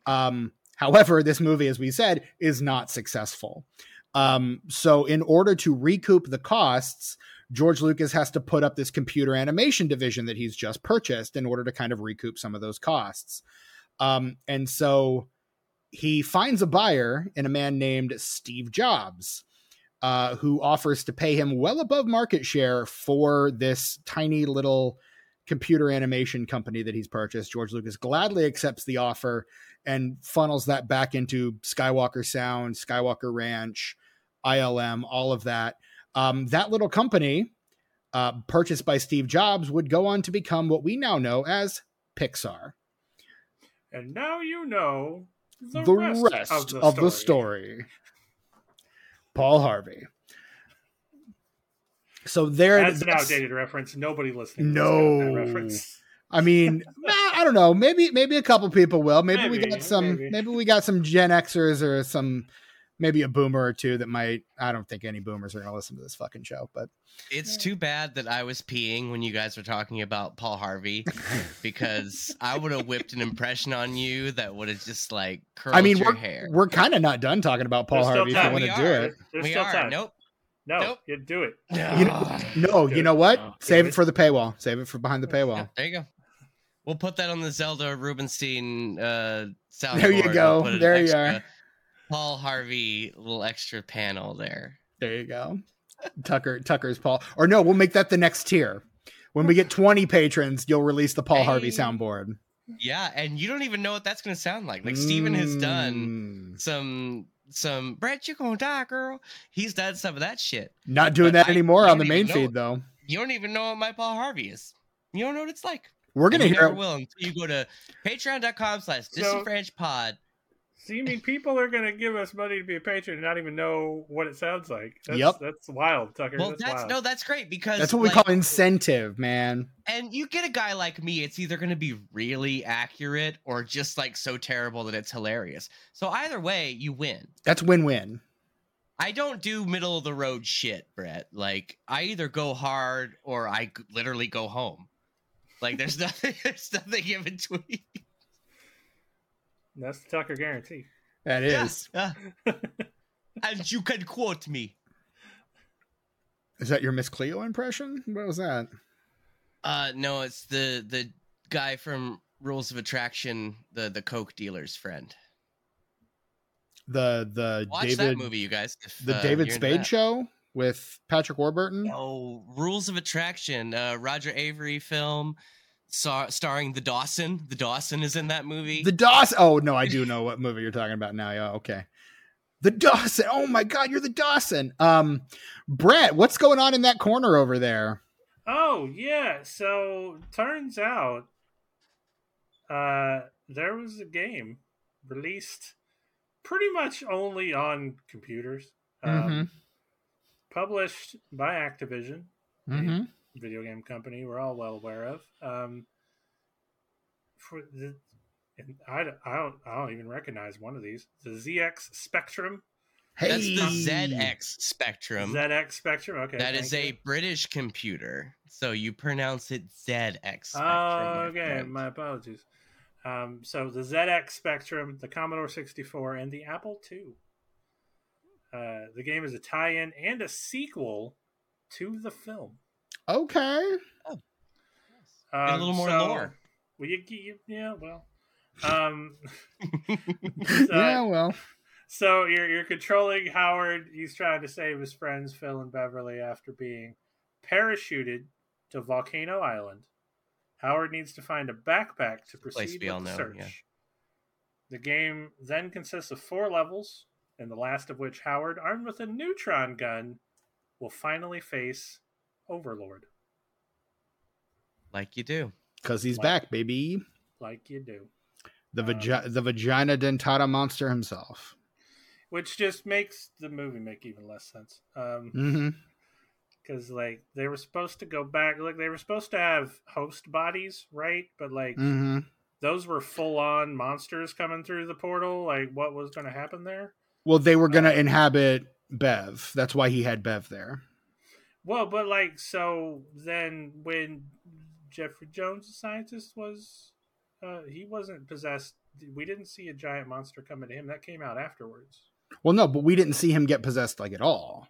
Speaker 1: Um however this movie as we said is not successful. Um so in order to recoup the costs george lucas has to put up this computer animation division that he's just purchased in order to kind of recoup some of those costs. Um and so he finds a buyer in a man named Steve Jobs, uh, who offers to pay him well above market share for this tiny little computer animation company that he's purchased. George Lucas gladly accepts the offer and funnels that back into Skywalker Sound, Skywalker Ranch, ILM, all of that. Um, that little company, uh, purchased by Steve Jobs, would go on to become what we now know as Pixar.
Speaker 2: And now you know the,
Speaker 1: the
Speaker 2: rest,
Speaker 1: rest,
Speaker 2: of, the,
Speaker 1: of
Speaker 2: story.
Speaker 1: the story. Paul Harvey. So there,
Speaker 2: That's an outdated reference. Nobody listening.
Speaker 1: No.
Speaker 2: reference.
Speaker 1: I mean, *laughs* I don't know. Maybe maybe a couple people will. Maybe, we got some.
Speaker 2: maybe.
Speaker 1: Maybe. we got some Gen Xers or some, maybe a boomer or two that might. I don't think any boomers are going to listen to this fucking show. But
Speaker 3: It's too bad that I was peeing when you guys were talking about Paul Harvey *laughs* because I would have whipped an impression on you that would have just like curled
Speaker 1: I mean,
Speaker 3: your
Speaker 1: we're
Speaker 3: hair.
Speaker 1: we're kind of not done talking about Paul
Speaker 2: There's
Speaker 1: Harvey. If you want to do it,
Speaker 2: There's
Speaker 3: we
Speaker 2: still
Speaker 3: are.
Speaker 2: time.
Speaker 3: Nope.
Speaker 2: No,
Speaker 3: Nope.
Speaker 2: you do it.
Speaker 1: You know-
Speaker 3: Ah,
Speaker 1: no, you know what?
Speaker 2: No.
Speaker 1: Save it for the paywall. Save it for behind the
Speaker 3: yeah,
Speaker 1: paywall.
Speaker 3: there you go. We'll put that on the Zelda Rubinstein uh sound.
Speaker 1: There you go. There you are.
Speaker 3: Paul Harvey little extra panel there.
Speaker 1: There you go. Tucker Tucker's Paul. Or no, we'll make that the next tier. When we get *laughs* 20 patrons, you'll release the Paul Harvey soundboard.
Speaker 3: Yeah, and you don't even know what that's gonna sound like. Like Stephen has done
Speaker 1: Mm.
Speaker 3: some some Brett, you're gonna die, girl. He's done some of that shit.
Speaker 1: Not doing
Speaker 3: But
Speaker 1: that
Speaker 3: I-
Speaker 1: anymore on the main
Speaker 3: even know
Speaker 1: feed though.
Speaker 3: You don't even know what my Paul Harvey is. You don't know what it's like.
Speaker 1: We're gonna
Speaker 3: you
Speaker 1: hear it.
Speaker 3: will until you go to patreon.com slash
Speaker 2: So-
Speaker 3: disenfranched pod.
Speaker 2: So you mean people are going to give us money to be a patron and not even know what it sounds like? That's,
Speaker 1: Yep.
Speaker 2: That's wild, Tucker.
Speaker 3: Well,
Speaker 2: that's,
Speaker 3: that's
Speaker 2: wild.
Speaker 3: no, that's great because
Speaker 1: That's what we
Speaker 3: like,
Speaker 1: call incentive, man.
Speaker 3: and you get a guy like me, it's either going to be really accurate or just like so terrible that it's hilarious. So either way, you win.
Speaker 1: That's win-win.
Speaker 3: I don't do middle of the road shit, Brett. Like I either go hard or I literally go home. Like there's *laughs* nothing, there's nothing in between.
Speaker 2: That's the Tucker guarantee.
Speaker 1: That is.
Speaker 3: Yeah, *laughs* yeah. and you can quote me.
Speaker 1: Is that your Miss Cleo impression? What was that?
Speaker 3: Uh, no, it's the the guy from Rules of Attraction, the the coke dealer's friend.
Speaker 1: The the
Speaker 3: Watch
Speaker 1: David
Speaker 3: that movie, you guys. if,
Speaker 1: the
Speaker 3: uh,
Speaker 1: David Spade show with Patrick Warburton.
Speaker 3: Oh, Rules of Attraction, uh, Roger Avary film, star- starring the Dawson. The Dawson is in that movie.
Speaker 1: The Dawson. Oh no, I do know what movie you're talking about now. Yeah, okay. The Dawson. Oh my God, you're the Dawson. Um, Brett, what's going on in that corner over there?
Speaker 2: Oh yeah, so turns out uh there was a game released pretty much only on computers. Um,
Speaker 1: Mhm.
Speaker 2: published by Activision,
Speaker 1: Mm-hmm.
Speaker 2: Video game company we're all well aware of. Um for the and I, don't- I don't I don't even recognize one of these. The ZX Spectrum.
Speaker 1: Hey,
Speaker 3: That's the ZX Spectrum.
Speaker 2: ZX Spectrum. Okay.
Speaker 3: that is
Speaker 2: thank
Speaker 3: a. British computer, so you pronounce it ZX Spectrum.
Speaker 2: Oh, okay.
Speaker 3: friend.
Speaker 2: My apologies. Um, so the ZX Spectrum, the Commodore 64, and the Apple II. Uh, the game is a tie-in and a sequel to the film.
Speaker 1: Okay.
Speaker 2: Um,
Speaker 3: a little more
Speaker 2: so-
Speaker 3: lore.
Speaker 2: Well, you, you, yeah, well, *laughs* um, *laughs*
Speaker 1: yeah. Well.
Speaker 2: So you're you're controlling Howard. He's trying to save his friends Phil and Beverly after being parachuted to Volcano Island. Howard needs to find a backpack to
Speaker 3: Place
Speaker 2: proceed
Speaker 3: we
Speaker 2: with
Speaker 3: all
Speaker 2: the
Speaker 3: know,
Speaker 2: search.
Speaker 3: yeah.
Speaker 2: The game then consists of four levels, and the last of which Howard, armed with a neutron gun, will finally face Overlord,
Speaker 3: like you do.
Speaker 1: Because he's
Speaker 2: Like-
Speaker 1: back, baby.
Speaker 2: like you do.
Speaker 1: The
Speaker 2: Um,
Speaker 1: the vagina dentata monster himself.
Speaker 2: Which just makes the movie make even less sense. Um,
Speaker 1: Mm-hmm.
Speaker 2: because like they were supposed to go back like they were supposed to have host bodies right but like
Speaker 1: Mm-hmm.
Speaker 2: those were full on monsters coming through the portal like what was going to happen there
Speaker 1: Well, they were gonna
Speaker 2: Uh,
Speaker 1: inhabit Bev. That's why he had Bev there.
Speaker 2: Well but like so then when jeffrey jones the scientist was uh he wasn't possessed we didn't see a giant monster coming to him that came out afterwards
Speaker 1: Well, no, but we didn't see him get possessed like at all.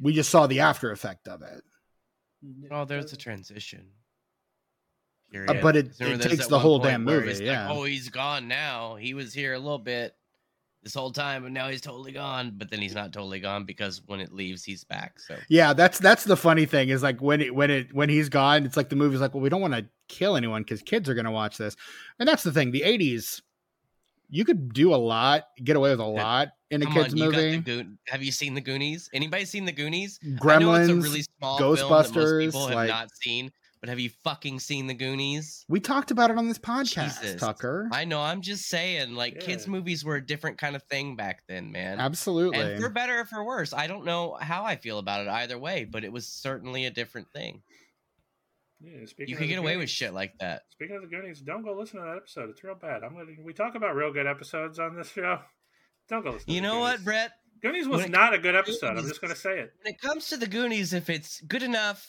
Speaker 1: We just saw the after effect of it.
Speaker 3: Oh, there's a transition.
Speaker 1: Uh, but it- it takes the whole damn movie,
Speaker 3: he's like,
Speaker 1: yeah.
Speaker 3: oh, he's gone now. He was here a little bit this whole time, and now he's totally gone. But then he's not totally gone because when it leaves, he's back. So
Speaker 1: Yeah, that's that's the funny thing is like when it when it when he's gone, it's like the movie's like, well, we don't want to kill anyone because kids are gonna watch this, and that's the thing. The '80s, you could do a lot, get away with a lot in a
Speaker 3: come
Speaker 1: kids
Speaker 3: on,
Speaker 1: movie.
Speaker 3: Goon- Have you seen the Goonies? Anybody seen the Goonies? I know it's a
Speaker 1: Gremlins.
Speaker 3: really small film that most
Speaker 1: Ghostbusters,
Speaker 3: people have
Speaker 1: like-
Speaker 3: not seen. But have you fucking seen the Goonies?
Speaker 1: we talked about it on this podcast,
Speaker 3: Jesus.
Speaker 1: Tucker.
Speaker 3: I know. I'm just saying, like kids' movies were a different kind of thing back then, man.
Speaker 1: Absolutely.
Speaker 3: And for better or for worse, I don't know how I feel about it either way, but it was certainly a different thing.
Speaker 2: yeah,
Speaker 3: You
Speaker 2: of
Speaker 3: could get away with shit like that.
Speaker 2: Speaking of the Goonies, don't go listen to that episode. It's real bad. I'm gonna. We talk about real good episodes on this show. *laughs* Don't go listen. to
Speaker 3: You
Speaker 2: the
Speaker 3: know what, Brett?
Speaker 2: Goonies was
Speaker 3: it
Speaker 2: not a good
Speaker 3: comes to
Speaker 2: episode. I'm just gonna say it.
Speaker 3: When it comes to the Goonies, if it's good enough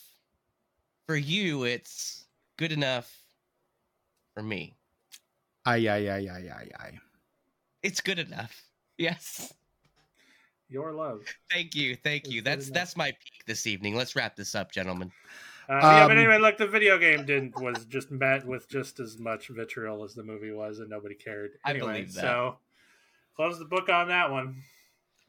Speaker 3: for you, it's good enough for me.
Speaker 1: Ay ay ay ay ay ay.
Speaker 3: It's good enough. Yes.
Speaker 2: Your love.
Speaker 3: Thank you. Thank
Speaker 2: It's
Speaker 3: you. That's
Speaker 2: enough.
Speaker 3: that's my peak this evening. Let's wrap this up, gentlemen.
Speaker 2: Uh, yeah, but
Speaker 1: Um,
Speaker 2: anyway, look, the video game didn't was just met with just as much vitriol as the movie was, and nobody cared.
Speaker 3: I
Speaker 2: Anyway,
Speaker 3: believe that.
Speaker 2: So close the book on that one.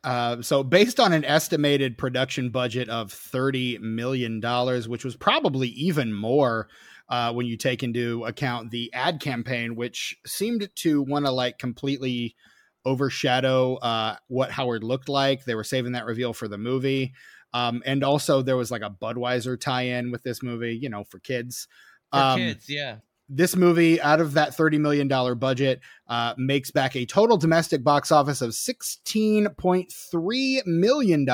Speaker 1: Uh, so based on an estimated production budget of $30 million, which was probably even more uh, when you take into account the ad campaign, which seemed to want to like completely overshadow uh, what Howard looked like. They were saving that reveal for the movie. Um, and also there was like a Budweiser tie-in with this movie, you know, for kids.
Speaker 3: For
Speaker 1: Um,
Speaker 3: kids, yeah.
Speaker 1: This movie out of that $30 million budget uh, makes back a total domestic box office of $16.3 million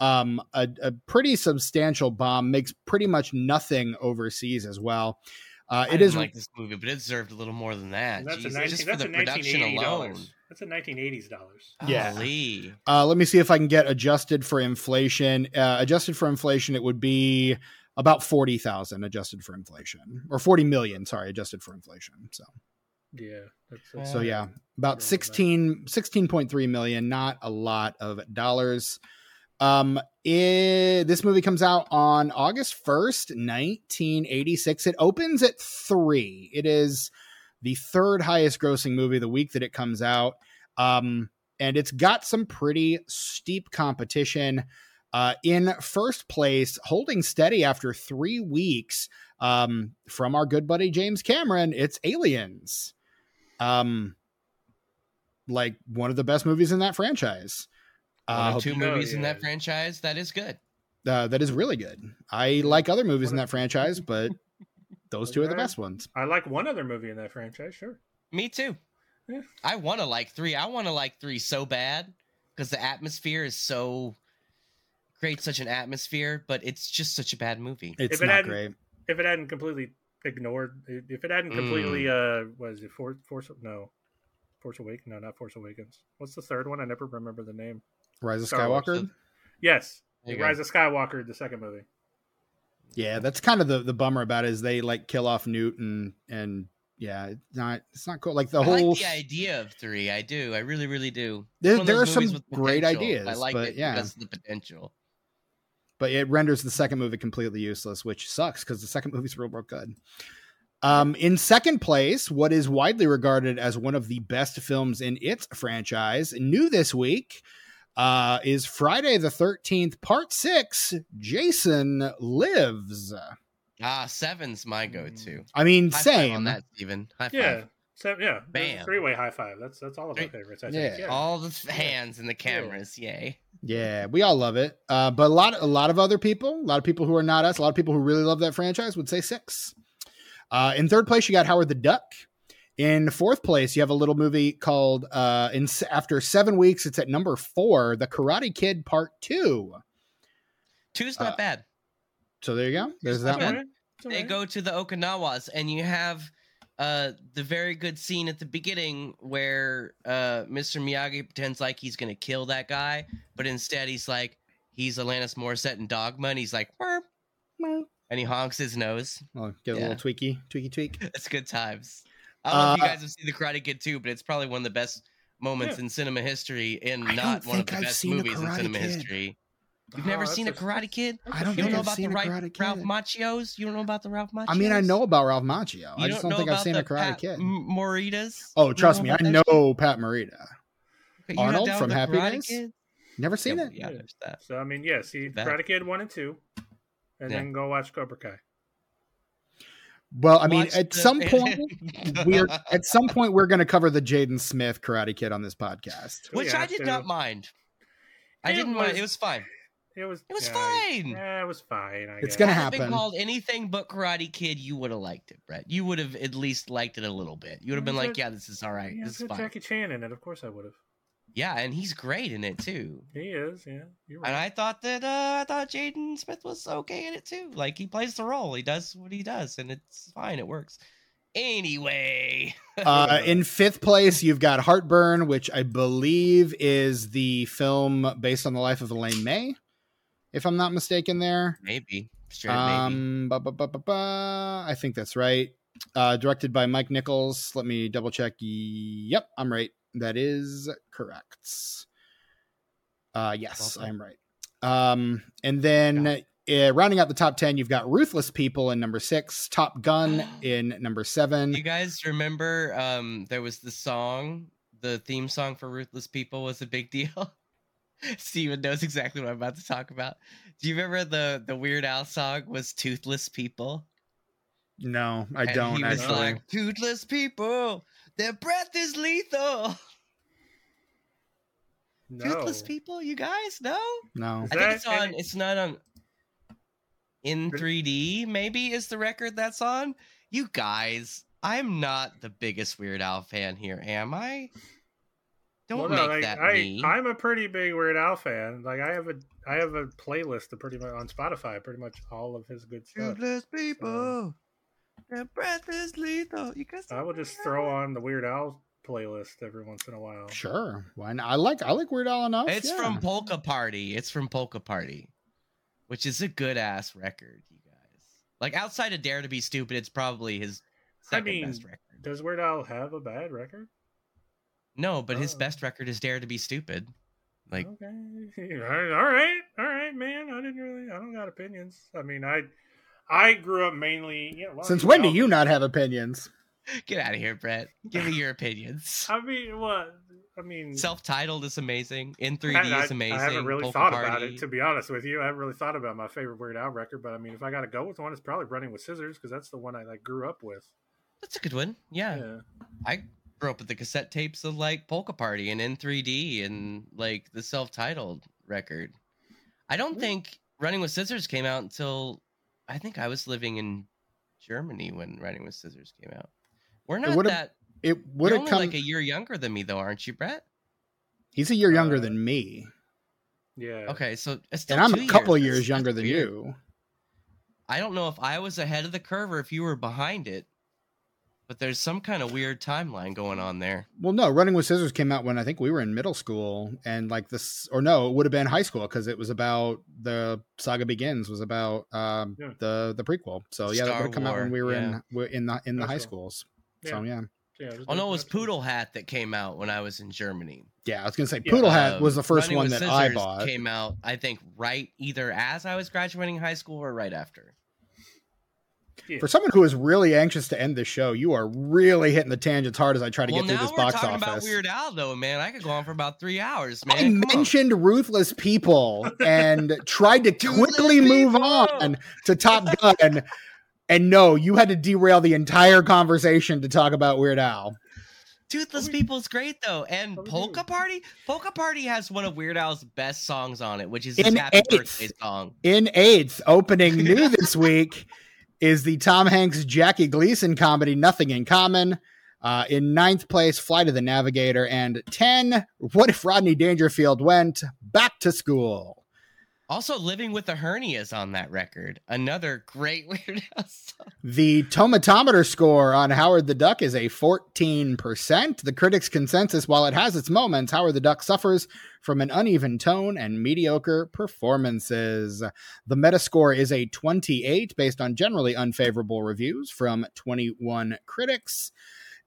Speaker 1: um, a, a pretty substantial bomb makes pretty much nothing overseas as well uh,
Speaker 3: I didn't
Speaker 1: is
Speaker 3: like this movie, but it deserved a little more than that.
Speaker 2: That's
Speaker 3: Jesus,
Speaker 2: a 19,
Speaker 3: just for
Speaker 2: that's
Speaker 3: the
Speaker 2: a
Speaker 3: production
Speaker 2: 1980
Speaker 3: alone.
Speaker 2: dollars. That's a 1980s dollars.
Speaker 1: Yeah.
Speaker 3: Golly.
Speaker 1: uh, let me see if i can get adjusted for inflation uh, adjusted for inflation it would be about 40,000 adjusted for inflation or 40 million sorry adjusted for inflation so
Speaker 2: Yeah. That's, that's
Speaker 1: So yeah, about
Speaker 2: Really
Speaker 1: 16 16.3 million, not a lot of dollars. Um it, this movie comes out on August 1st, 1986. It opens at 3. It is the third highest grossing movie the week that it comes out. Um and it's got some pretty steep competition. Uh, in first place, holding steady after three weeks, Um, from our good buddy James Cameron, it's Aliens. Um, like one of the best movies in that franchise.
Speaker 3: One
Speaker 1: Uh,
Speaker 3: of two
Speaker 2: Oh,
Speaker 3: movies in
Speaker 2: yeah.
Speaker 3: that franchise that is good.
Speaker 1: uh, that is really good. I like other movies in that franchise, but those two are the best ones.
Speaker 2: I like one other movie in that franchise. Sure.
Speaker 3: Me too.
Speaker 2: Yeah.
Speaker 3: I want to like three. I want to like three so bad because the atmosphere is so creates such an atmosphere, but it's just such a bad movie.
Speaker 1: It's
Speaker 2: If it
Speaker 1: not
Speaker 2: hadn't-
Speaker 1: great.
Speaker 2: If it hadn't completely ignored, if it hadn't completely, uh, was it Force? Force? No, Force Awakens. No, not Force Awakens. What's the third one? I never remember the name.
Speaker 1: Rise of
Speaker 2: Star Wars.
Speaker 1: Skywalker.
Speaker 2: Yes,
Speaker 3: There you go.
Speaker 2: Rise of Skywalker, the second movie.
Speaker 1: Yeah, that's kind of the the bummer about it is they like kill off Newt and and yeah, it's not it's not cool. Like the
Speaker 3: I
Speaker 1: whole
Speaker 3: like the idea of three. I do. I really, really do.
Speaker 1: There- there are some great ideas,
Speaker 3: I like
Speaker 1: but
Speaker 3: it
Speaker 1: yeah.
Speaker 3: because of the potential.
Speaker 1: But it renders the second movie completely useless, which sucks because the second movie's real, real good. Um, in second place, what is widely regarded as one of the best films in its franchise, new this week, uh, is Friday the Thirteenth Part Six. Jason Lives.
Speaker 3: Ah, seven's my go-to.
Speaker 1: I mean,
Speaker 3: High five
Speaker 1: same.
Speaker 3: on that, Stephen. High five.
Speaker 2: Yeah, so yeah,
Speaker 3: Bam.
Speaker 2: three way high five. That's that's all of our
Speaker 3: Three-
Speaker 2: favorites. I
Speaker 1: Yeah.
Speaker 2: think. Yeah.
Speaker 3: All the f- hands and the cameras. Yay.
Speaker 1: Yeah, we all love it. Uh, but a lot, a lot of other people, a lot of people who are not us, a lot of people who really love that franchise would say six. Uh, in third place, you got Howard the Duck. In fourth place, you have a little movie called uh, in after seven weeks, it's at number four, The Karate Kid Part Two.
Speaker 3: Two's not
Speaker 1: Uh,
Speaker 3: bad.
Speaker 1: So there you go. There's that
Speaker 3: bad.
Speaker 1: one.
Speaker 2: It's all
Speaker 3: They go to the Okinawas, and you have uh, the very good scene at the beginning where uh, Mr. Miyagi pretends like he's gonna kill that guy, but instead he's like he's Alanis Morissette in Dogma, and he's like, and he honks his nose.
Speaker 1: I'll get a
Speaker 3: Yeah.
Speaker 1: little tweaky, tweaky, tweak. *laughs*
Speaker 3: It's good times. I don't know if you
Speaker 1: Uh,
Speaker 3: guys have seen The Karate Kid too, but it's probably one of the best moments
Speaker 2: Yeah.
Speaker 3: in cinema history, and
Speaker 1: I
Speaker 3: not one of the
Speaker 1: I've
Speaker 3: best movies in cinema
Speaker 1: Kid.
Speaker 3: history. You've
Speaker 2: Oh,
Speaker 3: never
Speaker 2: that's
Speaker 3: seen a Karate Kid?
Speaker 1: I don't
Speaker 3: You don't know
Speaker 1: I've
Speaker 3: about the
Speaker 1: seen a
Speaker 3: right Ralph
Speaker 1: Kid.
Speaker 3: Macchios? You don't know about the Ralph Macchios?
Speaker 1: I mean, I know about Ralph Macchio.
Speaker 3: You
Speaker 1: I just don't think I've seen a Karate
Speaker 3: Pat
Speaker 1: Kid.
Speaker 3: M- Morita's?
Speaker 1: Oh, trust me, I
Speaker 3: about that
Speaker 1: know Pat Morita.
Speaker 3: shit?
Speaker 1: Arnold from Happy Days? Never seen
Speaker 3: yeah,
Speaker 1: it.
Speaker 3: Yeah, there's that.
Speaker 2: So I mean, yeah, see
Speaker 3: Bad.
Speaker 2: Karate Kid one and two, and
Speaker 3: Yeah.
Speaker 2: then go watch Cobra Kai.
Speaker 1: Well, I mean,
Speaker 3: Watch
Speaker 1: at
Speaker 3: the-
Speaker 1: some *laughs* point, we're at some point we're going to cover the Jaden Smith Karate Kid on this podcast.
Speaker 2: We
Speaker 3: Which I did
Speaker 2: to.
Speaker 3: not mind. I
Speaker 2: It
Speaker 3: didn't mind. It was fine.
Speaker 2: It was.
Speaker 3: It was
Speaker 2: yeah,
Speaker 3: fine.
Speaker 2: Yeah, it was fine. I
Speaker 1: It's
Speaker 2: guess.
Speaker 1: gonna
Speaker 3: Had it been called anything but Karate Kid, you would have liked it, Brett. You would have at least liked it a little bit. You would have been like, "Yeah, this is all right.
Speaker 2: Yeah,
Speaker 3: this is fine."
Speaker 2: Jackie Chan in it. Of course, I would have.
Speaker 3: Yeah, and he's great in it too.
Speaker 2: He is. Yeah, you're
Speaker 3: And. I thought that uh, I thought Jaden Smith was okay in it too. Like he plays the role, he does what he does, and it's fine. It works. Anyway, *laughs*
Speaker 1: Uh, in fifth place, you've got Heartburn, which I believe is the film based on the life of Elaine May, if I'm not mistaken. There,
Speaker 3: maybe straight up maybe.
Speaker 1: um, ba, ba, ba, ba, ba. I think that's right. Uh, directed by Mike Nichols. Let me double check. Yep, I'm right. That is correct. Uh, yes,
Speaker 3: Well.
Speaker 1: I'm right. Um, and then uh, rounding out the top 10, you've got Ruthless People in number six, Top Gun *gasps* in number seven.
Speaker 3: You guys remember um there was the song, the theme song for Ruthless People was a big deal. *laughs* *laughs* Stephen knows exactly what I'm about to talk about. Do you remember the the Weird Al song was Toothless People?
Speaker 1: No, I
Speaker 3: And
Speaker 1: don't
Speaker 3: He was
Speaker 1: actually.
Speaker 3: like, Toothless people, their breath is lethal. *laughs*
Speaker 2: no.
Speaker 3: Toothless people, you guys know?
Speaker 1: no.
Speaker 2: Is
Speaker 3: I think it's on.
Speaker 2: any-
Speaker 3: It's not on. In 3D, maybe is the record that's on. You guys, I'm not the biggest Weird Al fan here, am I? Don't
Speaker 2: Well,
Speaker 3: make
Speaker 2: no, like,
Speaker 3: that
Speaker 2: I,
Speaker 3: me.
Speaker 2: I'm a pretty big Weird Al fan. Like I have a I have a playlist of pretty much on Spotify, pretty much all of his good stuff.
Speaker 3: Toothless people, their breath is lethal. You guys.
Speaker 2: I will just throw on the Weird Al playlist every once in a while.
Speaker 1: Sure. Why not? I like I like Weird Al enough.
Speaker 3: It's
Speaker 1: yeah.
Speaker 3: from Polka Party. It's from Polka Party, which is a good ass record, you guys. Like outside of Dare to Be Stupid, it's probably his
Speaker 2: I
Speaker 3: second
Speaker 2: mean,
Speaker 3: best record.
Speaker 2: Does Weird Al have a bad record?
Speaker 3: No, but his
Speaker 2: Oh.
Speaker 3: best record is Dare to Be Stupid. Like
Speaker 2: okay, all right, *laughs* all right, all right, man. I didn't really. I don't got opinions. I mean, I I grew up mainly. Yeah, well,
Speaker 1: Since
Speaker 2: you
Speaker 1: when do you not have opinions?
Speaker 3: Get out of here, Brett. Give me your opinions. *laughs*
Speaker 2: I mean, what? I mean,
Speaker 3: Self-titled is amazing. In 3D
Speaker 2: I,
Speaker 3: is amazing.
Speaker 2: I haven't really
Speaker 3: Polka
Speaker 2: thought
Speaker 3: Party.
Speaker 2: about it, to be honest with you. I haven't really thought about my favorite Weird Al record, but I mean, if I got to go with one, it's probably Running with Scissors because that's the one I like grew up with.
Speaker 3: That's a good one. Yeah.
Speaker 2: Yeah.
Speaker 3: I grew up with the cassette tapes of like Polka Party and in 3D and like the self-titled record. I don't think Running with Scissors came out until I think I was living in Germany when Running with Scissors came out. We're not
Speaker 1: would've-
Speaker 3: that.
Speaker 1: It would
Speaker 3: You're
Speaker 1: have come.
Speaker 3: like a year younger than me, though, aren't you, Brett?
Speaker 1: he's a year younger
Speaker 2: Uh,
Speaker 1: than me,
Speaker 2: Yeah.
Speaker 3: Okay, so it's still
Speaker 1: and I'm a couple
Speaker 3: That's-
Speaker 1: years younger than
Speaker 3: weird.
Speaker 1: you.
Speaker 3: I don't know if I was ahead of the curve or if you were behind it, but there's some kind of weird timeline going on there.
Speaker 1: Well, no, Running with Scissors came out when I think we were in middle school, and like this, or no, it would have been high school because it was about the saga begins was about um,
Speaker 2: Yeah.
Speaker 1: the the prequel. So yeah, that would have come out when we were
Speaker 3: yeah.
Speaker 1: in we're in the in the
Speaker 2: High
Speaker 1: high
Speaker 2: school.
Speaker 1: schools. So yeah,
Speaker 2: Yeah, just
Speaker 3: Oh no, it was. Poodle Hat that came out when I was in Germany.
Speaker 1: yeah, I was gonna say
Speaker 2: Yeah.
Speaker 1: Poodle Hat
Speaker 3: Um,
Speaker 1: was the first
Speaker 3: Running
Speaker 1: one
Speaker 3: with
Speaker 1: that I bought.
Speaker 3: Came out, I think, right either as I was graduating high school or right after.
Speaker 2: Yeah.
Speaker 1: For someone who is really anxious to end this show, you are really hitting the tangents hard as I try to
Speaker 3: well,
Speaker 1: get through this
Speaker 3: now
Speaker 1: this
Speaker 3: we're talking about Weird Al, though, man. I could go on for about three hours, man.
Speaker 1: I
Speaker 3: Come on.
Speaker 1: mentioned ruthless people and tried to *laughs* quickly move on to Top Gun. And no, you had to derail the entire conversation to talk about Weird Al.
Speaker 3: Toothless
Speaker 2: What we-
Speaker 3: People's great though, and Polka? Party. Polka Party has one of Weird Al's best songs on it, which is
Speaker 1: In
Speaker 3: his Happy
Speaker 1: eighth.
Speaker 3: Birthday song.
Speaker 1: In eighth, opening new *laughs* this week is the Tom Hanks Jackie Gleason comedy Nothing in Common. Uh, in ninth place, Flight of the Navigator. And 10, What If Rodney Dangerfield Went Back to School?
Speaker 3: Also, Living with the Hernia is on that record. Another great *laughs* Weird Al song.
Speaker 1: The tomatometer score on Howard the Duck is a 14%. The critics' consensus, while it has its moments, Howard the Duck suffers from an uneven tone and mediocre performances. The Metascore is a 28 based on generally unfavorable reviews from 21 critics.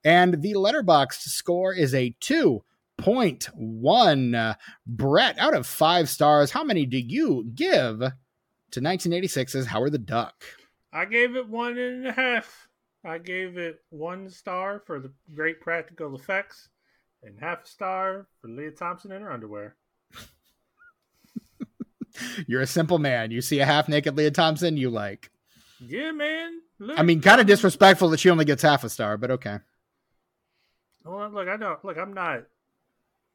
Speaker 1: And the letterbox score is a 2 one, uh, Brett, out of five stars, how many do you give to 1986's Howard the Duck?
Speaker 2: I gave it one and a half. I gave it one star for the great practical effects and half a star for Lea Thompson in her underwear. *laughs*
Speaker 1: You're a simple man. You see a half naked Lea Thompson, you like.
Speaker 2: Yeah, man. Look,
Speaker 1: I mean, kind of disrespectful that she only gets half a star, but okay.
Speaker 2: Well, look, I don't look. I'm not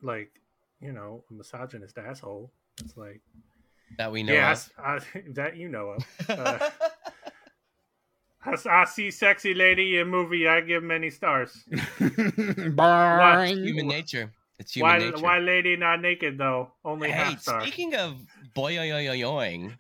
Speaker 2: like you know a misogynist asshole. It's like
Speaker 3: That we know
Speaker 2: yeah,
Speaker 3: of.
Speaker 2: I, I, *laughs* that you know of. *laughs* Uh, I, I see sexy lady in movie. I give many stars. *laughs*
Speaker 1: Boing.
Speaker 3: Human nature. It's human
Speaker 2: Why?
Speaker 3: nature.
Speaker 2: Why lady not naked though? Only
Speaker 3: hey,
Speaker 2: half star.
Speaker 3: speaking of boyoyoyoyoing,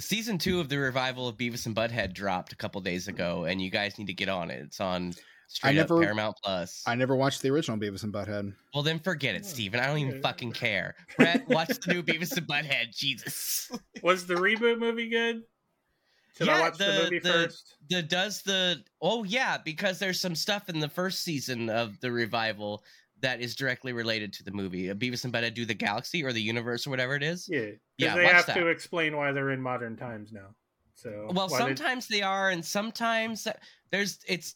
Speaker 3: season two of the revival of Beavis and Butthead dropped a couple days ago, and you guys need to get on it. It's on straight
Speaker 1: never-
Speaker 3: up Paramount Plus.
Speaker 1: I never watched the original Beavis and Butthead.
Speaker 3: Well, then forget it,
Speaker 2: Oh,
Speaker 3: Stephen. I don't even fucking care. Brett, watch the new Beavis and Butthead. Jesus. *laughs*
Speaker 2: Was the reboot movie good? Should I
Speaker 3: Yeah,
Speaker 2: watch the,
Speaker 3: the-
Speaker 2: movie
Speaker 3: the-
Speaker 2: first?
Speaker 3: The does the oh yeah, because there's some stuff in the first season of the revival that is directly related to the movie. Uh, Beavis and Butthead do the galaxy or the universe or whatever it is.
Speaker 2: Yeah,
Speaker 3: Yeah,
Speaker 2: they
Speaker 3: watch
Speaker 2: have
Speaker 3: that.
Speaker 2: to explain why they're in modern times now. So
Speaker 3: Well,
Speaker 2: why they-
Speaker 3: sometimes they are, and sometimes there's it's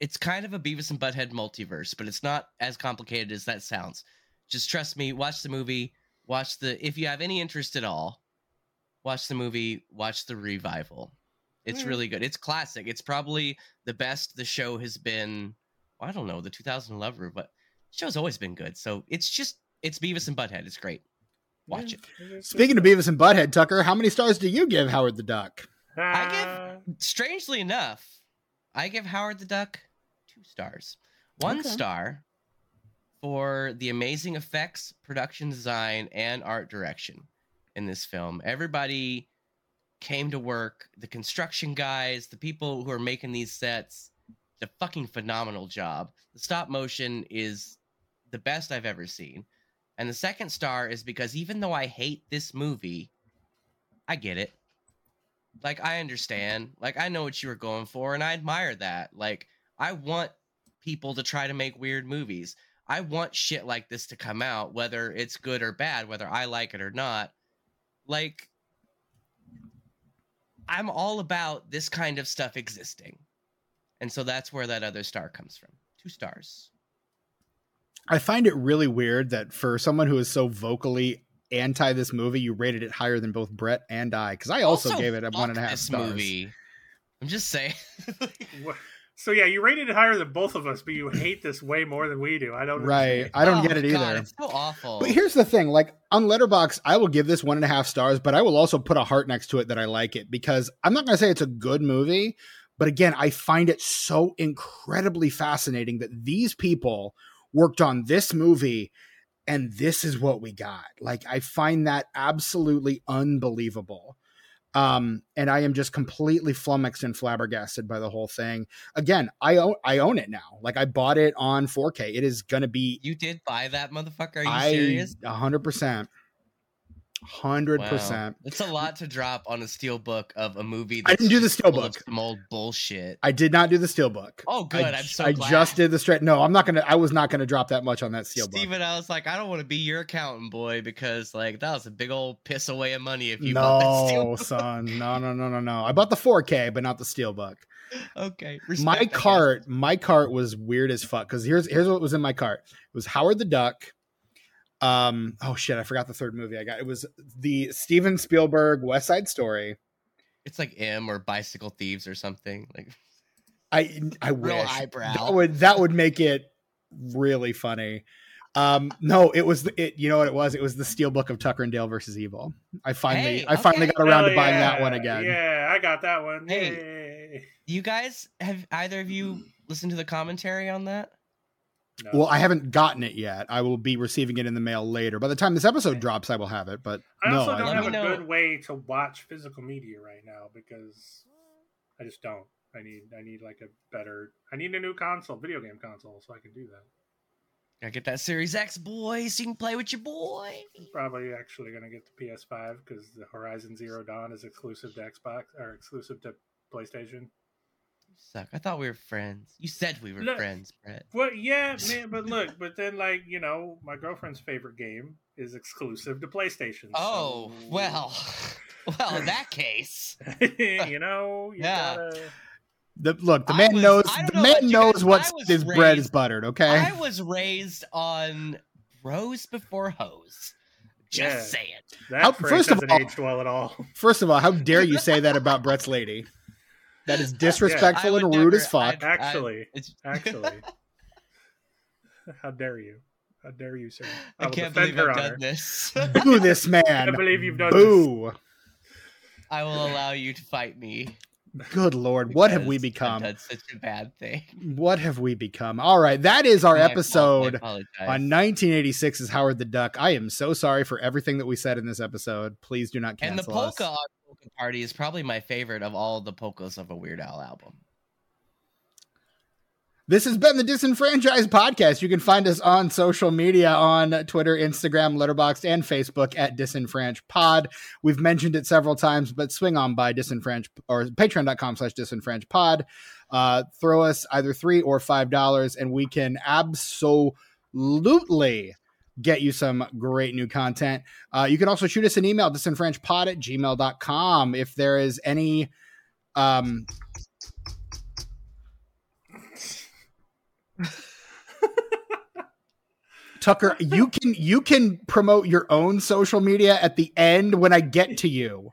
Speaker 3: it's kind of a Beavis and Butthead multiverse, but it's not as complicated as that sounds. Just trust me. Watch the movie. Watch the if you have any interest at all. Watch the movie. Watch the revival. It's
Speaker 2: Yeah.
Speaker 3: really good. It's classic. It's probably the best the show has been. I don't know the 2011, but the show's always been good. So it's just it's Beavis and Butthead. It's great. Watch
Speaker 2: Yeah,
Speaker 3: it.
Speaker 1: Speaking of Beavis and Butthead, Tucker, how many stars do you give Howard the Duck?
Speaker 3: I give- strangely enough, I give Howard the Duck two stars. One
Speaker 1: Okay.
Speaker 3: star for the amazing effects, production design, and art direction in this film. Everybody came to work. The construction guys, the people who are making these sets, the fucking phenomenal job. The stop motion is the best I've ever seen. And the second star is because even though I hate this movie, I get it like I understand. Like I know what you were going for and I admire that. Like I want people to try to make weird movies. I want shit like this to come out whether it's good or bad, whether I like it or not. Like I'm all about this kind of stuff existing. and so that's where that other star comes from. Two stars.
Speaker 1: I find it really weird that for someone who is so vocally anti this movie, you rated it higher than both Brett and I. Because I also, gave it a one and a half
Speaker 3: this
Speaker 1: stars.
Speaker 3: movie. I'm just saying. *laughs*
Speaker 2: So yeah, you rated it higher than both of us, but you hate this way more than we do. I don't.
Speaker 1: Right.
Speaker 2: understand.
Speaker 1: I don't
Speaker 3: Oh,
Speaker 1: get it
Speaker 3: God,
Speaker 1: either.
Speaker 3: it's so awful.
Speaker 1: But here's the thing, like on Letterbox, I will give this one and a half stars, but I will also put a heart next to it that I like it because I'm not going to say it's a good movie, but again, I find it so incredibly fascinating that these people worked on this movie and this is what we got. Like I find that absolutely unbelievable. Um, and I am just completely flummoxed and flabbergasted by the whole thing. Again, I own I own it now. Like I bought it on 4K. It is gonna be
Speaker 3: you did buy that motherfucker? Are you
Speaker 1: I
Speaker 3: serious?
Speaker 1: hundred percent, hundred percent.
Speaker 3: It's a lot to drop on a steel book of a movie.
Speaker 1: I didn't do the steel book.
Speaker 3: Some old bullshit.
Speaker 1: I did not do the steelbook.
Speaker 3: Oh, good.
Speaker 1: I,
Speaker 3: I'm so
Speaker 1: I
Speaker 3: glad.
Speaker 1: just did the straight. No, I'm not gonna. I was not gonna drop that much on that steelbook.
Speaker 3: Stephen, I was like, I don't want to be your accountant boy because like that was a big old piss away of money if you bought that steel
Speaker 1: No,
Speaker 3: book. *laughs*
Speaker 1: son. No, no, no, no, no. I bought the 4K, but not the steelbook.
Speaker 3: Okay.
Speaker 1: my
Speaker 3: respect, guess.
Speaker 1: cart, my cart was weird as fuck. Because here's here's what was in my cart. It was Howard the Duck. Um. Oh shit! I forgot the third movie I got. It was the Steven Spielberg West Side Story.
Speaker 3: It's like M or Bicycle Thieves or something. Like
Speaker 1: I I
Speaker 3: Real
Speaker 1: wish
Speaker 3: eyebrow.
Speaker 1: that would that would make it really funny. Um, no, it was the, it. You know what it was? It was the Steel Book of Tucker and Dale versus Evil. I finally
Speaker 3: Hey,
Speaker 1: I finally got around to buying
Speaker 2: yeah,
Speaker 1: that one again.
Speaker 2: Yeah, I got that one.
Speaker 3: Hey.
Speaker 2: Yay.
Speaker 3: you guys have either of you listened to the commentary on that?
Speaker 2: No.
Speaker 1: Well, I haven't gotten it yet. I will be receiving it in the mail later. By the time this episode
Speaker 3: Okay.
Speaker 1: drops, I will have it. But
Speaker 2: I
Speaker 1: no,
Speaker 2: also
Speaker 1: I
Speaker 2: don't
Speaker 3: Let
Speaker 2: have
Speaker 3: me
Speaker 2: a
Speaker 3: know-
Speaker 2: good way to watch physical media right now because I just don't. I need I need like a better I need a new console, video game console, so I can do that.
Speaker 3: Gotta get that Series X, boy, so you can play with your boy.
Speaker 2: Probably actually gonna get the PS5 because the Horizon Zero Dawn is exclusive to Xbox or exclusive to PlayStation.
Speaker 3: You suck. I thought we were friends. You said we were
Speaker 2: Look-
Speaker 3: friends, Brett.
Speaker 2: Well, yeah, *laughs* man, but look, but then like you know, my girlfriend's favorite game is exclusive to PlayStation.
Speaker 3: Oh,
Speaker 2: so-
Speaker 3: well. *laughs* Well, in that case. *laughs*
Speaker 2: you know, you
Speaker 3: Yeah.
Speaker 2: gotta.
Speaker 1: the look, the man
Speaker 3: was-
Speaker 1: knows the
Speaker 3: know
Speaker 1: man
Speaker 3: about
Speaker 1: knows
Speaker 3: guys,
Speaker 1: what
Speaker 3: I was
Speaker 1: his bread is buttered. Okay,
Speaker 3: I was raised on Rose before Hose. Just
Speaker 2: Yeah.
Speaker 3: it.
Speaker 2: That
Speaker 1: How- first of all-
Speaker 2: aged well at all.
Speaker 1: First of all, how dare you say that about Brett's lady? That is *laughs* disrespectful
Speaker 3: I
Speaker 1: and rude
Speaker 3: never-
Speaker 1: as fuck.
Speaker 3: I- I-
Speaker 2: Actually, *laughs*
Speaker 3: it's- *laughs*
Speaker 2: actually, how dare you? How dare you, sir?
Speaker 3: I
Speaker 2: will
Speaker 3: can't believe
Speaker 2: her
Speaker 3: I've done this.
Speaker 1: Boo this man.
Speaker 2: I believe you've done
Speaker 1: Boo.
Speaker 3: I will allow you to fight me.
Speaker 1: Good lord, what have we become?
Speaker 3: done such a bad thing.
Speaker 1: What have we become? All right, that is our
Speaker 3: My fault, I
Speaker 1: episode
Speaker 3: apologize.
Speaker 1: on 1986's Howard the Duck. I am so sorry for everything that we said in this episode. Please do not
Speaker 3: and the
Speaker 1: cancel us.
Speaker 3: Party is probably my favorite of all the polkas of a Weird Al album.
Speaker 1: This has been the Disenfranchised Podcast. You can find us on social media on Twitter, Instagram, Letterboxd, and Facebook at Disenfranch Pod. We've mentioned it several times, but swing on by Disenfranch or patreon.com slash disenfranch pod. Uh, throw us either three or five dollars, and we can absolutely get you some great new content. Uh, you can also shoot us an email, disenfranchpod at gmail.com. If there is any um Tucker, you can you can promote your own social media at the end when I get to you.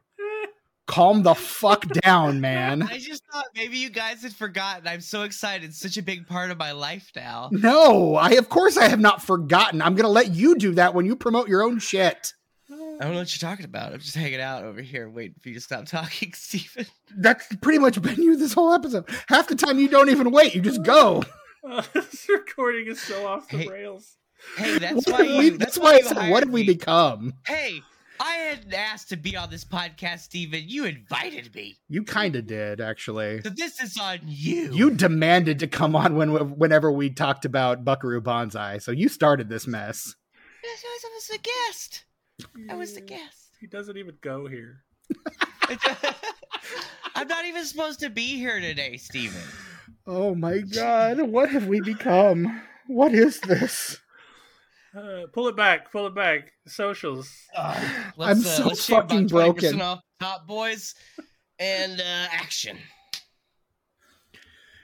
Speaker 1: Calm the *laughs* fuck down, man.
Speaker 3: I just thought maybe you guys had forgotten. I'm so excited. It's such a big part of my life now.
Speaker 1: No, I of course I have not forgotten. I'm gonna let you do that when you promote your own shit.
Speaker 3: I don't know what you're talking about. I'm just hanging out over here waiting for you to stop *laughs* talking, Stephen.
Speaker 1: That's pretty much been you this whole episode. Half the time you don't even wait, you just go. *laughs*
Speaker 2: this recording is so off the
Speaker 3: Hey,
Speaker 2: rails.
Speaker 3: Hey, that's
Speaker 1: What
Speaker 3: why
Speaker 1: have we-
Speaker 3: you.
Speaker 1: that's
Speaker 3: That's,
Speaker 1: why I
Speaker 3: you
Speaker 1: said, what have we become?
Speaker 3: Hey, I hadn't asked to be on this podcast, Stephen. You invited me.
Speaker 1: You kind of did, actually.
Speaker 3: So this is on you.
Speaker 1: You demanded to come on when whenever we talked about Buckaroo Banzai, so you started this mess.
Speaker 3: I was a guest. I was the guest.
Speaker 2: He doesn't even go here. *laughs*
Speaker 3: I'm not even supposed to be here today, Stephen.
Speaker 1: Oh my god, what have we become? What is this?
Speaker 2: Uh, pull it back. Pull it back. Socials.
Speaker 3: Let's,
Speaker 1: I'm so
Speaker 3: let's
Speaker 1: fucking broken.
Speaker 3: Off top boys and uh, action.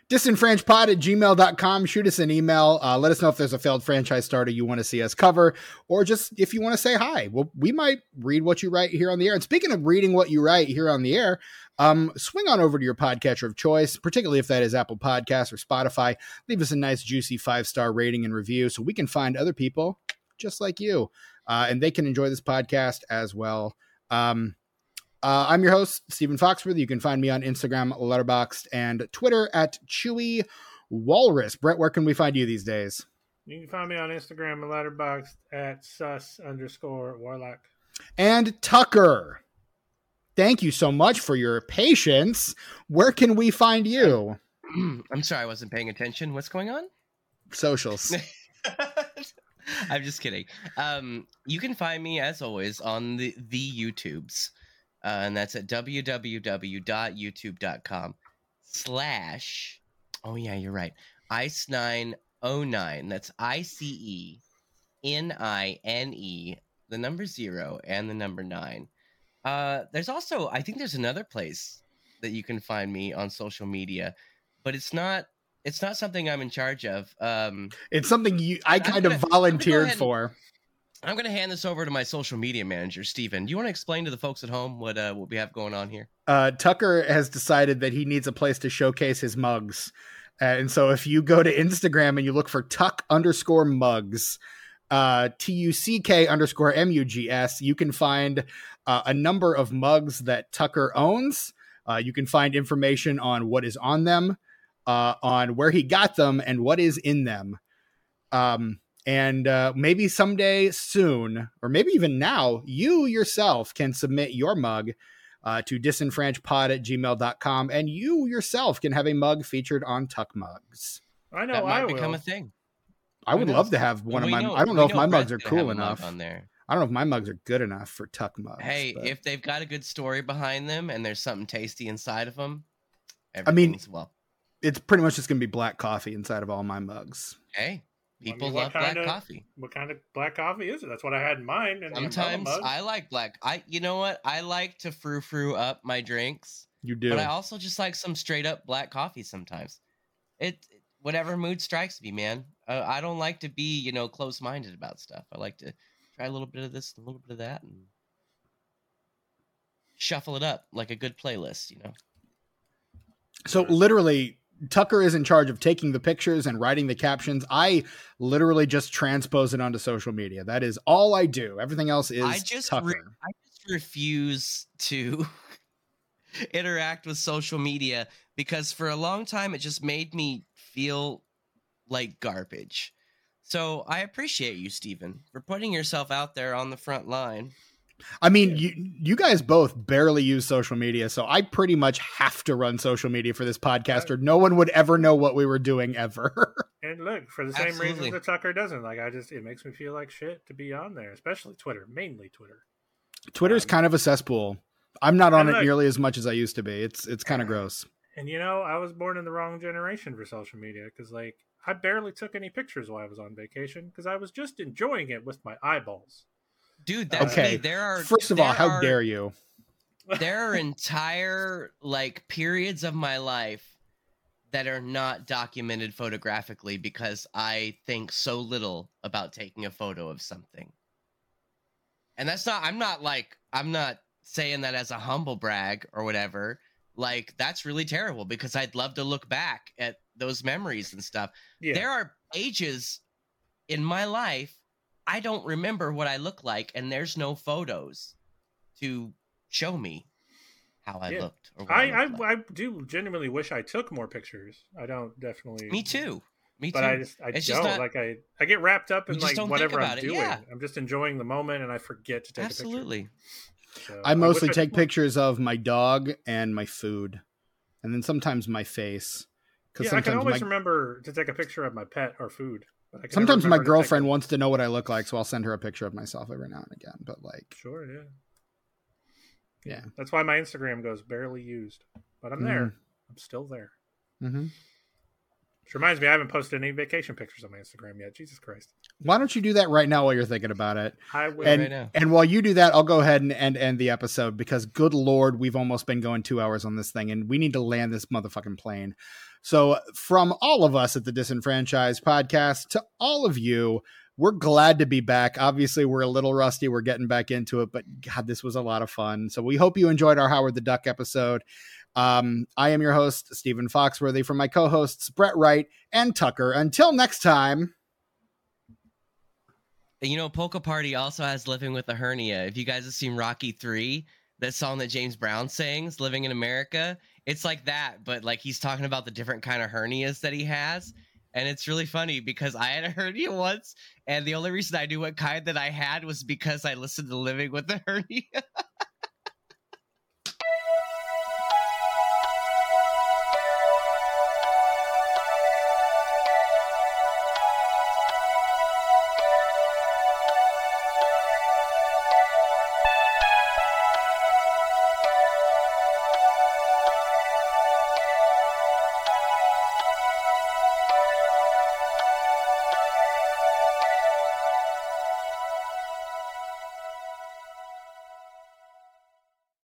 Speaker 1: disenfranchpod at gmail.com. Shoot us an email. Uh, let us know if there's a failed franchise starter you want to see us cover, or just if you want to say hi. Well, we might read what you write here on the air. And speaking of reading what you write here on the air, um, swing on over to your podcatcher of choice, particularly if that is Apple Podcasts or Spotify. Leave us a nice, juicy five star rating and review so we can find other people just like you, uh, and they can enjoy this podcast as well. Um, uh, I'm your host, Stephen Foxworth. You can find me on Instagram, Letterboxd, and Twitter at Chewy Walrus. Brett, where can we find you these days?
Speaker 2: You can find me on Instagram and Letterboxd at sus underscore warlock.
Speaker 1: And Tucker, thank you so much for your patience. Where can we find you?
Speaker 3: I'm *clears throat* sorry, I wasn't paying attention. What's going on?
Speaker 1: Socials. *laughs*
Speaker 3: I'm just kidding. Um, you can find me as always on the the YouTubes, uh, and that's at www.youtube.com slash. Oh yeah, you're right. Ice nine oh nine. That's I C E N I N E. The number zero and the number nine. Uh, there's also I think there's another place that you can find me on social media, but it's not it's not something I'm in charge of. Um,
Speaker 1: it's something you I kind
Speaker 3: gonna-
Speaker 1: of
Speaker 3: I'm
Speaker 1: volunteered
Speaker 3: and-
Speaker 1: for.
Speaker 3: I'm going to hand this over to my social media manager, Stephen. Do you want to explain to the folks at home what uh, what we have going on here?
Speaker 1: uh, Tucker has decided that he needs a place to showcase his mugs. And so if you go to Instagram and you look for Tuck underscore mugs, uh, T U C K underscore M U G S, you can find uh, a number of mugs that Tucker owns. Uh, you can find information on what is on them, uh, on where he got them, and what is in them. Um, and uh, maybe someday soon, or maybe even now, you yourself can submit your mug uh, to disenfranchpod at gmail.com, and you yourself can have a mug featured on Tuck Mugs.
Speaker 2: I know
Speaker 3: that might
Speaker 2: I
Speaker 3: become
Speaker 2: will.
Speaker 3: a thing.
Speaker 1: I would love to have one of my.
Speaker 3: know-
Speaker 1: I don't know if my
Speaker 3: Brett's
Speaker 1: mugs are cool enough.
Speaker 3: on there.
Speaker 1: I don't know if my mugs are good enough for Tuck Mugs.
Speaker 3: Hey,
Speaker 1: but-
Speaker 3: if they've got a good story behind them and there's something tasty inside of them,
Speaker 1: I mean-
Speaker 3: well.
Speaker 1: it's pretty much just going to be black coffee inside of all my mugs.
Speaker 3: Hey,
Speaker 2: mean,
Speaker 3: people
Speaker 2: what
Speaker 3: love black
Speaker 2: kinda-
Speaker 3: coffee.
Speaker 2: What kind of black coffee is it? That's what I had in mind. And
Speaker 3: Sometimes. I like black. I, you know what? I like to frou frou up my drinks,
Speaker 1: You do.
Speaker 3: but I also just like some straight up black coffee sometimes. It, whatever mood strikes me, man. Uh, I don't like to be, you know, close minded about stuff. I like to try a little bit of this, a little bit of that, and shuffle it up like a good playlist. You know.
Speaker 1: So literally, Tucker is in charge of taking the pictures and writing the captions. I literally just transpose it onto social media. That is all I do. Everything else is
Speaker 3: I just
Speaker 1: Tucker.
Speaker 3: re- I just refuse to *laughs* interact with social media because for a long time it just made me feel like garbage. So I appreciate you, Stephen, for putting yourself out there on the front line.
Speaker 1: I mean, you you guys both barely use social media, so I pretty much have to run social media for this podcast, or no one would ever know what we were doing ever. *laughs*
Speaker 2: and look, for the same
Speaker 3: Absolutely.
Speaker 2: reasons that Tucker doesn't. Like, I just, it makes me feel like shit to be on there, especially Twitter, mainly Twitter.
Speaker 1: Twitter's
Speaker 2: Um,
Speaker 1: kind of a cesspool. I'm not on
Speaker 2: and
Speaker 1: it nearly as much as I used to be. It's it's kind of gross.
Speaker 2: And you know, I was born in the wrong generation for social media because, like, I barely took any pictures while I was on vacation because I was just enjoying it with my eyeballs.
Speaker 3: Dude, that's
Speaker 1: Okay,
Speaker 3: me. There are
Speaker 1: First of all, how
Speaker 3: are-
Speaker 1: dare you? *laughs*
Speaker 3: there are entire like periods of my life that are not documented photographically because I think so little about taking a photo of something. And that's not I'm not like I'm not saying that as a humble brag or whatever. Like that's really terrible because I'd love to look back at those memories and stuff.
Speaker 2: Yeah,
Speaker 3: There are ages in my life I don't remember what I look like, and there's no photos to show me how I
Speaker 2: Yeah.
Speaker 3: looked. Or what I,
Speaker 2: I, I,
Speaker 3: looked like.
Speaker 2: I do genuinely wish I took more pictures. I don't definitely.
Speaker 3: Me too. Me too.
Speaker 2: But I just, I
Speaker 3: It's
Speaker 2: don't
Speaker 3: just not-
Speaker 2: like. I, I get wrapped up in like whatever I'm doing.
Speaker 3: yeah.
Speaker 2: I'm just enjoying the moment, and I forget to take a
Speaker 3: Absolutely.
Speaker 2: picture. So,
Speaker 1: I mostly
Speaker 2: wish
Speaker 1: take
Speaker 2: more.
Speaker 1: pictures of my dog and my food, and then sometimes my face.
Speaker 2: Yeah, I can always
Speaker 1: my
Speaker 2: remember to take a picture of my pet or food. But I
Speaker 1: sometimes my
Speaker 2: remember to
Speaker 1: girlfriend wants to know what I look like, so I'll send her a picture of myself every now and again. But like,
Speaker 2: Sure, yeah.
Speaker 1: Yeah.
Speaker 2: That's why my Instagram goes barely used. But I'm there.
Speaker 1: Mhm.
Speaker 2: I'm still there.
Speaker 1: hmm
Speaker 2: Which reminds me, I haven't posted any vacation pictures on my Instagram yet. Jesus Christ.
Speaker 1: Why don't you do that right now while you're thinking about it?
Speaker 2: I will.
Speaker 1: And
Speaker 3: right now.
Speaker 1: and while you do that, I'll go ahead and end, end the episode because good lord, we've almost been going two hours on this thing, and we need to land this motherfucking plane. So, from all of us at the Disenfranchised Podcast to all of you, we're glad to be back. Obviously, we're a little rusty. We're getting back into it, but God, this was a lot of fun. So, we hope you enjoyed our Howard the Duck episode. Um, I am your host, Stephen Foxworthy, from my co hosts, Brett Wright and Tucker. Until next time.
Speaker 3: You know, Polka Party also has Living with a Hernia. If you guys have seen Rocky 3, that song that James Brown sings, Living in America, it's like that, but like he's talking about the different kind of hernias that he has. And it's really funny because I had a hernia once, and the only reason I knew what kind that I had was because I listened to Living with a Hernia. *laughs*